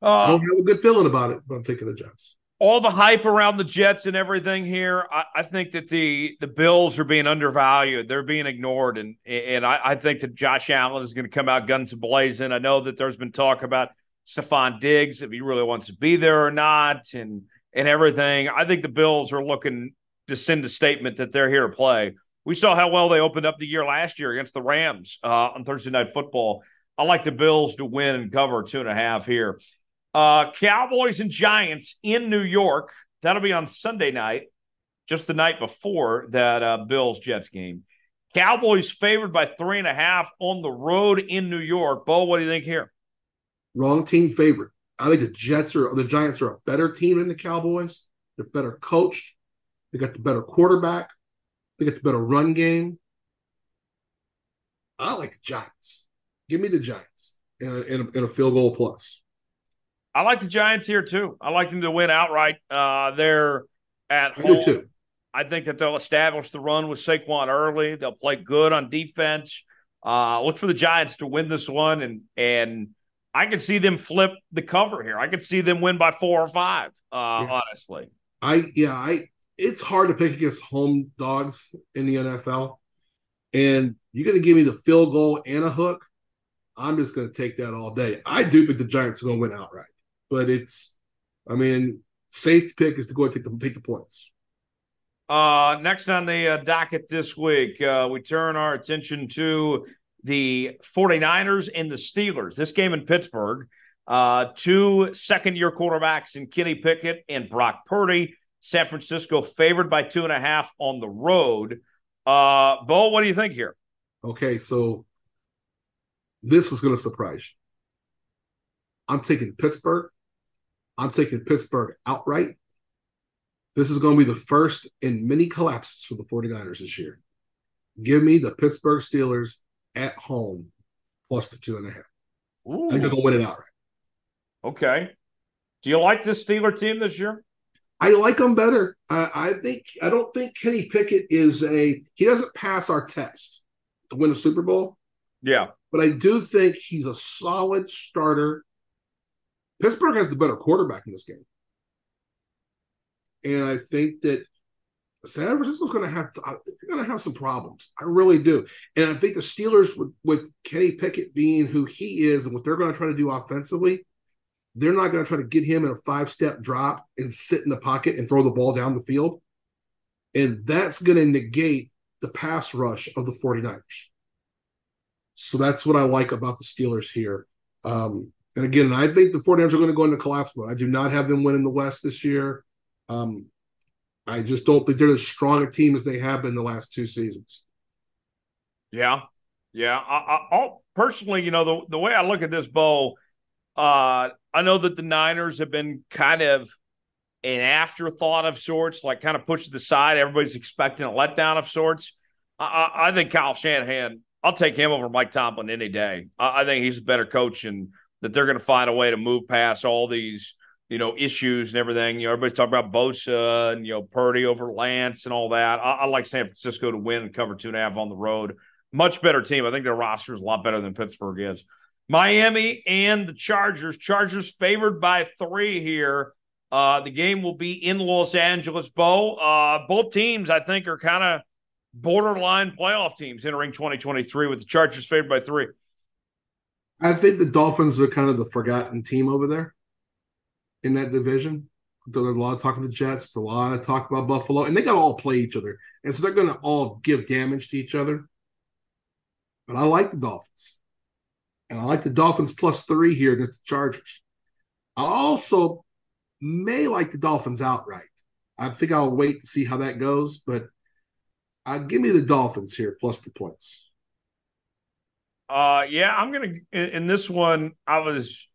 Uh, I don't have a good feeling about it, but I'm taking the Jets. All the hype around the Jets and everything here, I, I think that the the Bills are being undervalued. They're being ignored, and and I, I think that Josh Allen is going to come out guns blazing. I know that there's been talk about Stefon Diggs, if he really wants to be there or not, and and everything. I think the Bills are looking to send a statement that they're here to play. We saw how well they opened up the year last year against the Rams uh, on Thursday Night Football. I like the Bills to win and cover two and a half here. Uh, Cowboys and Giants in New York. That'll be on Sunday night, just the night before that uh, Bills Jets game. Cowboys favored by three and a half on the road in New York. Bo, what do you think here? Wrong team favorite. I think the Jets are the Giants are a better team than the Cowboys. They're better coached. They got the better quarterback. They got the better run game. I like the Giants. Give me the Giants and, and, and a field goal plus. I like the Giants here too. I like them to win outright. Uh, they're at I home. too. I think that they'll establish the run with Saquon early. They'll play good on defense. Uh, look for the Giants to win this one and and I could see them flip the cover here. I could see them win by four or five. Uh, yeah. Honestly, I yeah, I it's hard to pick against home dogs in the NFL, and you're going to give me the field goal and a hook. I'm just going to take that all day. I do think the Giants are going to win outright, but it's, I mean, safe pick is to go and take the take the points. Uh, next on the uh, docket this week, uh, we turn our attention to the 49ers and the Steelers. This game in Pittsburgh, uh, two second year quarterbacks in Kenny Pickett and Brock Purdy. San Francisco favored by two and a half on the road. Uh, Bo, what do you think here? Okay, so this is going to surprise you. I'm taking Pittsburgh. I'm taking Pittsburgh outright. This is going to be the first in many collapses for the 49ers this year. Give me the Pittsburgh Steelers at home plus the two and a half. Ooh. I think they're going to win it outright. Okay. Do you like this Steeler team this year? I like them better. Uh, I think I don't think Kenny Pickett is a he doesn't pass our test to win a Super Bowl. Yeah, but I do think he's a solid starter. Pittsburgh has the better quarterback in this game, and I think that San Francisco's going to have to, they're going to have some problems. I really do, and I think the Steelers with, with Kenny Pickett being who he is and what they're going to try to do offensively, they're not going to try to get him in a five step drop and sit in the pocket and throw the ball down the field, and that's going to negate the pass rush of the 49ers. So that's what I like about the Steelers here. Um, and again, I think the 49ers are going to go into collapse mode. I do not have them winning the West this year. Um, I just don't think they're as strong a team as they have been the last two seasons. Yeah, yeah. I, I, personally, you know, the the way I look at this bowl, uh, I know that the Niners have been kind of an afterthought of sorts, like kind of pushed to the side. Everybody's expecting a letdown of sorts. I, I think Kyle Shanahan, I'll take him over Mike Tomlin any day. I, I think he's a better coach, and that they're going to find a way to move past all these you know, issues and everything. You know, everybody's talking about Bosa and, you know, Purdy over Lance and all that. I, I like San Francisco to win and cover two and a half on the road. Much better team. I think their roster is a lot better than Pittsburgh is. Miami and the Chargers. Chargers favored by three here. Uh, the game will be in Los Angeles, Bo. Uh, both teams, I think, are kind of borderline playoff teams entering 2023 with the Chargers favored by three. I think the Dolphins are kind of the forgotten team over there in that division. There's a lot of talk of the Jets, a lot of talk about Buffalo, and they got to all play each other. And so they're going to all give damage to each other. But I like the Dolphins. And I like the Dolphins plus three here against the Chargers. I also may like the Dolphins outright. I think I'll wait to see how that goes, but uh, give me the Dolphins here plus the points. Uh, yeah, I'm gonna in, in this one. I was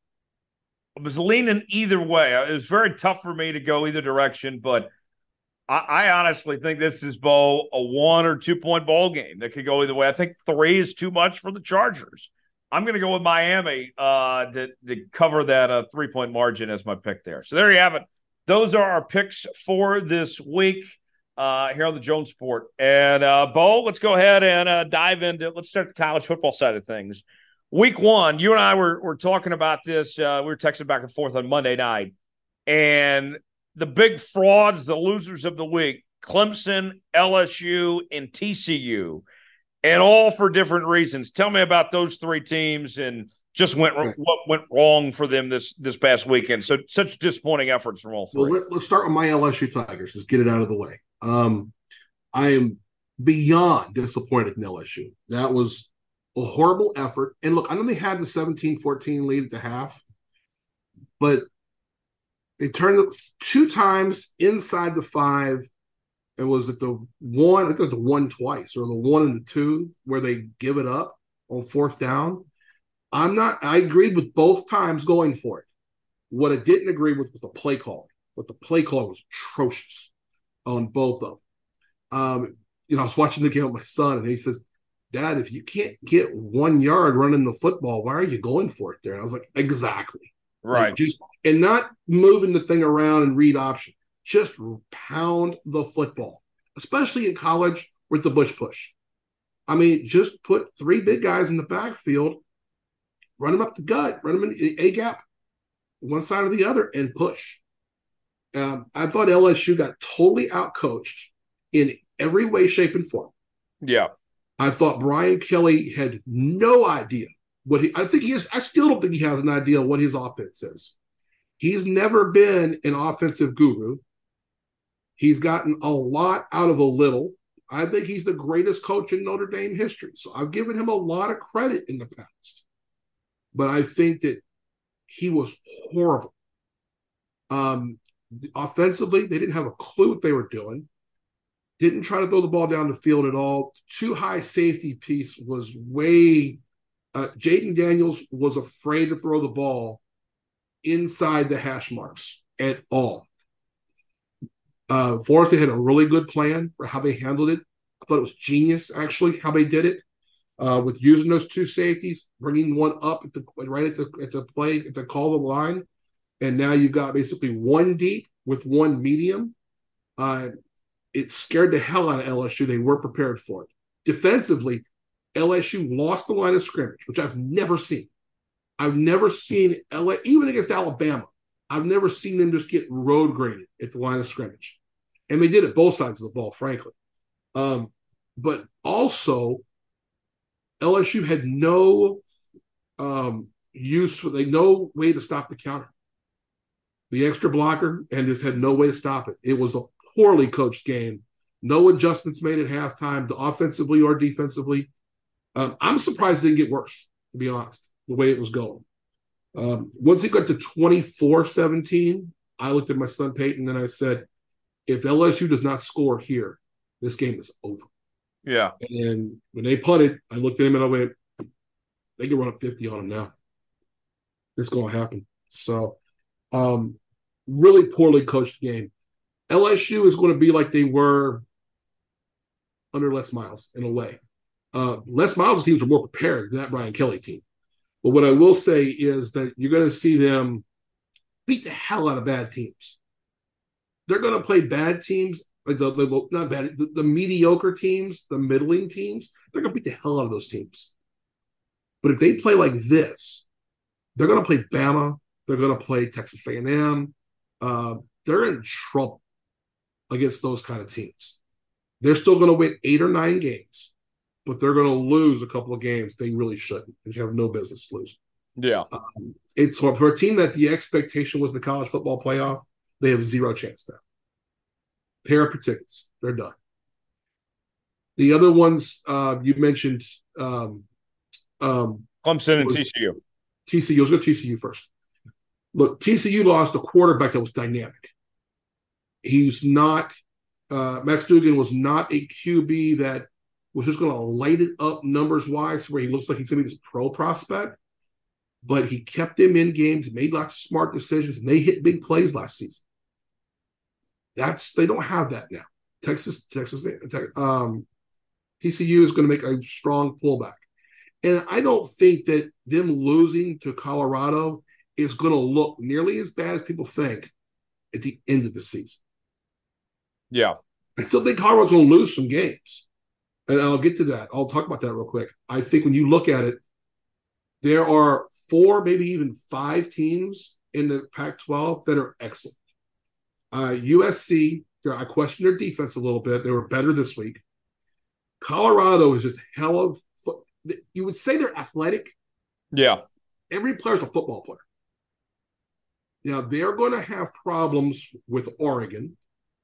I was leaning either way. It was very tough for me to go either direction, but I, I honestly think this is Bo a one or two point ball game that could go either way. I think three is too much for the Chargers. I'm going to go with Miami uh, to, to cover that uh, three point margin as my pick there. So there you have it. Those are our picks for this week uh, here on the Jones Report. And uh, Bo, let's go ahead and uh, dive into. Let's start the college football side of things. Week one, you and I were were talking about this. Uh, we were texting back and forth on Monday night, and the big frauds, the losers of the week: Clemson, LSU, and TCU, and all for different reasons. Tell me about those three teams and just went what went wrong for them this this past weekend. So such disappointing efforts from all three. Well, let, us start with my LSU Tigers. Let's get it out of the way. Um, I am beyond disappointed in LSU. That was a horrible effort. And look, I know they had the 17-14 lead at the half, but they turned it two times inside the five. It was at the one, I think it was the one twice, or the one and the two where they give it up on fourth down. I'm not. I agreed with both times going for it. What I didn't agree with was the play call. But the play call was atrocious on both of them. Um, you know, I was watching the game with my son, and he says, "Dad, if you can't get one yard running the football, why are you going for it there?" And I was like, "Exactly, right." Like just and not moving the thing around and read option. Just pound the football, especially in college with the tush push. I mean, just put three big guys in the backfield run them up the gut, run them in a gap, one side or the other, and push. Um, I thought LSU got totally outcoached in every way, shape, and form. Yeah. I thought Brian Kelly had no idea what he. I think he has. I still don't think he has an idea what his offense is. He's never been an offensive guru. He's gotten a lot out of a little. I think he's the greatest coach in Notre Dame history. So I've given him a lot of credit in the past but I think that he was horrible. Um, offensively, they didn't have a clue what they were doing. Didn't try to throw the ball down the field at all. Too high safety piece was way. Uh, Jayden Daniels was afraid to throw the ball inside the hash marks at all. Uh, fourth, they had a really good plan for how they handled it. I thought it was genius, actually, how they did it uh, with using those two safeties, bringing one up at the right at the at the play at the call of the line, and now you've got basically one deep with one medium. Uh, it scared the hell out of LSU. They weren't prepared for it. Defensively, LSU lost the line of scrimmage, which I've never seen. I've never seen LA even against Alabama. I've never seen them just get road graded at the line of scrimmage, and they did it both sides of the ball, frankly. Um, but also LSU had no um, use for they no way to stop the counter. The extra blocker and just had no way to stop it. It was a poorly coached game. No adjustments made at halftime, offensively or defensively. Um, I'm surprised it didn't get worse, to be honest, the way it was going. Um, once it got to 24 17, I looked at my son Peyton and I said, if LSU does not score here, this game is over. Yeah. And when they punted, I looked at him and I went, they can run up 50 on him now. It's going to happen. So, um, really poorly coached game. LSU is going to be like they were under Les Miles in a way. Uh, Les Miles' teams are more prepared than that Brian Kelly team. But what I will say is that you're going to see them beat the hell out of bad teams. They're going to play bad teams, like the, the not bad, the, the mediocre teams, the middling teams. They're going to beat the hell out of those teams. But if they play like this, they're going to play Bama. They're going to play Texas A&M. Uh, they're in trouble against those kind of teams. They're still going to win eight or nine games, but they're going to lose a couple of games they really shouldn't, and you have no business losing. Yeah. Um, it's for, for a team that the expectation was the college football playoff, they have zero chance now. Pair of tickets, they're done. The other ones uh, you mentioned, um, um, Clemson and TCU. TCU. Let's go TCU first. Look, TCU lost a quarterback that was dynamic. He's not. Uh, Max Duggan was not a QB that was just going to light it up numbers wise, where he looks like he's going to be this pro prospect. But he kept them in games, made lots of smart decisions, and they hit big plays last season. That's they don't have that now. Texas, Texas, um, TCU is going to make a strong pullback. And I don't think that them losing to Colorado is going to look nearly as bad as people think at the end of the season. Yeah. I still think Colorado's going to lose some games. And I'll get to that. I'll talk about that real quick. I think when you look at it, there are four, maybe even five teams in the Pac 12 that are excellent. Uh, USC, I question their defense a little bit. They were better this week. Colorado is just hell of you would say they're athletic. Yeah. Every player's a football player. Now they're going to have problems with Oregon.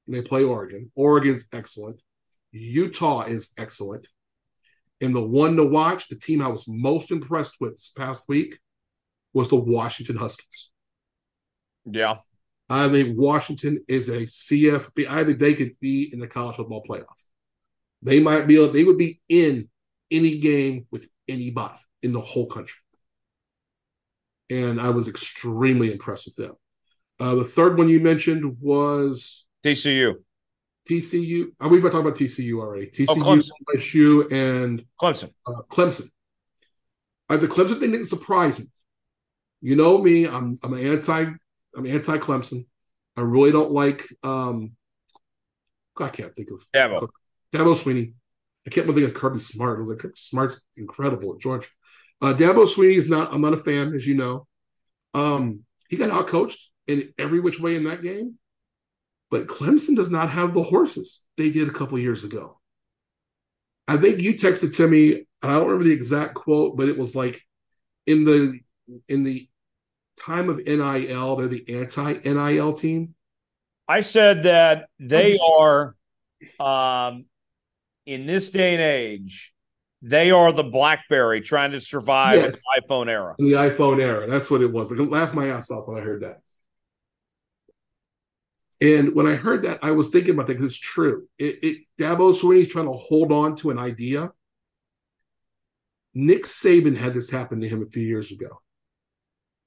They play Oregon. Oregon's excellent. Utah is excellent. And the one to watch, the team I was most impressed with this past week was the Washington Huskies. Yeah. I think Washington is a CFP. I think they could be in the college football playoff. They might be, they would be in any game with anybody in the whole country. And I was extremely impressed with them. Uh, the third one you mentioned was TCU. TCU. Uh, we've been talking about TCU already. TCU, oh, LSU, and Clemson. Uh, Clemson. Uh, the Clemson thing didn't surprise me. You know me. I'm I'm an anti I'm anti Clemson. I really don't like. um I can't think of Dabo. Dabo Swinney. I can't believe of Kirby Smart. I was like, Kirby Smart's incredible at Georgia. Uh, Dabo Swinney is not. I'm not a fan, as you know. Um, he got out coached in every which way in that game, but Clemson does not have the horses they did a couple years ago. I think you texted to me, and I don't remember the exact quote, but it was like in the in the time of NIL, they're the anti NIL team. I said that they are um, in this day and age, they are the BlackBerry trying to survive yes. the iPhone era. In the iPhone era, that's what it was. I laughed my ass off when I heard that. And when I heard that, I was thinking about that because it's true. It, it Dabo Swinney's trying to hold on to an idea. Nick Saban had this happen to him a few years ago.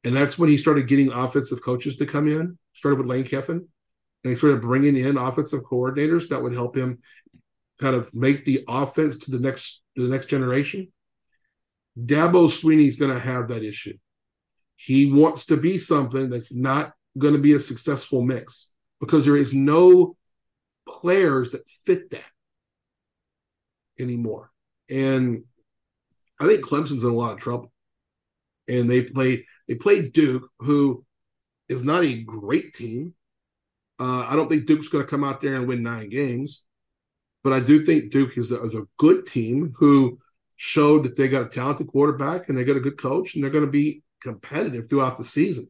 And that's when he started getting offensive coaches to come in, started with Lane Kiffin. And he started bringing in offensive coordinators that would help him kind of make the offense to the next to the next generation. Dabo Swinney's going to have that issue. He wants to be something that's not going to be a successful mix because there is no players that fit that anymore. And I think Clemson's in a lot of trouble. And they play they played Duke, who is not a great team. Uh, I don't think Duke's going to come out there and win nine games. But I do think Duke is a, is a good team who showed that they got a talented quarterback and they got a good coach and they're going to be competitive throughout the season.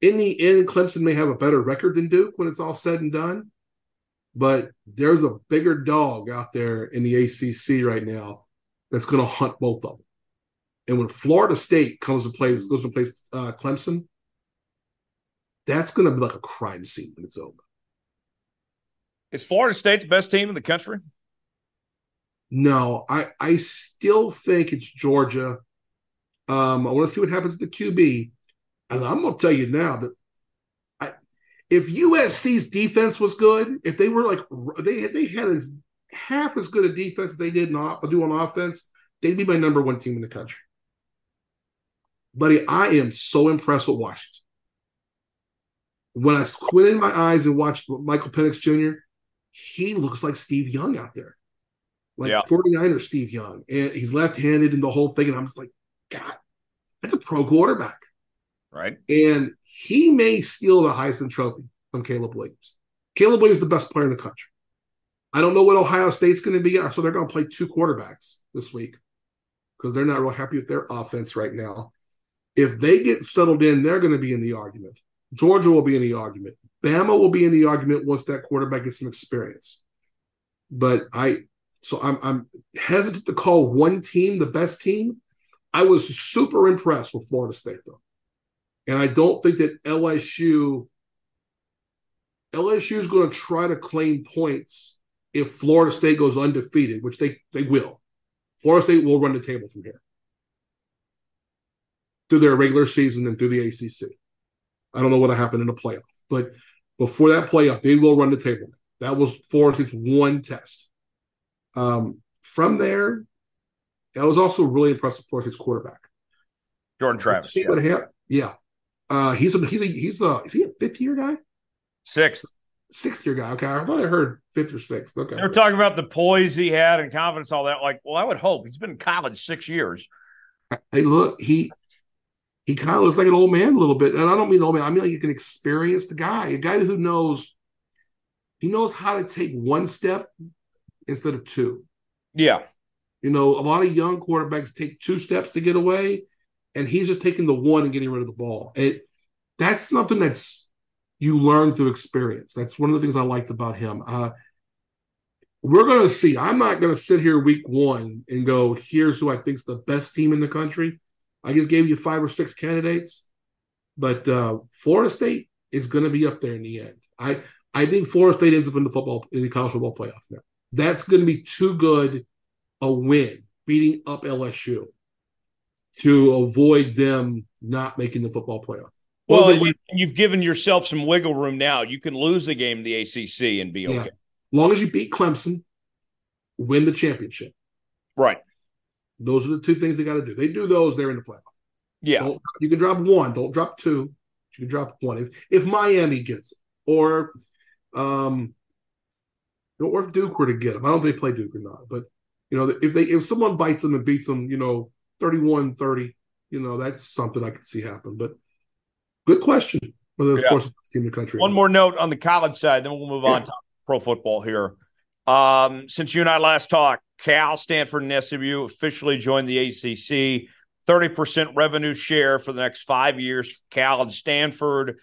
In the end, Clemson may have a better record than Duke when it's all said and done, but there's a bigger dog out there in the ACC right now that's going to hunt both of them. And when Florida State comes to play, goes to play uh, Clemson, that's going to be like a crime scene when it's over. Is Florida State the best team in the country? No, I I still think it's Georgia. Um, I want to see what happens to the QB, and I'm going to tell you now that I, if USC's defense was good, if they were like they they had as half as good a defense as they did not do on offense, they'd be my number one team in the country. Buddy, I am so impressed with Washington. when I squint in my eyes and watch Michael Penix Jr., he looks like Steve Young out there. Like Yeah. 49er Steve Young. And he's left-handed in the whole thing. And I'm just like, God, that's a pro quarterback. Right. And he may steal the Heisman Trophy from Caleb Williams. Caleb Williams is the best player in the country. I don't know what Ohio State's going to be. So they're going to play two quarterbacks this week because they're not real happy with their offense right now. If they get settled in, they're going to be in the argument. Georgia will be in the argument. Bama will be in the argument once that quarterback gets some experience. But I, so I'm, I'm hesitant to call one team the best team. I was super impressed with Florida State though. And I don't think that LSU LSU is going to try to claim points if Florida State goes undefeated, which they they will. Florida State will run the table from here through their regular season and through the ACC. I don't know what'll happen in the playoff, but before that playoff, they will run the table. That was Florida State's one test. Um, from there, I was also really impressed with Florida State's quarterback. Jordan Travis. See yeah. what happened? Yeah. Uh, he's a he's a he's a is he a fifth year guy? Sixth. Sixth year guy. Okay, I thought I heard fifth or sixth. Okay, They were talking about the poise he had and confidence, all that. Like, well, I would hope he's been in college six years. hey, look, he he kind of looks like an old man a little bit, and I don't mean old man. I mean like an experienced guy, a guy who knows he knows how to take one step instead of two. Yeah. You know, a lot of young quarterbacks take two steps to get away, and he's just taking the one and getting rid of the ball. It that's something that's you learn through experience. That's one of the things I liked about him. Uh, we're going to see. I'm not going to sit here week one and go, here's who I think's the best team in the country. I just gave you five or six candidates, but uh, Florida State is going to be up there in the end. I I think Florida State ends up in the football in the college football playoff now. That's going to be too good a win, beating up LSU to avoid them not making the football playoff. Well, Well, you, you've given yourself some wiggle room now. You can lose the game in the ACC and be Yeah. okay. long as you beat Clemson, win the championship. Right. Those are the two things they got to do. They do those, they're in the playoff. Yeah. Don't, you can drop one, don't drop two. You can drop one. If, if Miami gets it, or um, or if Duke were to get them, I don't know if they play Duke or not, but you know, if they if someone bites them and beats them, you know, 31-30, you know, that's something I could see happen. But good question. Whether Yeah. force team in the country. One more note on the college side, then we'll move on to pro football here. Um, since you and I last talked, Cal, Stanford, and SMU officially joined the ACC. 30% revenue share for the next five years Cal and Stanford.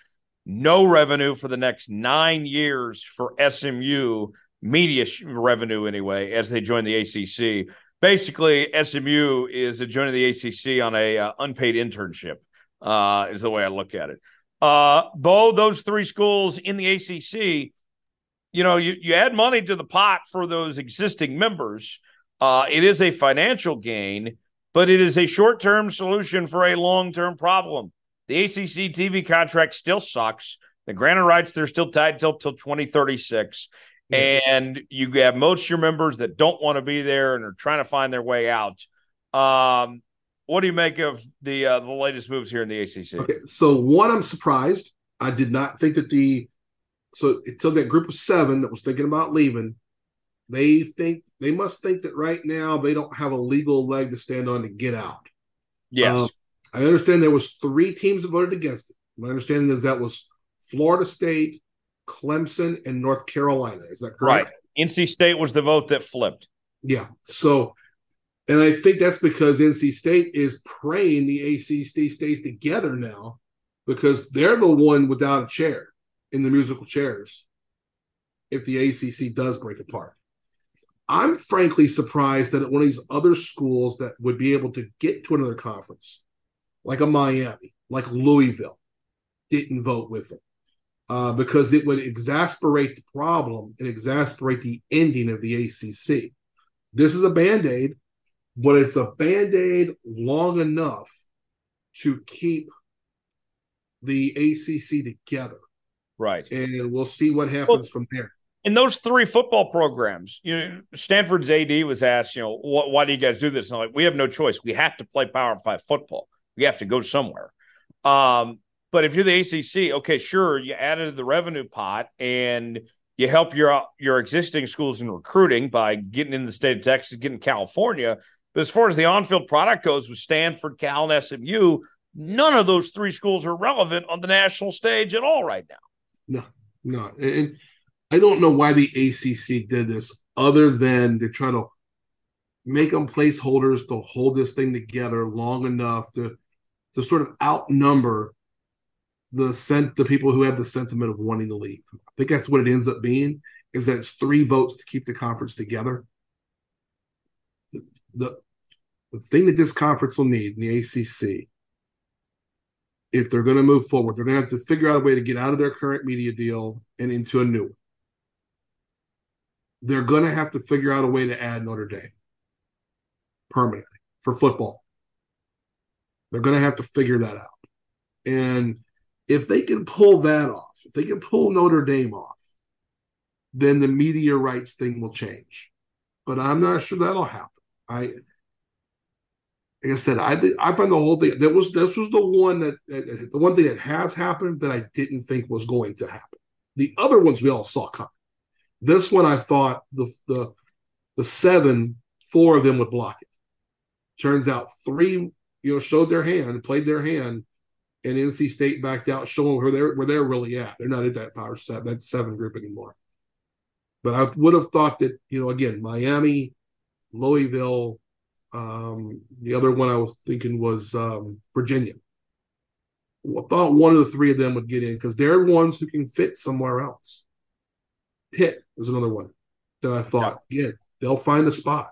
No revenue for the next nine years for SMU, media revenue anyway, as they join the ACC. Basically, SMU is joining the ACC on a uh, unpaid internship, uh, is the way I look at it. Uh, Bo, those three schools in the ACC, you know, you, you add money to the pot for those existing members. Uh, it is a financial gain, but it is a short term solution for a long term problem. The ACC TV contract still sucks. The granted rights, they're still tied till, till 2036. Yeah. And you have most of your members that don't want to be there and are trying to find their way out. Um, what do you make of the uh, the latest moves here in the ACC? Okay, so one, I'm surprised. I did not think that the so until that group of seven that was thinking about leaving, they think they must think that right now they don't have a legal leg to stand on to get out. Yes. Um, I understand there was three teams that voted against it. My understanding is that was Florida State, Clemson, and North Carolina. Is that correct? Right. NC State was the vote that flipped. Yeah. So, and I think that's because NC State is praying the ACC stays together now because they're the one without a chair in the musical chairs if the ACC does break apart. I'm frankly surprised that at one of these other schools that would be able to get to another conference, like a Miami, like Louisville, didn't vote with it uh, because it would exasperate the problem and exasperate the ending of the ACC. This is a band aid, but it's a band aid long enough to keep the ACC together. Right. And we'll see what happens from there. In those three football programs, you know, Stanford's AD was asked, you know, why do you guys do this? And like, we have no choice. We have to play Power Five football. We have to go somewhere. Um, But if you're the ACC, okay, sure, you added the revenue pot and you help your your existing schools in recruiting by getting in the state of Texas, getting California. But as far as the on-field product goes, with Stanford, Cal, and SMU, none of those three schools are relevant on the national stage at all right now. No, no, and I don't know why the ACC did this, other than to try to make them placeholders to hold this thing together long enough to to sort of outnumber the sent the people who have the sentiment of wanting to leave. I think that's what it ends up being is that it's three votes to keep the conference together. The, the, the thing that this conference will need in the ACC, if they're going to move forward, they're going to have to figure out a way to get out of their current media deal and into a new one. They're going to have to figure out a way to add Notre Dame permanently for football. They're going to have to figure that out. And if they can pull that off, if they can pull Notre Dame off, then the media rights thing will change. But I'm not sure that'll happen. I, like I said, I I find the whole thing that was this was the one that, that the one thing that has happened that I didn't think was going to happen. The other ones we all saw coming. This one I thought the the the seven, four of them would block it. Turns out three, you know, showed their hand, played their hand, and NC State backed out, showing where they're where they're really at. They're not at that power set, that seven group anymore. But I would have thought that, you know, again, Miami, Louisville, um, the other one I was thinking was um, Virginia. I thought one of the three of them would get in because they're ones who can fit somewhere else. Pitt is another one that I thought, yeah, they'll find a spot.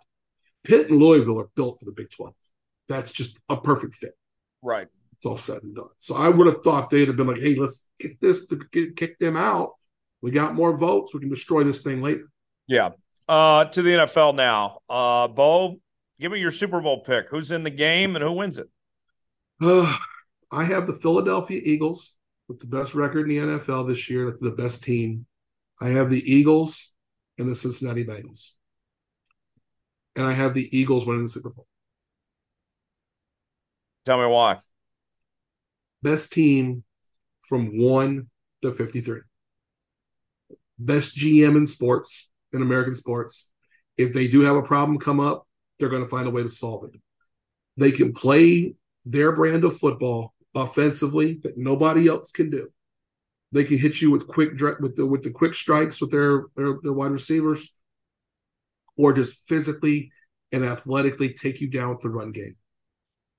Pitt and Louisville are built for the Big 12. That's just a perfect fit. Right. It's all said and done. So I would have thought they'd have been like, hey, let's get this to get, kick them out. We got more votes. We can destroy this thing later. Yeah. Uh, to the NFL now. Uh, Bo, give me your Super Bowl pick. Who's in the game and who wins it? Uh, I have the Philadelphia Eagles with the best record in the NFL this year, That's the best team. I have the Eagles and the Cincinnati Bengals and I have the Eagles winning the Super Bowl. Tell me why. Best team from one to 53. Best GM in sports, in American sports. If they do have a problem come up, they're going to find a way to solve it. They can play their brand of football offensively that nobody else can do. They can hit you with quick with the with the quick strikes with their their, their wide receivers or just physically and athletically take you down with the run game.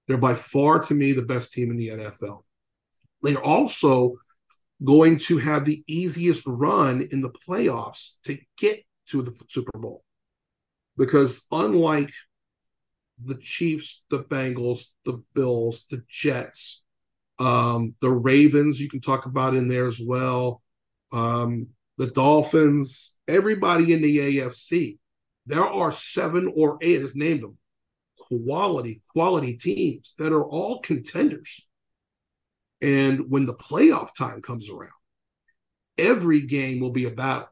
They're by far, to me, the best team in the NFL. They're also going to have the easiest run in the playoffs to get to the Super Bowl. Because unlike the Chiefs, the Bengals, the Bills, the Jets, um, the Ravens, you can talk about in there as well, um, the Dolphins, everybody in the AFC there are seven or eight, as named them, quality, quality teams that are all contenders. And when the playoff time comes around, every game will be a battle.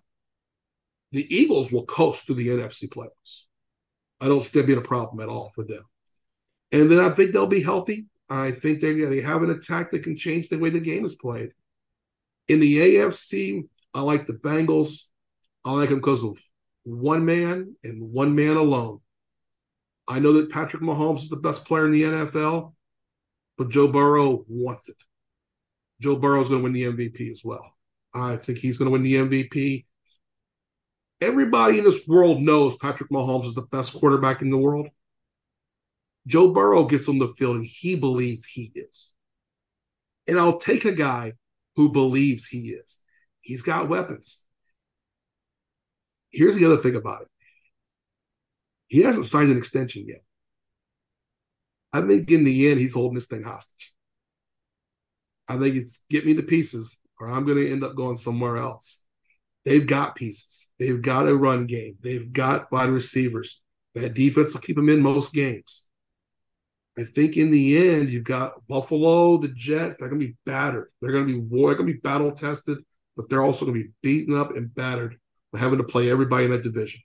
The Eagles will coast through the NFC playoffs. I don't see there being a problem at all for them. And then I think they'll be healthy. I think they they have an attack that can change the way the game is played. In the AFC, I like the Bengals. I like them because of one man and one man alone. I know that Patrick Mahomes is the best player in the NFL, but Joe Burrow wants it. Joe Burrow is going to win the MVP as well. I think he's going to win the MVP. Everybody in this world knows Patrick Mahomes is the best quarterback in the world. Joe Burrow gets on the field and he believes he is. And I'll take a guy who believes he is. He's got weapons here's the other thing about it. He hasn't signed an extension yet. I think in the end, he's holding this thing hostage. I think it's get me the pieces, or I'm going to end up going somewhere else. They've got pieces. They've got a run game. They've got wide receivers. That defense will keep them in most games. I think in the end, you've got Buffalo, the Jets. They're going to be battered. They're going to be war. They're going to be battle tested, but they're also going to be beaten up and battered having to play everybody in that division.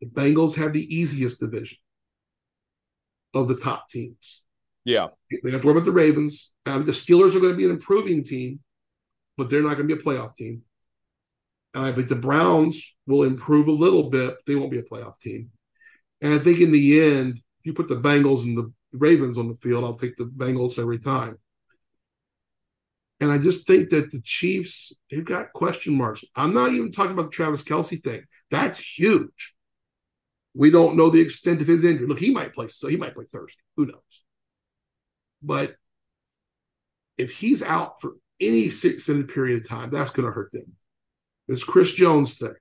The Bengals have the easiest division of the top teams. Yeah. They have to worry about the Ravens. Um, the Steelers are going to be an improving team, but they're not going to be a playoff team. And I think the Browns will improve a little bit, but they won't be a playoff team. And I think in the end, you put the Bengals and the Ravens on the field, I'll take the Bengals every time. And I just think that the Chiefs, they've got question marks. I'm not even talking about the Travis Kelce thing. That's huge. We don't know the extent of his injury. Look, he might play, so he might play Thursday. Who knows? But if he's out for any extended period of time, that's going to hurt them. This Chris Jones thing.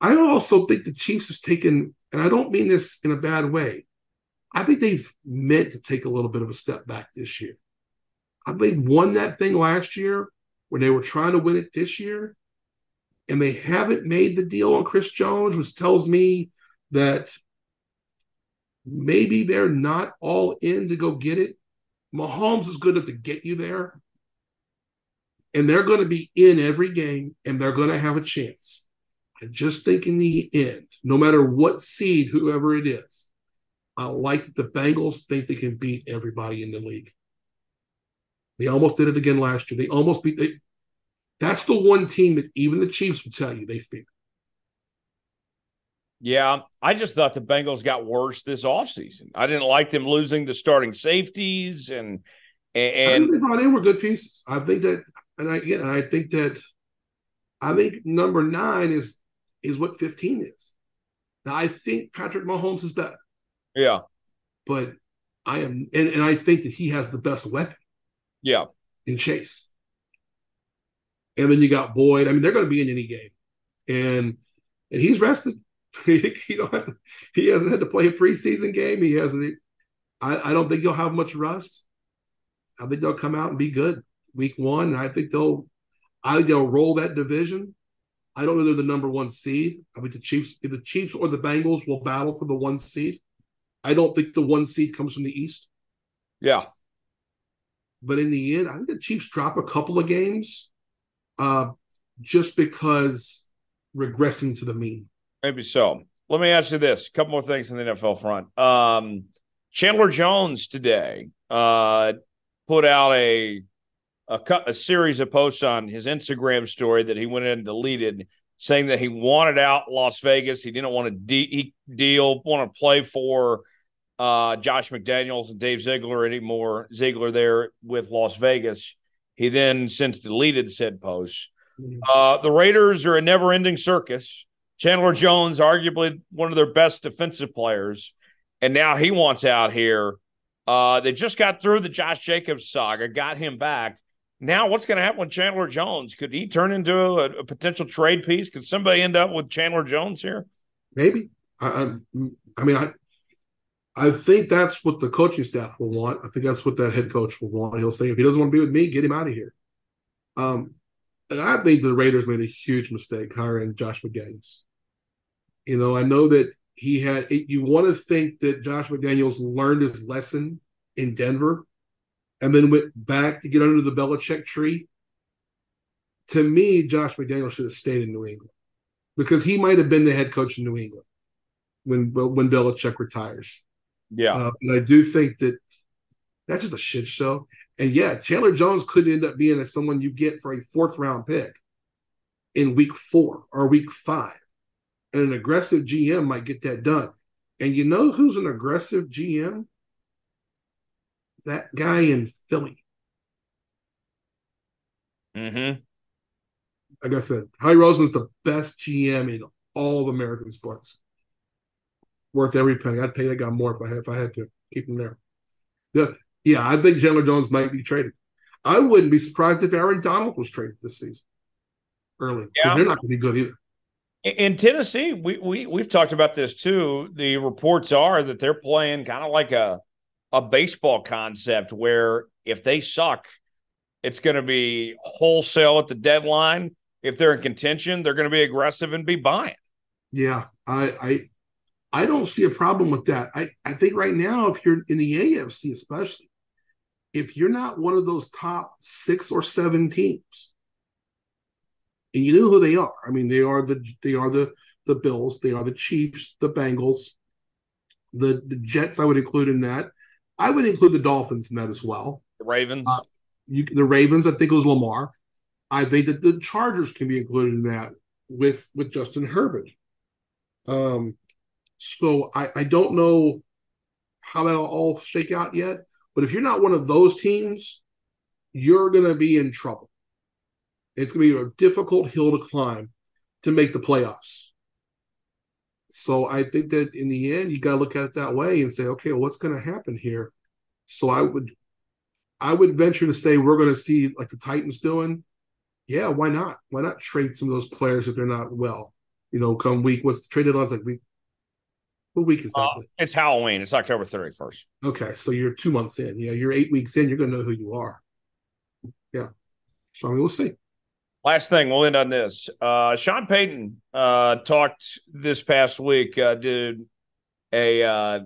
I also think the Chiefs have taken, and I don't mean this in a bad way. I think they've meant to take a little bit of a step back this year. I think they won that thing last year when they were trying to win it this year, and they haven't made the deal on Chris Jones, which tells me that maybe they're not all in to go get it. Mahomes is good enough to get you there, and they're going to be in every game, and they're going to have a chance. I just think in the end, no matter what seed, whoever it is, I like that the Bengals think they can beat everybody in the league. They almost did it again last year. They almost beat. They, that's the one team that even the Chiefs would tell you they fear. Yeah, I just thought the Bengals got worse this offseason. I didn't like them losing the starting safeties and and, and they brought in were good pieces. I think that, and I again, and I think that, I think number nine is is what fifteen is. Now I think Patrick Mahomes is better. Yeah, but I am, and, and I think that he has the best weapon. Yeah, in Chase, and then you got Boyd. I mean, they're going to be in any game, and and he's rested. he, don't to, he hasn't had to play a preseason game. He hasn't. I, I don't think he'll have much rust. I think they'll come out and be good week one. And I think they'll. I think they'll roll that division. I don't know they're the number one seed. I mean, the Chiefs, the Chiefs or the Bengals will battle for the one seed. I don't think the one seed comes from the East. Yeah. But in the end, I think the Chiefs drop a couple of games uh, just because regressing to the mean. Maybe so. Let me ask you this: a couple more things in the NFL front. Um, Chandler Jones today uh, put out a, a a series of posts on his Instagram story that he went in and deleted, saying that he wanted out Las Vegas. He didn't want to de- deal, want to play for uh, Josh McDaniels and Dave Ziegler anymore. Ziegler there with Las Vegas. He then since deleted said posts. Mm-hmm. Uh, the Raiders are a never-ending circus. Chandler Jones, arguably one of their best defensive players, and now he wants out here. Uh, they just got through the Josh Jacobs saga, got him back. Now, what's going to happen with Chandler Jones? Could he turn into a, a, potential trade piece? Could somebody end up with Chandler Jones here? Maybe. I, I, I mean, I, I think that's what the coaching staff will want. I think that's what that head coach will want. He'll say, if he doesn't want to be with me, get him out of here. Um, and I think the Raiders made a huge mistake hiring Josh McDaniels. You know, I know that he had. You want to think that Josh McDaniels learned his lesson in Denver, and then went back to get under the Belichick tree. To me, Josh McDaniels should have stayed in New England because he might have been the head coach in New England when when Belichick retires. Yeah, uh, and I do think that that's just a shit show. And yeah, Chandler Jones could end up being someone you get for a fourth round pick in week four or week five and an aggressive GM might get that done. And you know who's an aggressive GM? That guy in Philly. Mm-hmm. Like I said, Howie Roseman's the best GM in all of American sports. Worth every penny. I'd pay that guy more if I had if I had to keep him there. The, yeah, I think Chandler Jones might be traded. I wouldn't be surprised if Aaron Donald was traded this season early. Yeah. They're not going to be good either. In Tennessee, we, we we've talked about this too. The reports are that they're playing kind of like a a baseball concept where if they suck, it's going to be wholesale at the deadline. If they're in contention, they're going to be aggressive and be buying. Yeah, I I I don't see a problem with that. I I think right now, if you're in the AFC, especially, if you're not one of those top six or seven teams, and you know who they are. I mean, they are the they are the the Bills, they are the Chiefs, the Bengals, the the Jets. I would include in that. I would include the Dolphins in that as well. The Ravens. Uh, you, the Ravens, I think it was Lamar. I think that the Chargers can be included in that with with Justin Herbert. Um, so I, I don't know how that'll all shake out yet. But if you're not one of those teams, you're going to be in trouble. It's going to be a difficult hill to climb to make the playoffs. So I think that in the end, you got to look at it that way and say, okay, well, what's going to happen here? So I would, I would venture to say we're going to see like the Titans doing. Yeah, why not? Why not trade some of those players if they're not well? You know, come week. What's the trade deadline like week? What week is that? Uh, it's Halloween. It's October thirty first. Okay, so you're two months in. Yeah, you're eight weeks in. You're going to know who you are. Yeah, so I mean, we'll see. Last thing, we'll end on this. Uh, Sean Payton uh, talked this past week, uh, did a uh,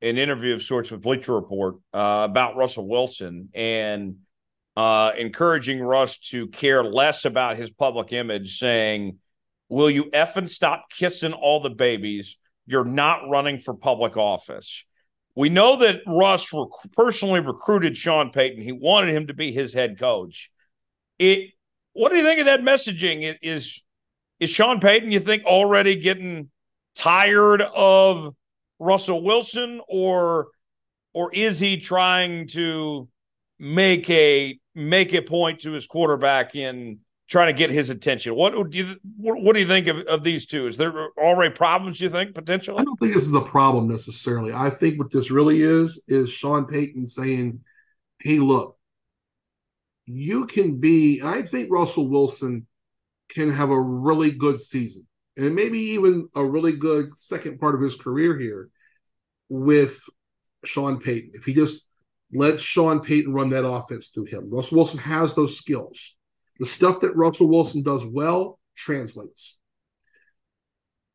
an interview of sorts with Bleacher Report uh, about Russell Wilson and uh, encouraging Russ to care less about his public image, saying, "Will you effing stop kissing all the babies? You're not running for public office." We know that Russ rec- personally recruited Sean Payton. He wanted him to be his head coach. It what do you think of that messaging? Is is Sean Payton, you think, already getting tired of Russell Wilson, or or is he trying to make a make a point to his quarterback in trying to get his attention? What do you what do you think of, of these two? Is there already problems? You think potentially? I don't think this is a problem necessarily. I think what this really is is Sean Payton saying, "Hey, look, you can be, I think Russell Wilson can have a really good season and maybe even a really good second part of his career here with Sean Payton. If he just lets Sean Payton run that offense through him, Russell Wilson has those skills. The stuff that Russell Wilson does well translates.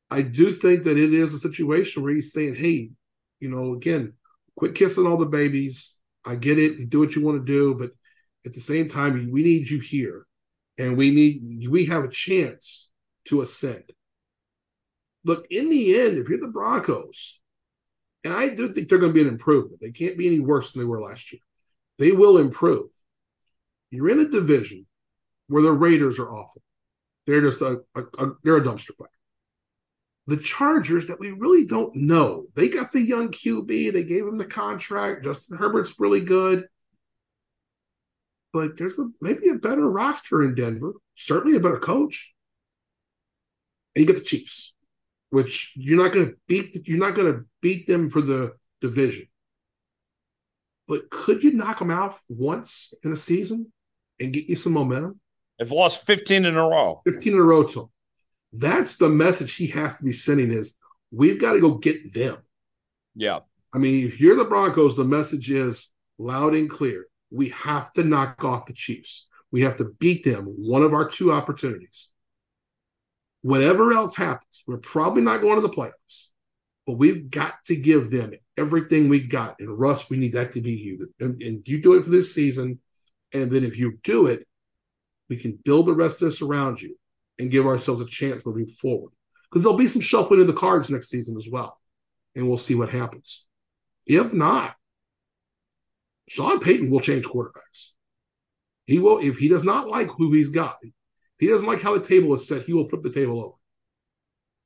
I do think that it is a situation where he's saying, hey, you know, again, quit kissing all the babies. I get it. You do what you want to do, but at the same time, we need you here, and we need we have a chance to ascend. Look, in the end, if you're the Broncos, and I do think they're going to be an improvement. They can't be any worse than they were last year. They will improve. You're in a division where the Raiders are awful. They're just a, a, a they're a dumpster fire. The Chargers that we really don't know. They got the young QB. They gave him the contract. Justin Herbert's really good but there's a, maybe a better roster in Denver, certainly a better coach. And you get the Chiefs, which you're not going to beat. You're not going to beat them for the division. But could you knock them out once in a season and get you some momentum? They've lost 15 in a row. 15 in a row to them. That's the message he has to be sending is we've got to go get them. Yeah. I mean, if you're the Broncos, the message is loud and clear we have to knock off the Chiefs. We have to beat them one of our two opportunities. Whatever else happens, we're probably not going to the playoffs, but we've got to give them everything we got. And Russ, we need that to be you. And, and you do it for this season. And then if you do it, we can build the rest of this around you and give ourselves a chance moving forward. Because there'll be some shuffling in the cards next season as well. And we'll see what happens. If not, Sean Payton will change quarterbacks. He will, if he does not like who he's got, he doesn't like how the table is set, he will flip the table over.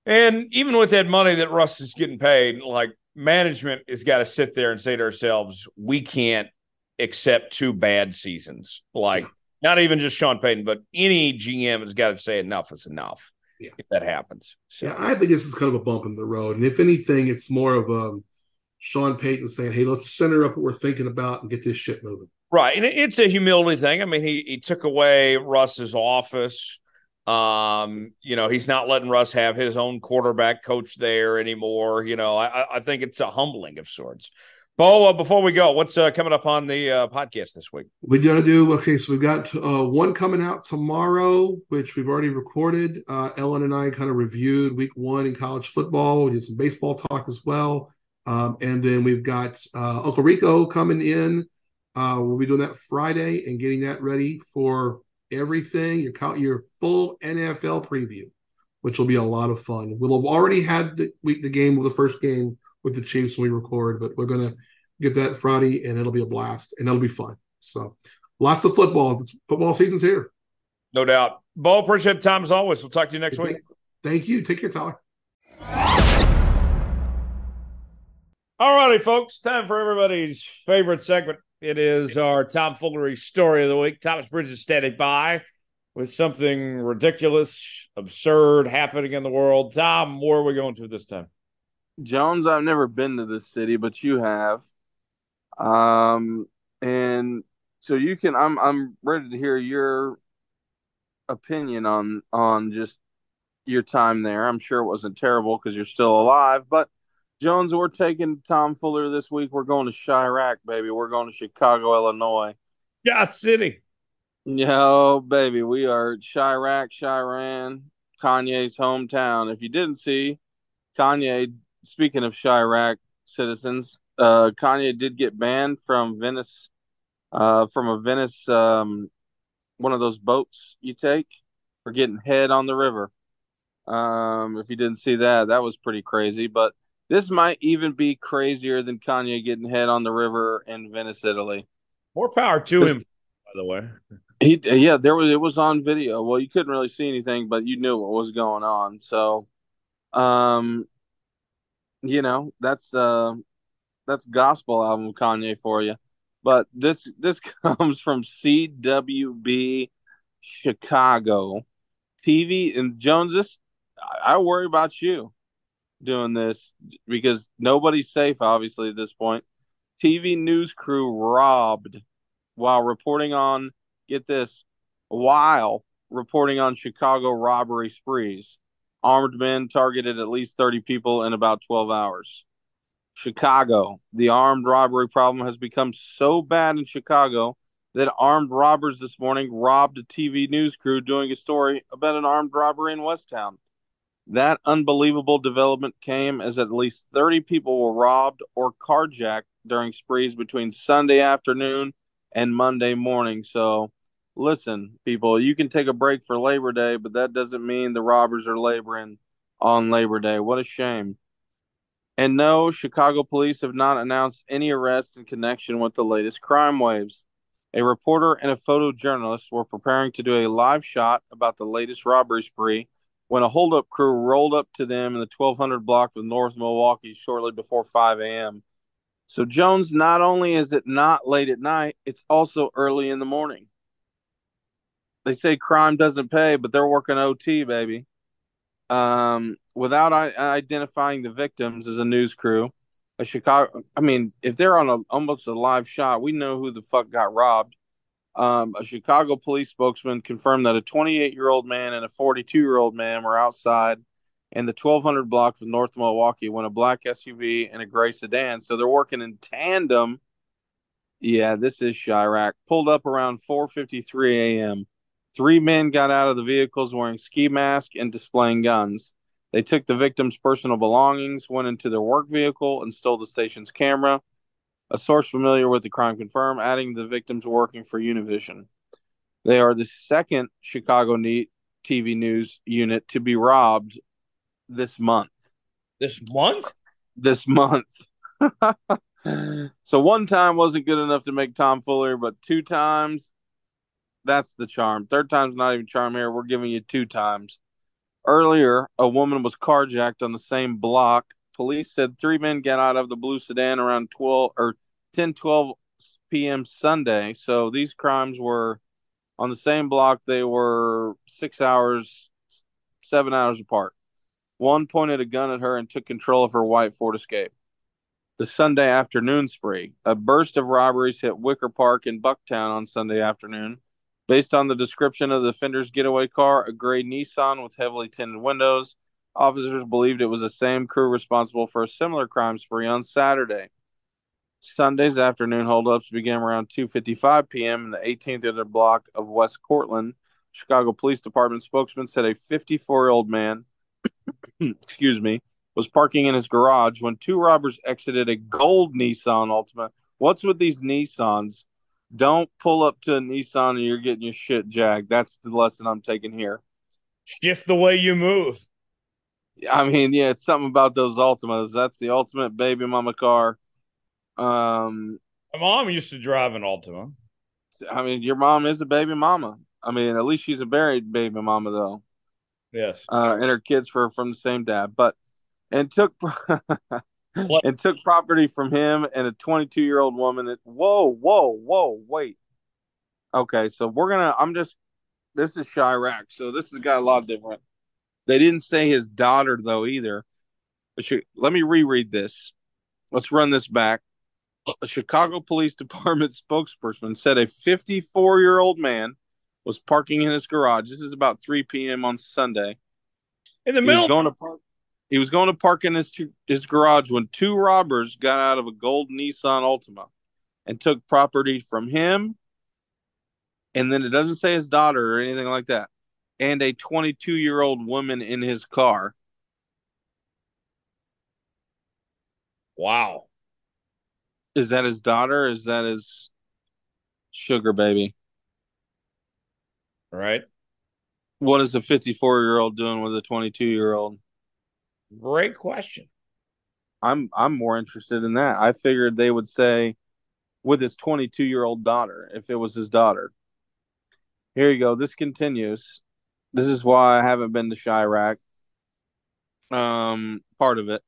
And even with that money that Russ is getting paid, like management has got to sit there and say to ourselves, we can't accept two bad seasons. Like yeah. not even just Sean Payton, but any GM has got to say enough is enough. Yeah. If that happens. So. Yeah, I think this is kind of a bump in the road. And if anything, it's more of a Sean Payton saying, "Hey, let's center up what we're thinking about and get this shit moving." Right, and it's a humility thing. I mean, he he took away Russ's office. Um, you know, he's not letting Russ have his own quarterback coach there anymore. You know, I, I think it's a humbling of sorts. Bo, uh, before we go, what's uh, coming up on the uh, podcast this week? We're gonna do okay. So we've got uh, one coming out tomorrow, which we've already recorded. Uh, Ellen and I kind of reviewed week one in college football. We did some baseball talk as well. Um, and then we've got uh, Uncle Rico coming in. Uh, we'll be doing that Friday and getting that ready for everything. Your your full NFL preview, which will be a lot of fun. We'll have already had the week the game with the first game with the Chiefs when we record, but we're gonna get that Friday, and it'll be a blast, and it'll be fun. So, lots of football. Football season's here. No doubt. Bo, appreciate time as always. We'll talk to you next week. Thank you. Take care, Tyler. All righty, folks. Time for everybody's favorite segment. It is our Tom tomfoolery story of the week. Thomas Bridges standing by with something ridiculous, absurd happening in the world. Tom, where are we going to this time? Jones, I've never been to this city, but you have. Um, and so you can. I'm I'm ready to hear your opinion on on just your time there. I'm sure it wasn't terrible because you're still alive, but Jones, we're taking Tom Foolery this week. We're going to Chiraq, baby. We're going to Chicago, Illinois. Yeah, city. Yo, baby, we are Chiraq, Chiran, Kanye's hometown. If you didn't see, Kanye, speaking of Chiraq citizens, uh, Kanye did get banned from Venice, uh, from a Venice, um, one of those boats you take for getting head on the river. Um, if you didn't see that, that was pretty crazy. But this might even be crazier than Kanye getting head on the river in Venice, Italy. More power to him, by the way. He, yeah, there was it was on video. Well, you couldn't really see anything, but you knew what was going on. So, um, you know, that's uh, that's gospel album Kanye for you. But this this comes from CWB Chicago TV and Jones. This I worry about you doing this because nobody's safe, obviously, at this point. TV news crew robbed while reporting on, get this, while reporting on Chicago robbery sprees. Armed men targeted at least 30 people in about 12 hours. Chicago. The armed robbery problem has become so bad in Chicago that armed robbers this morning robbed a TV news crew doing a story about an armed robbery in Westtown. That unbelievable development came as at least 30 people were robbed or carjacked during sprees between Sunday afternoon and Monday morning. So, listen, people, you can take a break for Labor Day, but that doesn't mean the robbers are laboring on Labor Day. What a shame. And no, Chicago police have not announced any arrests in connection with the latest crime waves. A reporter and a photojournalist were preparing to do a live shot about the latest robbery spree when a holdup crew rolled up to them in the 1200 block of North Milwaukee shortly before 5 a.m. So, Jones, not only is it not late at night, it's also early in the morning. They say crime doesn't pay, but they're working OT, baby. Um, without identifying the victims as a news crew, a Chicago, I mean, if they're on a almost a live shot, we know who the fuck got robbed. Um, a Chicago police spokesman confirmed that a 28 year old man and a 42 year old man were outside in the 1200 block of North Milwaukee when a black SUV and a gray sedan, so they're working in tandem. Yeah, this is Chiraq. Pulled up around 4:53 a.m. Three men got out of the vehicles wearing ski masks and displaying guns. They took the victim's personal belongings, went into their work vehicle, and stole the station's camera. A source familiar with the crime confirmed, adding the victims working for Univision. They are the second Chicago TV news unit to be robbed this month. This month? This month. so one time wasn't good enough to make Tom Foolery, but two times, that's the charm. Third time's not even charm here. We're giving you two times. Earlier, a woman was carjacked on the same block Police said three men got out of the blue sedan around 12 or 10 12 p.m. Sunday. So these crimes were on the same block. They were six hours, seven hours apart. One pointed a gun at her and took control of her white Ford Escape. The Sunday afternoon spree. A burst of robberies hit Wicker Park in Bucktown on Sunday afternoon. Based on the description of the offender's getaway car, a gray Nissan with heavily tinted windows, Officers believed it was the same crew responsible for a similar crime spree on Saturday. Sunday's afternoon holdups began around 2:55 p.m. in the 18th other block of West Cortland. Chicago Police Department spokesman said a 54-year-old man, excuse me, was parking in his garage when two robbers exited a gold Nissan Altima. What's with these Nissans? Don't pull up to a Nissan and you're getting your shit jagged. That's the lesson I'm taking here. Shift the way you move. I mean, yeah, it's something about those Altimas. That's the ultimate baby mama car. Um, My mom used to drive an Altima. I mean, your mom is a baby mama. I mean, at least she's a married baby mama though. Yes. Uh, and her kids were from the same dad, but and took and took property from him and a 22 year old woman. That, whoa, whoa, whoa, wait. Okay, so we're gonna. I'm just. This is Chiraq, so this has got a lot of different. They didn't say his daughter though either. Let me reread this. Let's run this back. A Chicago Police Department spokesperson said a 54 year old man was parking in his garage. This is about 3 p.m. on Sunday. In the middle. He was going to park. He was going to park in his his garage when two robbers got out of a gold Nissan Altima and took property from him. And then it doesn't say his daughter or anything like that. And a 22 year old woman in his car. Wow. Is that his daughter? Is that his sugar baby? Right. What is the 54 year old doing with a 22 year old? Great question. I'm I'm more interested in that. I figured they would say with his 22 year old daughter if it was his daughter. Here you go. This continues. This is why I haven't been to Chiraq. Um, part of it.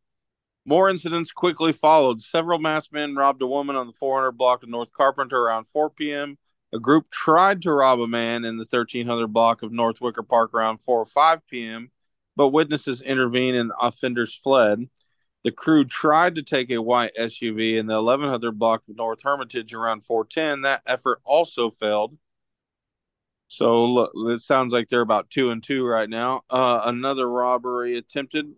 More incidents quickly followed. Several masked men robbed a woman on the 400 block of North Carpenter around 4 p.m. A group tried to rob a man in the 1300 block of North Wicker Park around 4 or 5 p.m., but witnesses intervened and offenders fled. The crew tried to take a white SUV in the 1100 block of North Hermitage around 410. That effort also failed. So look, it sounds like they're about two and two right now. Uh, another robbery attempted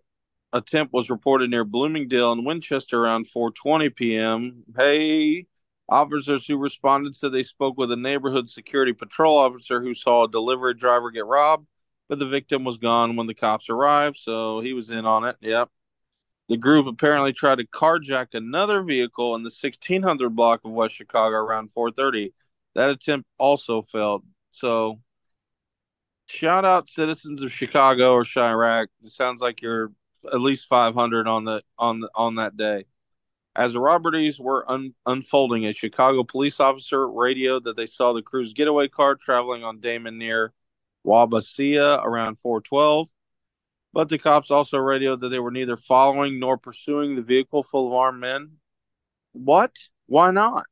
attempt was reported near Bloomingdale and Winchester around 4:20 p.m. Hey, officers who responded said they spoke with a neighborhood security patrol officer who saw a delivery driver get robbed, but the victim was gone when the cops arrived, so he was in on it. Yep. The group apparently tried to carjack another vehicle in the 1600 block of West Chicago around 4:30. That attempt also failed. So, shout out citizens of Chicago or Chiraq. It sounds like you're at least 500 on the on the, on that day. As the robberies were un- unfolding, a Chicago police officer radioed that they saw the crew's getaway car traveling on Damen near Wabansia around 412. But the cops also radioed that they were neither following nor pursuing the vehicle full of armed men. What? Why not?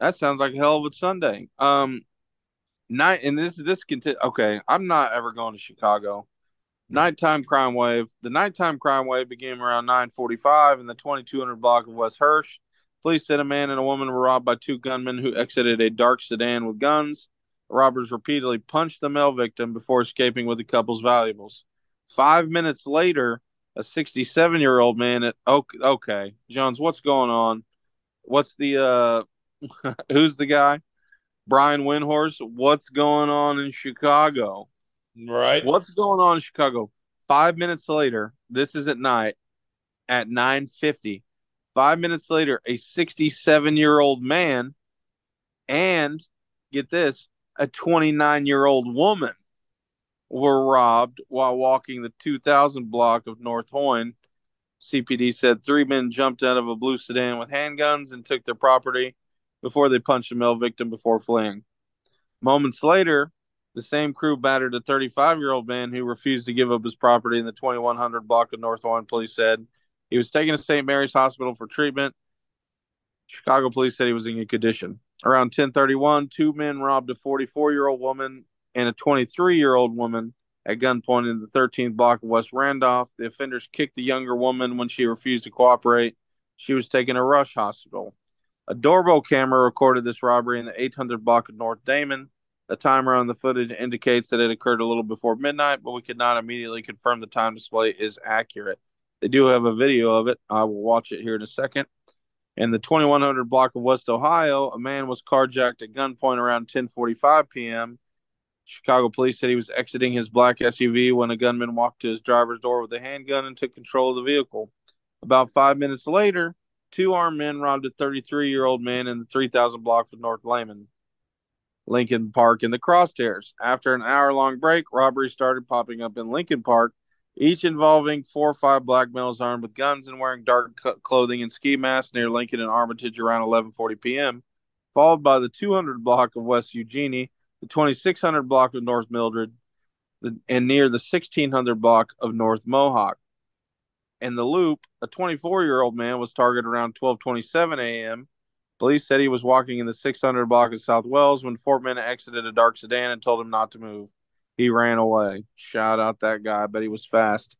That sounds like a hell of a Sunday. Um, night and this is this conti- okay. I'm not ever going to Chicago. Nighttime crime wave. The nighttime crime wave began around 9:45 in the 2200 block of West Hirsch. Police said a man and a woman were robbed by two gunmen who exited a dark sedan with guns. The robbers repeatedly punched the male victim before escaping with the couple's valuables. Five minutes later, a 67 year old man at okay, okay, Jones, what's going on? What's the uh, who's the guy? Brian Windhorst, what's going on in Chicago? Right. What's going on in Chicago? Five minutes later, this is at night at 950. Five minutes later, a 67 year old man and get this, a 29 year old woman were robbed while walking the 2000 block of North Hoyne. CPD said three men jumped out of a blue sedan with handguns and took their property before they punched a male victim before fleeing. Moments later, the same crew battered a 35 year old man who refused to give up his property in the 2100 block of North Hoyne. Police said he was taken to St. Mary's Hospital for treatment. Chicago police said he was in good condition. Around 10:31, two men robbed a 44 year old woman and a 23 year old woman at gunpoint in the 13th block of West Randolph. The offenders kicked the younger woman when she refused to cooperate. She was taken to Rush Hospital. A doorbell camera recorded this robbery in the 800 block of North Damen. The timer on the footage indicates that it occurred a little before midnight, but we could not immediately confirm the time display is accurate. They do have a video of it. I will watch it here in a second. In the 2100 block of West Ohio, a man was carjacked at gunpoint around 10:45 p.m. Chicago police said he was exiting his black SUV when a gunman walked to his driver's door with a handgun and took control of the vehicle. About five minutes later, two armed men robbed a 33 year old man in the 3000 block of North Lehmann. Lincoln Park in the crosshairs. After an hour long break, robberies started popping up in Lincoln Park. each involving four or five black males armed with guns and wearing dark clothing and ski masks near Lincoln and Armitage around 11:40 p.m., followed by the 200 block of West Eugenie, the 2600 block of North Mildred, and near the 1600 block of North Mohawk. In the loop, a 24-year-old man was targeted around 12:27 a.m. Police said he was walking in the 600 block of South Wells when four men exited a dark sedan and told him not to move. He ran away. Shout out that guy, but he was fast.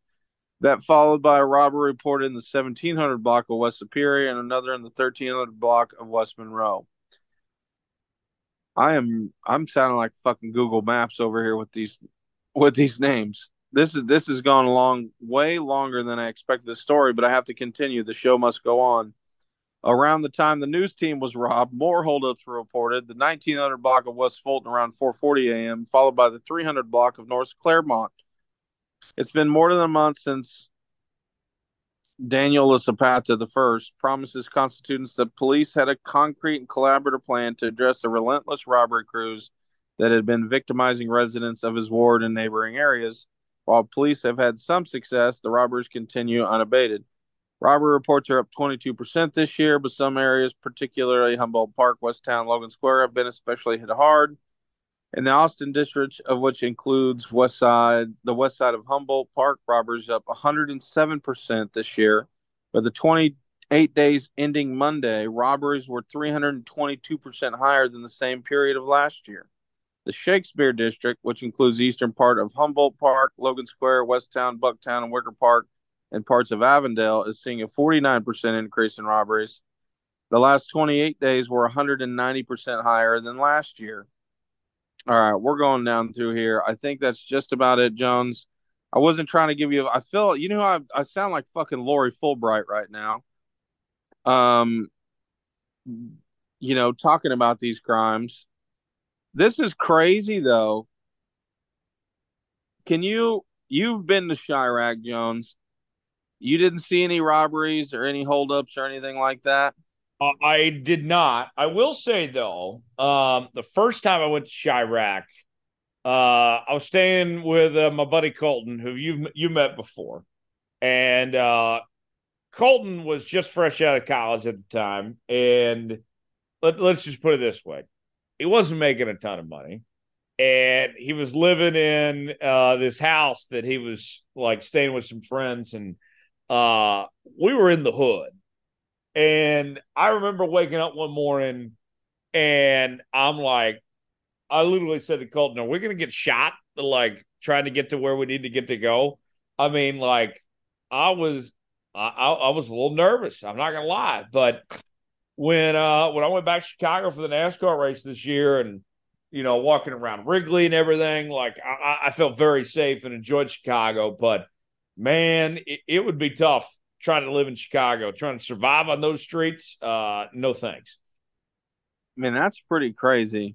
That followed by a robbery reported in the 1700 block of West Superior and another in the 1300 block of West Monroe. I am I'm sounding like fucking Google Maps over here with these with these names. This is this has gone along way longer than I expected the story, but I have to continue. The show must go on. Around the time the news team was robbed, more holdups were reported. The 1900 block of West Fulton around 4:40 a.m., followed by the 300 block of North Claremont. It's been more than a month since Daniel La Spata the first promises constituents that police had a concrete and collaborative plan to address the relentless robbery crews that had been victimizing residents of his ward and neighboring areas. While police have had some success, the robberies continue unabated. Robbery reports are up 22% this year, but some areas, particularly Humboldt Park, West Town, Logan Square, have been especially hit hard. In the Austin district, of which includes West Side, the west side of Humboldt Park, robberies up 107% this year. But the 28 days ending Monday, robberies were 322% higher than the same period of last year. The Shakespeare district, which includes the eastern part of Humboldt Park, Logan Square, West Town, Bucktown, and Wicker Park, and parts of Avondale is seeing a 49% increase in robberies. The last 28 days were 190% higher than last year. All right, we're going down through here. I think that's just about it, Jones. I wasn't trying to give you. I feel you know I I sound like fucking Lori Fullbright right now. Um, you know, talking about these crimes. This is crazy though. Can you you've been to Chiraq, Jones? You didn't see any robberies or any holdups or anything like that? Uh, I did not. I will say though, um, the first time I went to Chiraq, uh, I was staying with uh, my buddy Colton, who you you met before, and uh, Colton was just fresh out of college at the time, and let, let's just put it this way: he wasn't making a ton of money, and he was living in uh, this house that he was like staying with some friends and uh, we were in the hood. And I remember waking up one morning and I'm like, I literally said to Colton, Are we going to get shot? Like trying to get to where we need to get to go. I mean, like, I was, I, I was a little nervous. I'm not to lie. But when, uh, when I went back to Chicago for the NASCAR race this year and, you know, walking around Wrigley and everything, like, I, I felt very safe and enjoyed Chicago. But, man, it, it, would be tough trying to live in Chicago, trying to survive on those streets. Uh, no thanks. I mean, that's pretty crazy.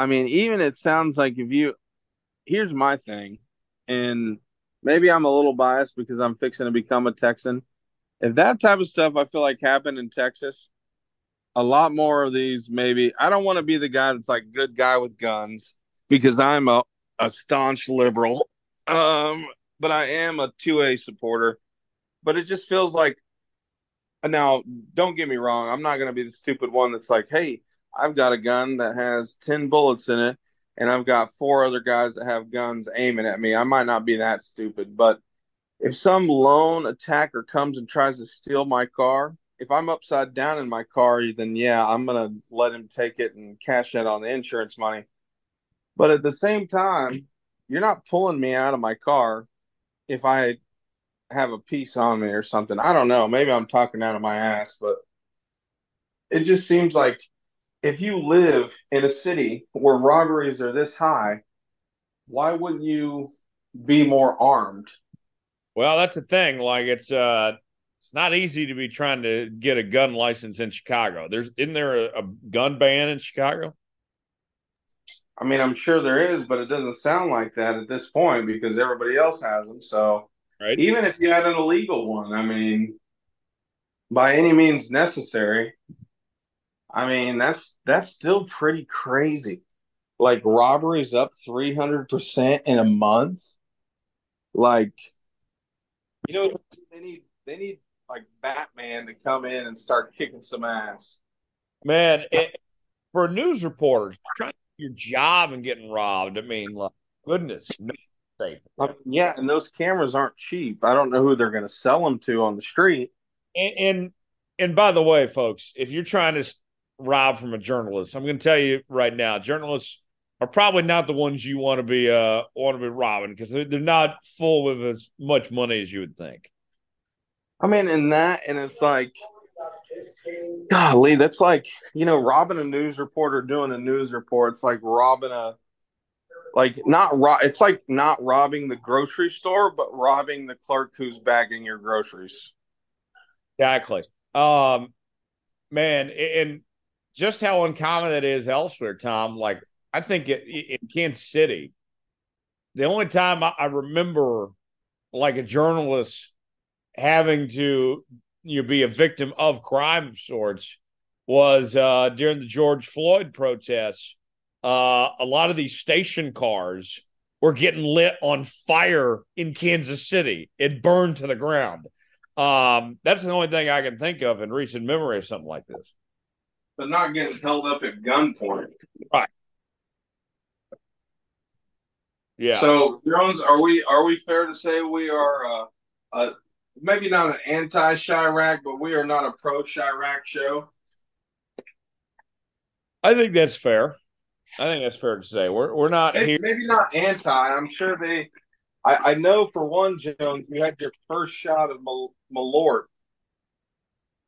I mean, even it sounds like if you, here's my thing, and maybe I'm a little biased because I'm fixing to become a Texan. If that type of stuff I feel like happened in Texas, a lot more of these maybe. I don't want to be the guy that's like good guy with guns because I'm a, a staunch liberal. Um, but I am a 2A supporter. But it just feels like now, don't get me wrong, I'm not going to be the stupid one that's like, hey, I've got a gun that has 10 bullets in it, and I've got four other guys that have guns aiming at me. I might not be that stupid, but if some lone attacker comes and tries to steal my car, if I'm upside down in my car, then yeah, I'm to let him take it and cash it on the insurance money. But at the same time, you're not pulling me out of my car if I have a piece on me or something. I don't know. Maybe I'm talking out of my ass, but it just seems like if you live in a city where robberies are this high, why wouldn't you be more armed? Well, that's the thing. Like it's uh it's not easy to be trying to get a gun license in Chicago. There's isn't there a, a gun ban in Chicago? I mean, I'm sure there is, but it doesn't sound like that at this point because everybody else has them. So, right. even if you had an illegal one, I mean, by any means necessary, I mean that's that's still pretty crazy. Like robberies up 300% in a month. like you know they need they need like Batman to come in and start kicking some ass. Man, it, for news reporters trying to do your job and getting robbed, I mean, like, goodness, no safe. I mean, yeah, and those cameras aren't cheap. I don't know who they're going to sell them to on the street. And, and and by the way, folks, if you're trying to rob from a journalist, I'm going to tell you right now, journalists are probably not the ones you want to be uh want to be robbing because they're, they're not full of as much money as you would think. I mean, in that, and it's like, golly, that's like you know, robbing a news reporter doing a news report. It's like robbing a, like not ro- It's like not robbing the grocery store, but robbing the clerk who's bagging your groceries. Exactly. Um, man, and just how uncommon it is elsewhere, Tom. Like I think it, in Kansas City, the only time I, I remember like a journalist having to you know, be a victim of crime of sorts was uh, during the George Floyd protests. Uh, a lot of these station cars were getting lit on fire in Kansas City. It burned to the ground. Um, that's the only thing I can think of in recent memory of something like this. But not getting held up at gunpoint. Right. Yeah. So Jones, are we are we fair to say we are uh, uh maybe not an anti Chiraq, but we are not a pro Chiraq show? I think that's fair. I think that's fair to say. We're we're not maybe, here. Maybe not anti. I'm sure they. I, I know for one, Jones, you had your first shot of Mal- Malort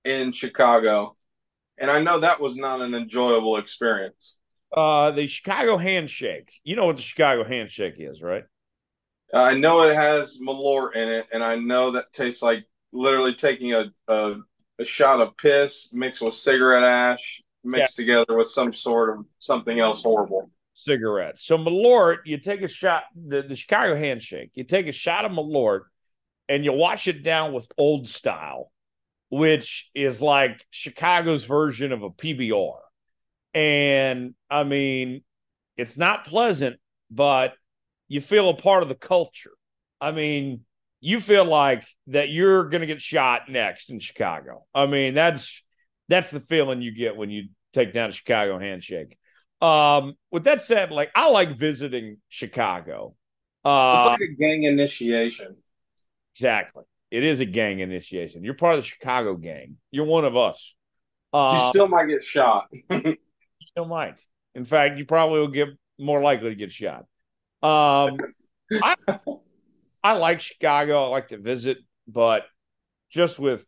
in Chicago, and I know that was not an enjoyable experience. Uh, the Chicago handshake. You know what the Chicago handshake is, right? I know it has Malort in it, and I know that tastes like literally taking a a, a shot of piss mixed with cigarette ash mixed yeah. together with some sort of something else horrible. Cigarettes. So Malort, you take a shot. The, the Chicago handshake. You take a shot of Malort, and you wash it down with Old Style, which is like Chicago's version of a PBR. And I mean, it's not pleasant, but you feel a part of the culture. I mean, you feel like that you're going to get shot next in Chicago. I mean, that's that's the feeling you get when you take down a Chicago handshake. Um, with that said, like I like visiting Chicago. Uh, it's like a gang initiation. Exactly. It is a gang initiation. You're part of the Chicago gang. You're one of us. Uh, you still might get shot. still might. In fact, you probably will get more likely to get shot. Um, I, I like Chicago. I like to visit, but just with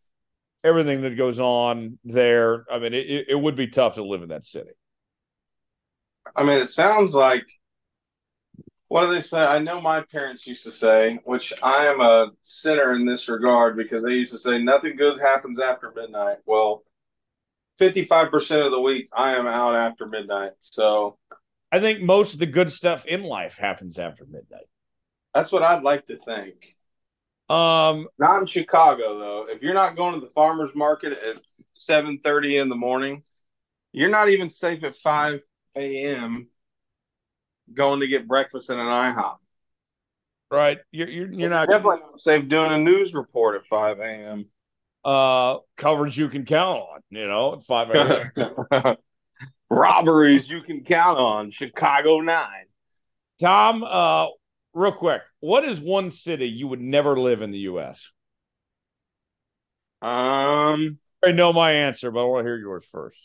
everything that goes on there, I mean, it, it would be tough to live in that city. I mean, it sounds like what do they say? I know my parents used to say, which I am a sinner in this regard because they used to say nothing good happens after midnight. Well, 55% of the week I am out after midnight. So I think most of the good stuff in life happens after midnight. That's what I'd like to think. Um, not in Chicago though. If you're not going to the farmers market at seven thirty in the morning, you're not even safe at five a.m. going to get breakfast in an IHOP. Right, you're you're, you're not definitely not safe doing a news report at five a.m. Uh, coverage you can count on. You know, five robberies you can count on. Chicago Nine. Tom, uh, real quick, what is one city you would never live in the U.S.? Um, I know my answer, but I want to hear yours first.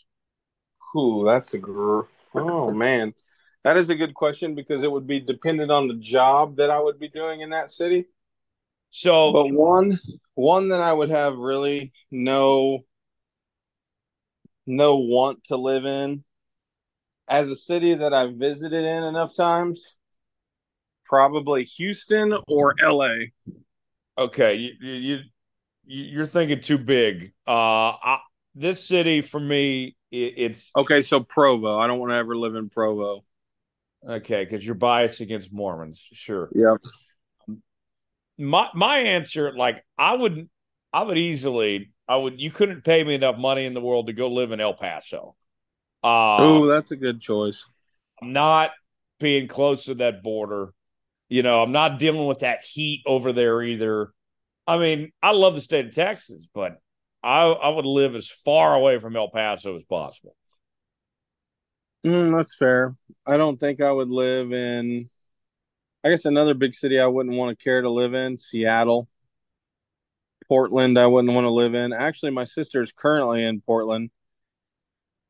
Ooh, that's a gr- oh man, that is a good question because it would be dependent on the job that I would be doing in that city. So, but one one that I would have really no no want to live in as a city that I've visited in enough times, probably Houston or LA. Okay, you you, you are thinking too big. Uh, I, this city for me, it, it's okay. So Provo, I don't want to ever live in Provo. Okay, because you're biased against Mormons. Sure. Yep. My my answer, like I would, I would easily, I would. You couldn't pay me enough money in the world to go live in El Paso. Uh, oh, that's a good choice. I'm not being close to that border. You know, I'm not dealing with that heat over there either. I mean, I love the state of Texas, but I, I would live as far away from El Paso as possible. Mm, that's fair. I don't think I would live in. I guess another big city I wouldn't want to care to live in Seattle. Portland, I wouldn't want to live in. Actually, my sister is currently in Portland.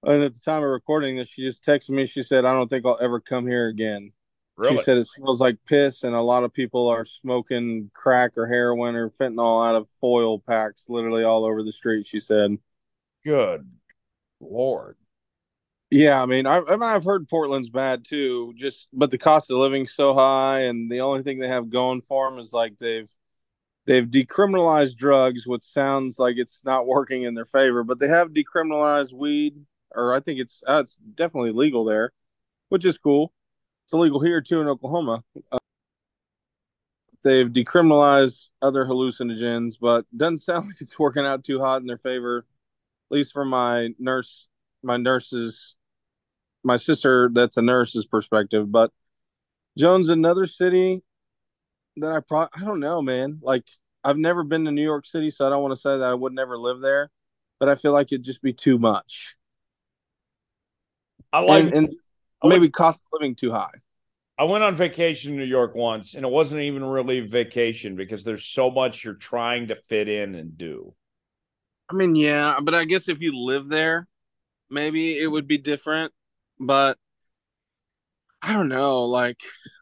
And at the time of recording this, she just texted me. She said, I don't think I'll ever come here again. Really? She said it smells like piss, and a lot of people are smoking crack or heroin or fentanyl out of foil packs literally all over the street. She said, Good Lord. Yeah, I mean, I, I mean, I've heard Portland's bad too. Just, but the cost of living's so high, and the only thing they have going for them is like they've they've decriminalized drugs, which sounds like it's not working in their favor. But they have decriminalized weed, or I think it's uh, it's definitely legal there, which is cool. It's illegal here too in Oklahoma. Uh, they've decriminalized other hallucinogens, but doesn't sound like it's working out too hot in their favor. At least for my nurse, my nurse's, my sister that's a nurse's perspective. But Jones, another city that I probably I don't know, man. Like I've never been to New York City, so I don't want to say that I would never live there, but I feel like it'd just be too much. I like and, and maybe cost of living too high. I went on vacation in New York once, and it wasn't even really vacation because there's so much you're trying to fit in and do. I mean, yeah, but I guess if you live there, maybe it would be different. But I don't know. Like,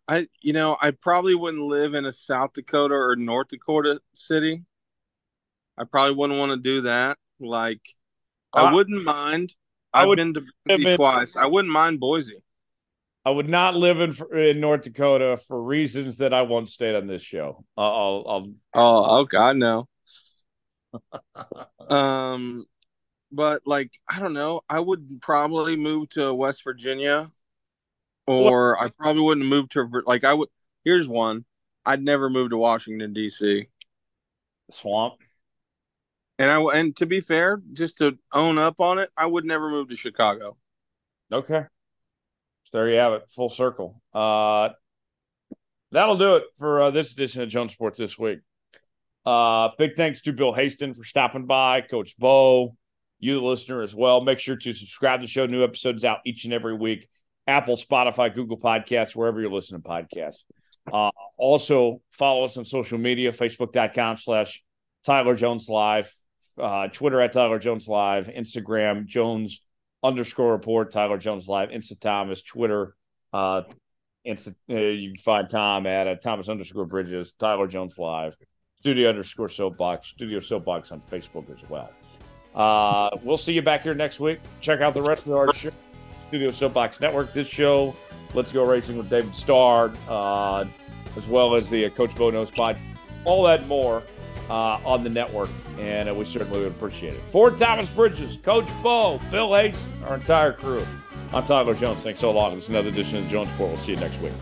I, you know, I probably wouldn't live in a South Dakota or North Dakota city. I probably wouldn't want to do that. Like, I Uh, wouldn't mind. I I've would been to Boise in- twice. I wouldn't mind Boise. I would not live in in North Dakota for reasons that I won't state on this show. I'll, I'll, I'll Oh, oh God, no. um, but like I don't know. I would probably move to West Virginia, or I probably wouldn't move to like I would. Here's one. I'd never move to Washington D.C. swamp. And I and to be fair, just to own up on it, I would never move to Chicago. Okay. So there you have it, full circle. Uh, that'll do it for uh, this edition of Jones Sports this week. Uh, big thanks to Bill Haisten for stopping by, Coach Bo, you the listener as well. Make sure to subscribe to the show. New episodes out each and every week. Apple, Spotify, Google Podcasts, wherever you're listening to podcasts. Uh, also follow us on social media, facebook.com slash Tyler Jones Live, uh, Twitter at Tyler Jones Live, Instagram, Jones underscore report, Tyler Jones Live, Insta Thomas, Twitter, uh, Insta, uh, you can find Tom at uh, Thomas underscore Bridges, Tyler Jones Live, Studio underscore Soapbox, Studio Soapbox on Facebook as well. Uh, we'll see you back here next week. Check out the rest of our show, Studio Soapbox Network. This show, Let's Go Racing with David Starr, uh, as well as the uh, Coach Bo Knows Pod, all that more uh, on the network, and uh, we certainly would appreciate it. For Thomas Bridges, Coach Bo, Bill Hayes, our entire crew, I'm Tyler Jones. Thanks so long. Is another edition of Jones Report. We'll see you next week.